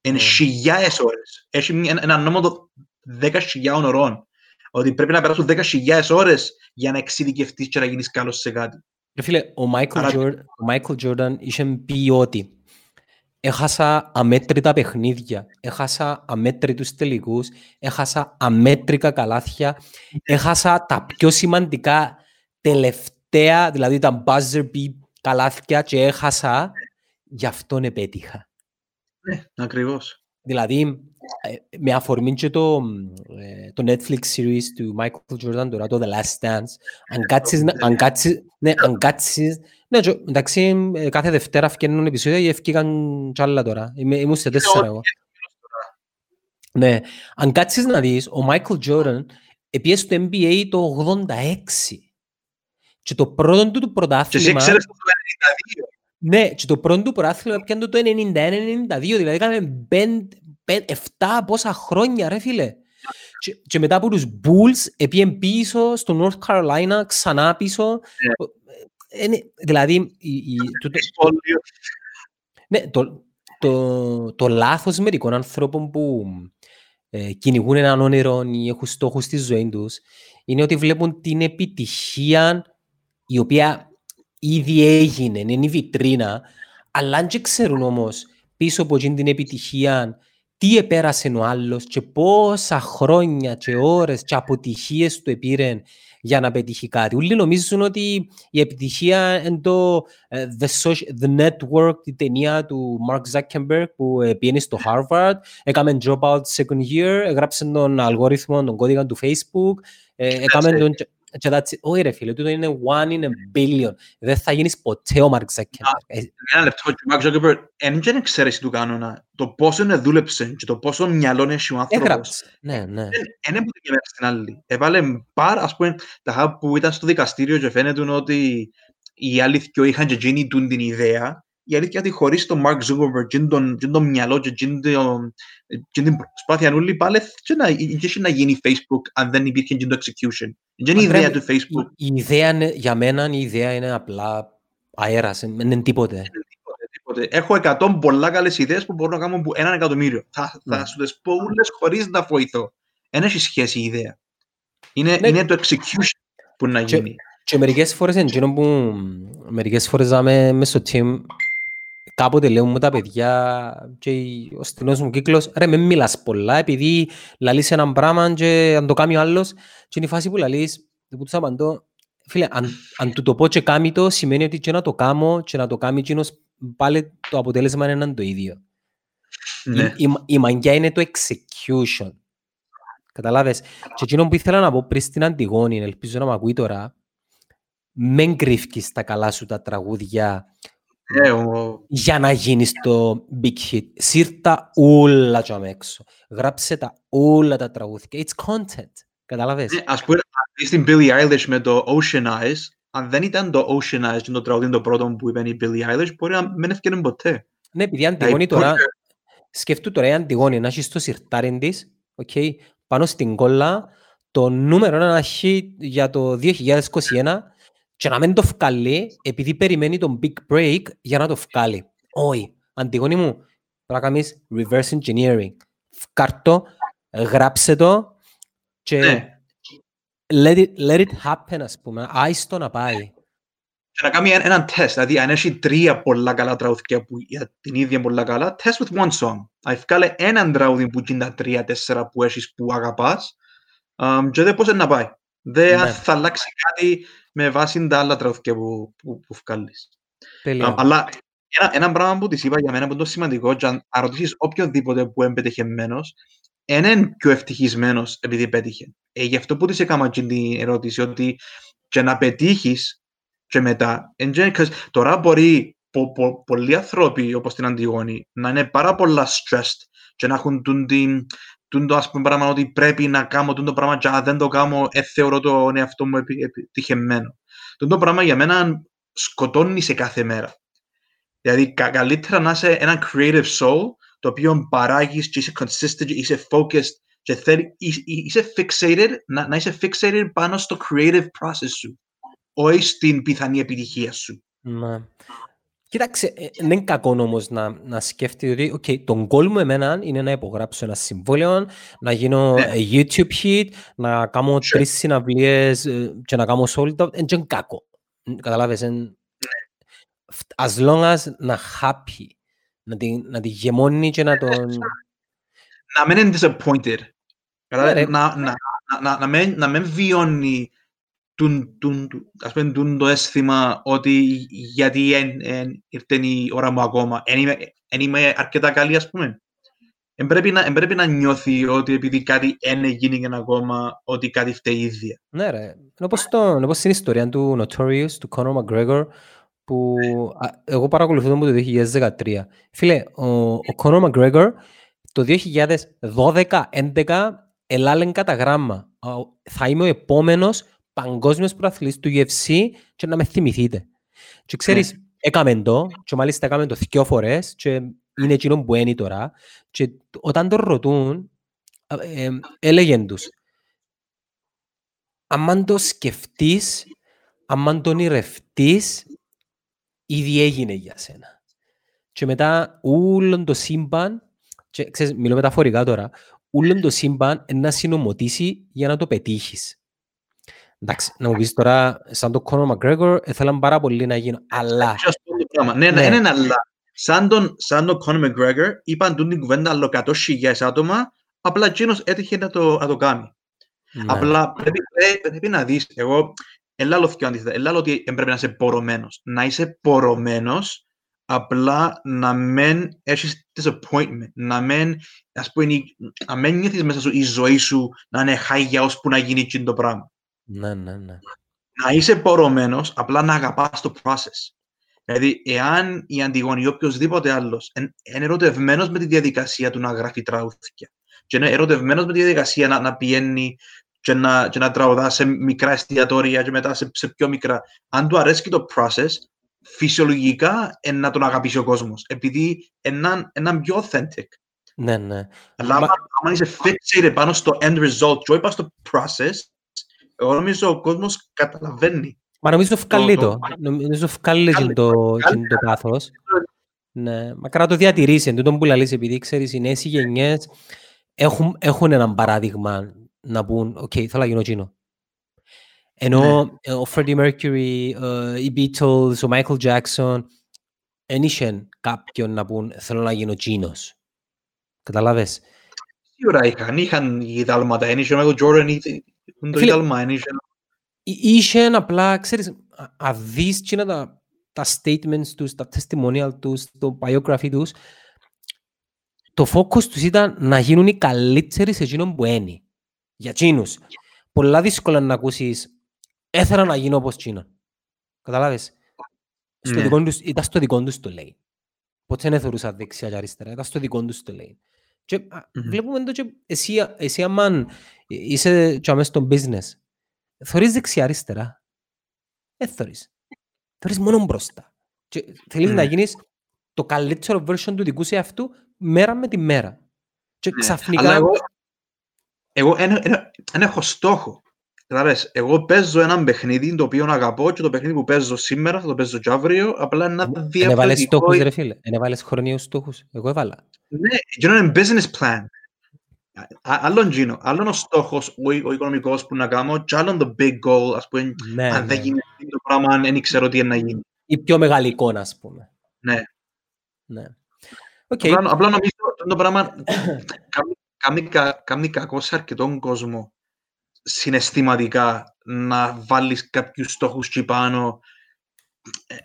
Είναι Ναι. χιλιάδες ώρες. Έχει μια- ένα νόμο το 10.000 ωρών. Ότι πρέπει να περάσουν 10.000 ώρες για να εξειδικευτείς και να γίνεις καλός σε κάτι. Ρε φίλε, ο Michael, Άρα- Jordan, ο Michael Jordan είχε πει ότι έχασα αμέτρητα παιχνίδια, έχασα αμέτρητους τελικούς, έχασα αμέτρικα καλάθια, έχασα τα πιο σημαντικά τελευταία, δηλαδή τα buzzer beat καλάθια και έχασα, γι' αυτόν επέτυχα. Ναι, ακριβώς. Δηλαδή, ε, με αφορμή και το, ε, το Netflix series του Michael Jordan τώρα, το The Last Dance, αν κάτσεις, να- αν κάτσεις, ναι, αν κάτσεις, ναι, και, εντάξει, ε, κάθε Δευτέρα φκένουν επεισόδια και ευκήκαν κι άλλα τώρα. Είμαι, ήμουν σε τέσσερα εγώ. Ναι, αν κάτσεις να δεις, ο Michael Jordan επίες στο NBA το 86. Και το πρώτο του του Και εσύ πρωτάθλημα... ξέρεις το 92. Ναι, και το πρώτο του πρωτάθλημα πιάνε το 91-92, δηλαδή έκαμε 7 πόσα χρόνια ρε φίλε. Και, και μετά από τους Bulls επίεν πίσω στο North Carolina, ξανά πίσω. Ε, είναι- δηλαδή, η, η, το, το, Σχόλιο. ναι, το, το, το λάθος μερικών ανθρώπων που ε, κυνηγούν έναν όνειρο ή έχουν στόχους στη ζωή τους είναι ότι βλέπουν την επιτυχία η οποία ήδη έγινε, είναι η βιτρίνα, αλλά αν και ξέρουν όμως πίσω από εκείνη την επιτυχία τι επέρασε ο άλλος και πόσα χρόνια και ώρες και αποτυχίες του επήρε για να πετύχει κάτι. Όλοι νομίζουν ότι η επιτυχία είναι το ε, the, social, the Network, η ταινία του Mark Zuckerberg που ε, πήγαινε στο Harvard, έκαμε dropout second year, έγραψε τον αλγόριθμο, τον κώδικα του Facebook, ε, έκαμε έτσι. τον... Και that's it. Όχι ρε φίλε, τούτο είναι one in a billion. Δεν θα γίνεις ποτέ ο Mark Zuckerberg. Ε, Ένα λεπτό, και ο Μάρκ Ζόκερμπεργκ εν και εξαίρεση του κανόνα. Το πόσο είναι δούλεψε και το πόσο μυαλό έχει ο άνθρωπος. Έγραψε. Ναι, ναι. Είναι από τη μια μέρα στην άλλη. Έβαλε πάρα, ας πούμε, τα χάπ που ήταν στο δικαστήριο και φαίνεται ότι οι άλλοι δυο είχαν και εκείνοι τούν την ιδέα. Η αλήθεια είναι ότι χωρίς τον Mark Zuckerberg και τον, και τον μυαλό και, εκείνη το- και την προσπάθεια όλοι πάλι και να, και να γίνει Facebook αν δεν υπήρχε και το execution. Και είναι η Αντρέα, ιδέα του Facebook. Η, η ιδέα είναι, για μένα η ιδέα είναι απλά αέρας, δεν είναι τίποτε. Τίποτε. Έχω 100 πολλά καλές ιδέες που μπορώ να κάνω που έναν εκατομμύριο. Θα, Ναι. θα σου τις πω όλες χωρίς να βοηθώ. Δεν έχει σχέση η ιδέα. Είναι, Ναι. είναι το execution που να Και- γίνει. Και μερικές φορές εντύνω που μερικές φορές είμαι μες στο team κάποτε λέω μου τα παιδιά και ο στενός μου κύκλος ρε με μιλάς πολλά επειδή λαλείς έναν πράγμα και αν το κάνει ο άλλος και είναι η φάση που λαλείς που τους απαντώ φίλε αν, αν του το πω και κάνει το σημαίνει ότι και να το κάνω και να το κάνει εκείνος πάλι το αποτέλεσμα είναι το ίδιο. Ναι. Η, η, η μαγιά είναι το execution. Καταλάβες. Και εκείνο που ήθελα να πω πριν στην Αντιγόνη, ελπίζω να με ακούει τώρα, μεν κρύφκεις τα καλά σου τα τραγούδια Ε, ο- για να γίνεις το big hit. Σύρτα όλα και έξω. Γράψε τα όλα τα τραγούδια. It's content. Καταλάβες. ναι, Ας πούμε, αν δεις την Billie Eilish με το Ocean Eyes, αν δεν ήταν το Ocean Eyes και το τραγούδι το πρώτο που είπε η Billie Eilish, μπορεί να μην έφτιανε ποτέ. Ναι, επειδή η Αντιγόνη Δηλαδή, τώρα, πότε- σκεφτού τώρα η Αντιγόνη να έχει στο σιρτάρι της, okay, πάνω στην κόλλα, το νούμερο ένα hit για το 2021 και να μην το βγάλει επειδή περιμένει τον big break για να το βγάλει. Όχι. Αντιγόνη μου, πρέπει να κάνεις reverse engineering. Φκάρτο, γράψε το και Ναι. let, it, let it happen, ας πούμε. Άιστο να πάει. Και να κάνει ένα- έναν τεστ, δηλαδή αν έχει τρία πολλά καλά τραγούδια που για την ίδια πολλά καλά, test with one song. Αν βγάλε έναν τραγούδι που είναι τα τρία, τέσσερα που έχεις που αγαπάς, um, και δεν πώς είναι να πάει. Δεν Ναι. θα αλλάξει κάτι με βάση τα άλλα τραγούδια που, που, που βγάλεις. Τέλεια. Um, αλλά ένα, ένα πράγμα που της είπα για μένα που είναι το σημαντικό, και αν, αν ρωτήσεις οποιονδήποτε που είναι πετυχημένος, δεν είναι πιο ευτυχισμένος επειδή πέτυχε. Ε, γι' αυτό που της έκανα και την ερώτηση, ότι και να πετύχεις και μετά. εν γέ- 'cause τώρα μπορεί πο, πο, πολλοί άνθρωποι όπως την Αντιγόνη να είναι πάρα πολλά stressed και να έχουν τούν την, τούν το ας πούμε πράγμα ότι πρέπει να κάνω τούν το πράγμα και αν δεν το κάνω ε, θεωρώ τον εαυτό μου επι- επιτυχημένο. Τούν το πράγμα για μένα σκοτώνει σε κάθε μέρα. Δηλαδή, κα, καλύτερα να είσαι ένα creative soul, το οποίο παράγεις και είσαι consistent, είσαι focused και θέλει, είσαι fixated, να, να είσαι fixated πάνω στο creative process σου, όχι στην πιθανή επιτυχία σου. Ναι. Κοίταξε, ε, δεν είναι κακό όμως να, να σκέφτεται ότι okay, τον goal μου εμένα είναι να υπογράψω ένα συμβόλαιο, να γίνω Ναι. ε, YouTube hit, να κάνω Sure. τρεις συναυλίες ε, και να κάνω sold out. Δεν είναι κακό. Μ, Καταλάβες, εν- Ναι. as long as να happy, να τη, να τη γεμώνει και να τον... Να μην είναι disappointed. Καλά, Ναι, ρε. να, να, να, να, να, μην, να μην βιώνει τουν, τουν, τουν, ας πούμε, τουν το αίσθημα ότι γιατί εν, εν, ήρθε η ώρα μου ακόμα. Εν είμαι, εν είμαι αρκετά καλή, ας πούμε. Εν πρέπει, να, εν πρέπει να νιώθει ότι επειδή κάτι δεν έγινε ακόμα, ότι κάτι φταίει η ίδια. Ναι ρε, είναι όπως, το, είναι όπως στην ιστορία του Notorious, του Conor McGregor, που α, εγώ παρακολουθώ τον από το 2013. Φίλε, ο, ο Conor McGregor το 2012-2011 ελάλεν κατά γράμμα. Ο- Θα είμαι ο επόμενος παγκόσμιος προαθλητής του UFC και να με θυμηθείτε. Και ξέρεις, έκαμε το και μάλιστα έκαμε το δυο φορές και είναι εκείνο που είναι τώρα και όταν τον ρωτούν, ε, ε, έλεγεν τους αν το σκεφτείς, αν το ονειρευτείς, ήδη έγινε για σένα. Και μετά όλο το σύμπαν, και, ξέρεις, μιλώ μεταφορικά τώρα, όλο το σύμπαν είναι να συνομωτήσει για να το πετύχεις. Εντάξει, να μου πεις τώρα, σαν το Conor McGregor, ήθελαν πάρα πολύ να γίνω, αλλά... Και αυτό το πράγμα. Ναι, ναι, Ναι. είναι αλλά. Σαν τον, σαν τον Conor McGregor, είπαν τούν την κουβέντα άλλο 100.000 άτομα, απλά εκείνος έτυχε να το, να το κάνει. ναι. Απλά πρέπει, πρέπει, πρέπει να δεις, εγώ ελάλο θυκιο αντίθετα, ελάλο ότι δεν πρέπει να είσαι πορωμένος. Να είσαι πορωμένος, απλά να μην έχεις disappointment, να μην, ας πούμε, η- να μην νιώθεις μέσα σου η ζωή σου να είναι χάγια ώσπου να γίνει εκείνο το πράγμα. Ναι, ναι, ναι. Να είσαι πορωμένος, απλά να αγαπάς το process. Δηλαδή, εάν η Αντιγόνη ή οποιοδήποτε άλλος είναι ερωτευμένος με τη διαδικασία του να γράφει τραγούδια και είναι ερωτευμένος με τη διαδικασία να, να πηγαίνει και να, και να τραγουδά σε μικρά εστιατόρια και μετά σε, σε πιο μικρά. Αν του αρέσει το process, φυσιολογικά είναι να τον αγαπήσει ο κόσμος, επειδή είναι ένα πιο authentic. Ναι, ναι. Αλλά Μα- άμα, άμα είσαι fixated πάνω στο end result και όχι πάνω στο process, εγώ νομίζω ο κόσμος καταλαβαίνει. Μα νομίζω βγάλει το- το. Νομίζω βγάλει Βγάλει και το, το, και το πάθος. Ναι, μακρά να το διατηρήσει. Εν τούτον που λαλείς, επειδή ξέρεις, οι νέες γενιές έχουν, έχουν έναν παράδειγμα να πούν «ΟΚ, θέλω να γίνω εκείνο». Ενώ ε, ο Freddie Mercury, ε, οι Beatles, ο Michael Jackson δεν είχαν κάποιον να πούν «θέλω να γίνω εκείνος». Καταλάβες; Σίγουρα είχαν, είχαν οι δάλματα, εν είχε ο Michael Jordan, είχε το Φίλε, δάλμα, εν είχε... Εί- Είχε απλά, ξέρεις, α- αν δεις εκείνα τα, τα statements τους, τα testimonial τους, το biography τους, το focus τους ήταν να γίνουν οι καλύτεροι σε εκείνον που είναι. Για εκείνους. Πολλά δύσκολα να ακούσεις «έθερα να γίνω όπως εκείνον». Καταλάβες; Στο Ναι. δικό τους, ήταν στο δικό τους το λέει. Ποτέ δεν θεωρούσα δεξιά και αριστερά. Ήταν στο δικό τους το λέει. Και α, Μμμ. βλέπουμε το και εσύ, εσύ αμάν είσαι και αμέσως στο business. Θωρείς δεξιά αριστερά; Δεν θωρείς. Θωρείς μόνο μπροστά. Και θέλεις να Ναι. γίνεις το καλύτερο version του δικού σου εαυτού μέρα με τη μέρα. Και Ναι. ξαφνικά... Αλλά εγώ, εγώ δεν έχω στόχο. Κατάλαβες, εγώ παίζω έναν παιχνίδι το οποίο αγαπώ και το παιχνίδι που παίζω σήμερα θα το παίζω και αύριο, απλά είναι ένα Εν έβαλες διαφορετικό... στόχους ρε φίλε. Εν έβαλες χρονίους στόχους. Εγώ έβαλα. Ναι, εκείνο είναι business plan. Α- Άλλον γίνο, άλλον ο στόχος, ο, ο οικονομικός που να κάνω και άλλον το big goal, ας πούμε, Ναι, αν δεν ναι. γίνει αυτό το πράγμα, δεν ξέρω τι είναι να γίνει. Η πιο μεγάλη εικόνα, ας πούμε. Ναι. Ναι. Οκ. Απλά, απλά νομίζω ότι το πράγμα κάνει, κάνει, κα- κάνει κακό σε αρκετόν κόσμο συναισθηματικά να βάλεις κάποιους στόχους εκεί πάνω.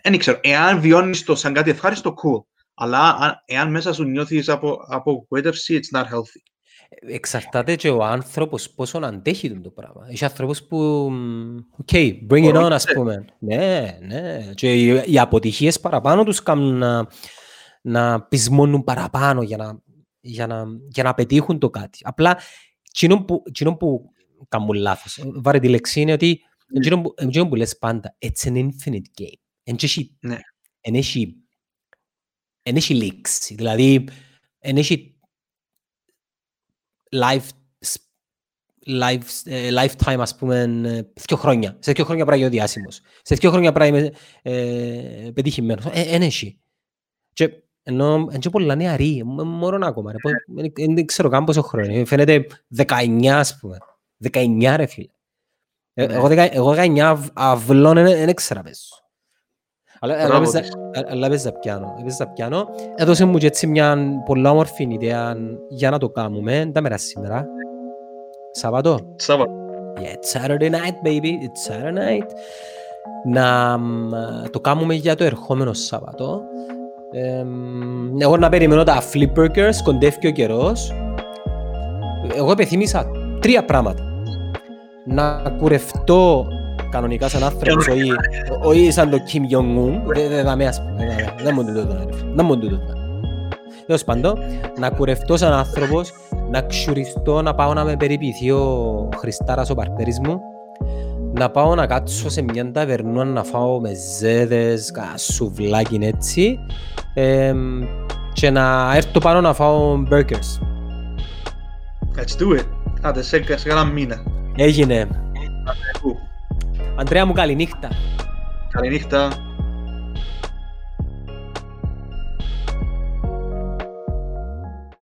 Δεν ξέρω, εάν βιώνεις το σαν κάτι ευχάριστο, cool. Αλλά αν- εάν μέσα σου νιώθεις απο-, απογοήτευση, it's not healthy. Εξαρτάται και ο άνθρωπος πόσο αντέχει τον το πράγμα. Έχει ανθρώπους που, μ, OK, bring it on, ας ναι. πούμε. Ναι, ναι. Και οι, οι αποτυχίες παραπάνω τους κάνουν να, να πεισμώνουν παραπάνω για να, για να, για να πετύχουν το κάτι. Απλά, εκείνο που, εκείνο που κάνουν λάθος, βαρετή λέξη είναι ότι εκείνο που, εκείνο που λες πάντα, it's an infinite game. Εν έχει, Ναι. εν έχει, εν έχει λήξη. Δηλαδή, εν έχει life, life, ε, lifetime, ας πούμε, ε, δύο χρόνια. Σε δύο χρόνια πρέπει να γίνει ο διάσημος. Σε δύο χρόνια πρέπει να είμαι ε, πετυχημένος. Ε, εν έχει. Και ενώ είναι και πολλά νεαροί, μ- μωρόν ακόμα. Ρε, πώς- δεν- δεν ξέρω καν πόσο χρόνο. είναι. Φαίνεται 19, ας πούμε. 19, ρε φίλε. Ε, Ναι. Εγώ, δεκα- εγώ 19 αυ- αυλών δεν δεν ήξερα παίζω. Αλλά- αλλά Μπράβο έπαιζα- της. α- Αλλά έπαιζα πιάνο. Έπαιζα πιάνο. Έδωσε μου και έτσι μια πολλά όμορφη ιδέα για να το κάνουμε. Τα μέρα σήμερα. Σάββατο. Σάββατο. Yeah, it's Saturday night, baby. It's Saturday night. Να μ, το κάνουμε για το ερχόμενο Σάββατο. Εμ, εγώ να περιμένω τα flip burgers, κοντεύει ο καιρός. Εγώ επιθυμήσα τρία πράγματα. Να κουρευτώ κανονικά σαν άνθρωπος, όχι, όχι σαν το Kim Jong-un. Δεν δε, δαμε, ας πούμε. δε, δε, Δεν μου τούτο, ρε φίλε. Δεν μου τούτο. Τέλος πάντων, να κουρευτώ σαν άνθρωπος, να ξουριστώ, να πάω να με περιποιηθεί ο Χριστάρας ο παρπέρης μου, να πάω να κάτσω σε μια ταβερνούα να φάω μεζέδες, κάνα σουβλάκι έτσι εμ, και να έρθω πάνω να φάω burgers. Let's do it. Άντε, σε σε κάνα μήνα. Έγινε. Ακού. Αντρέα μου καληνύχτα. Καληνύχτα.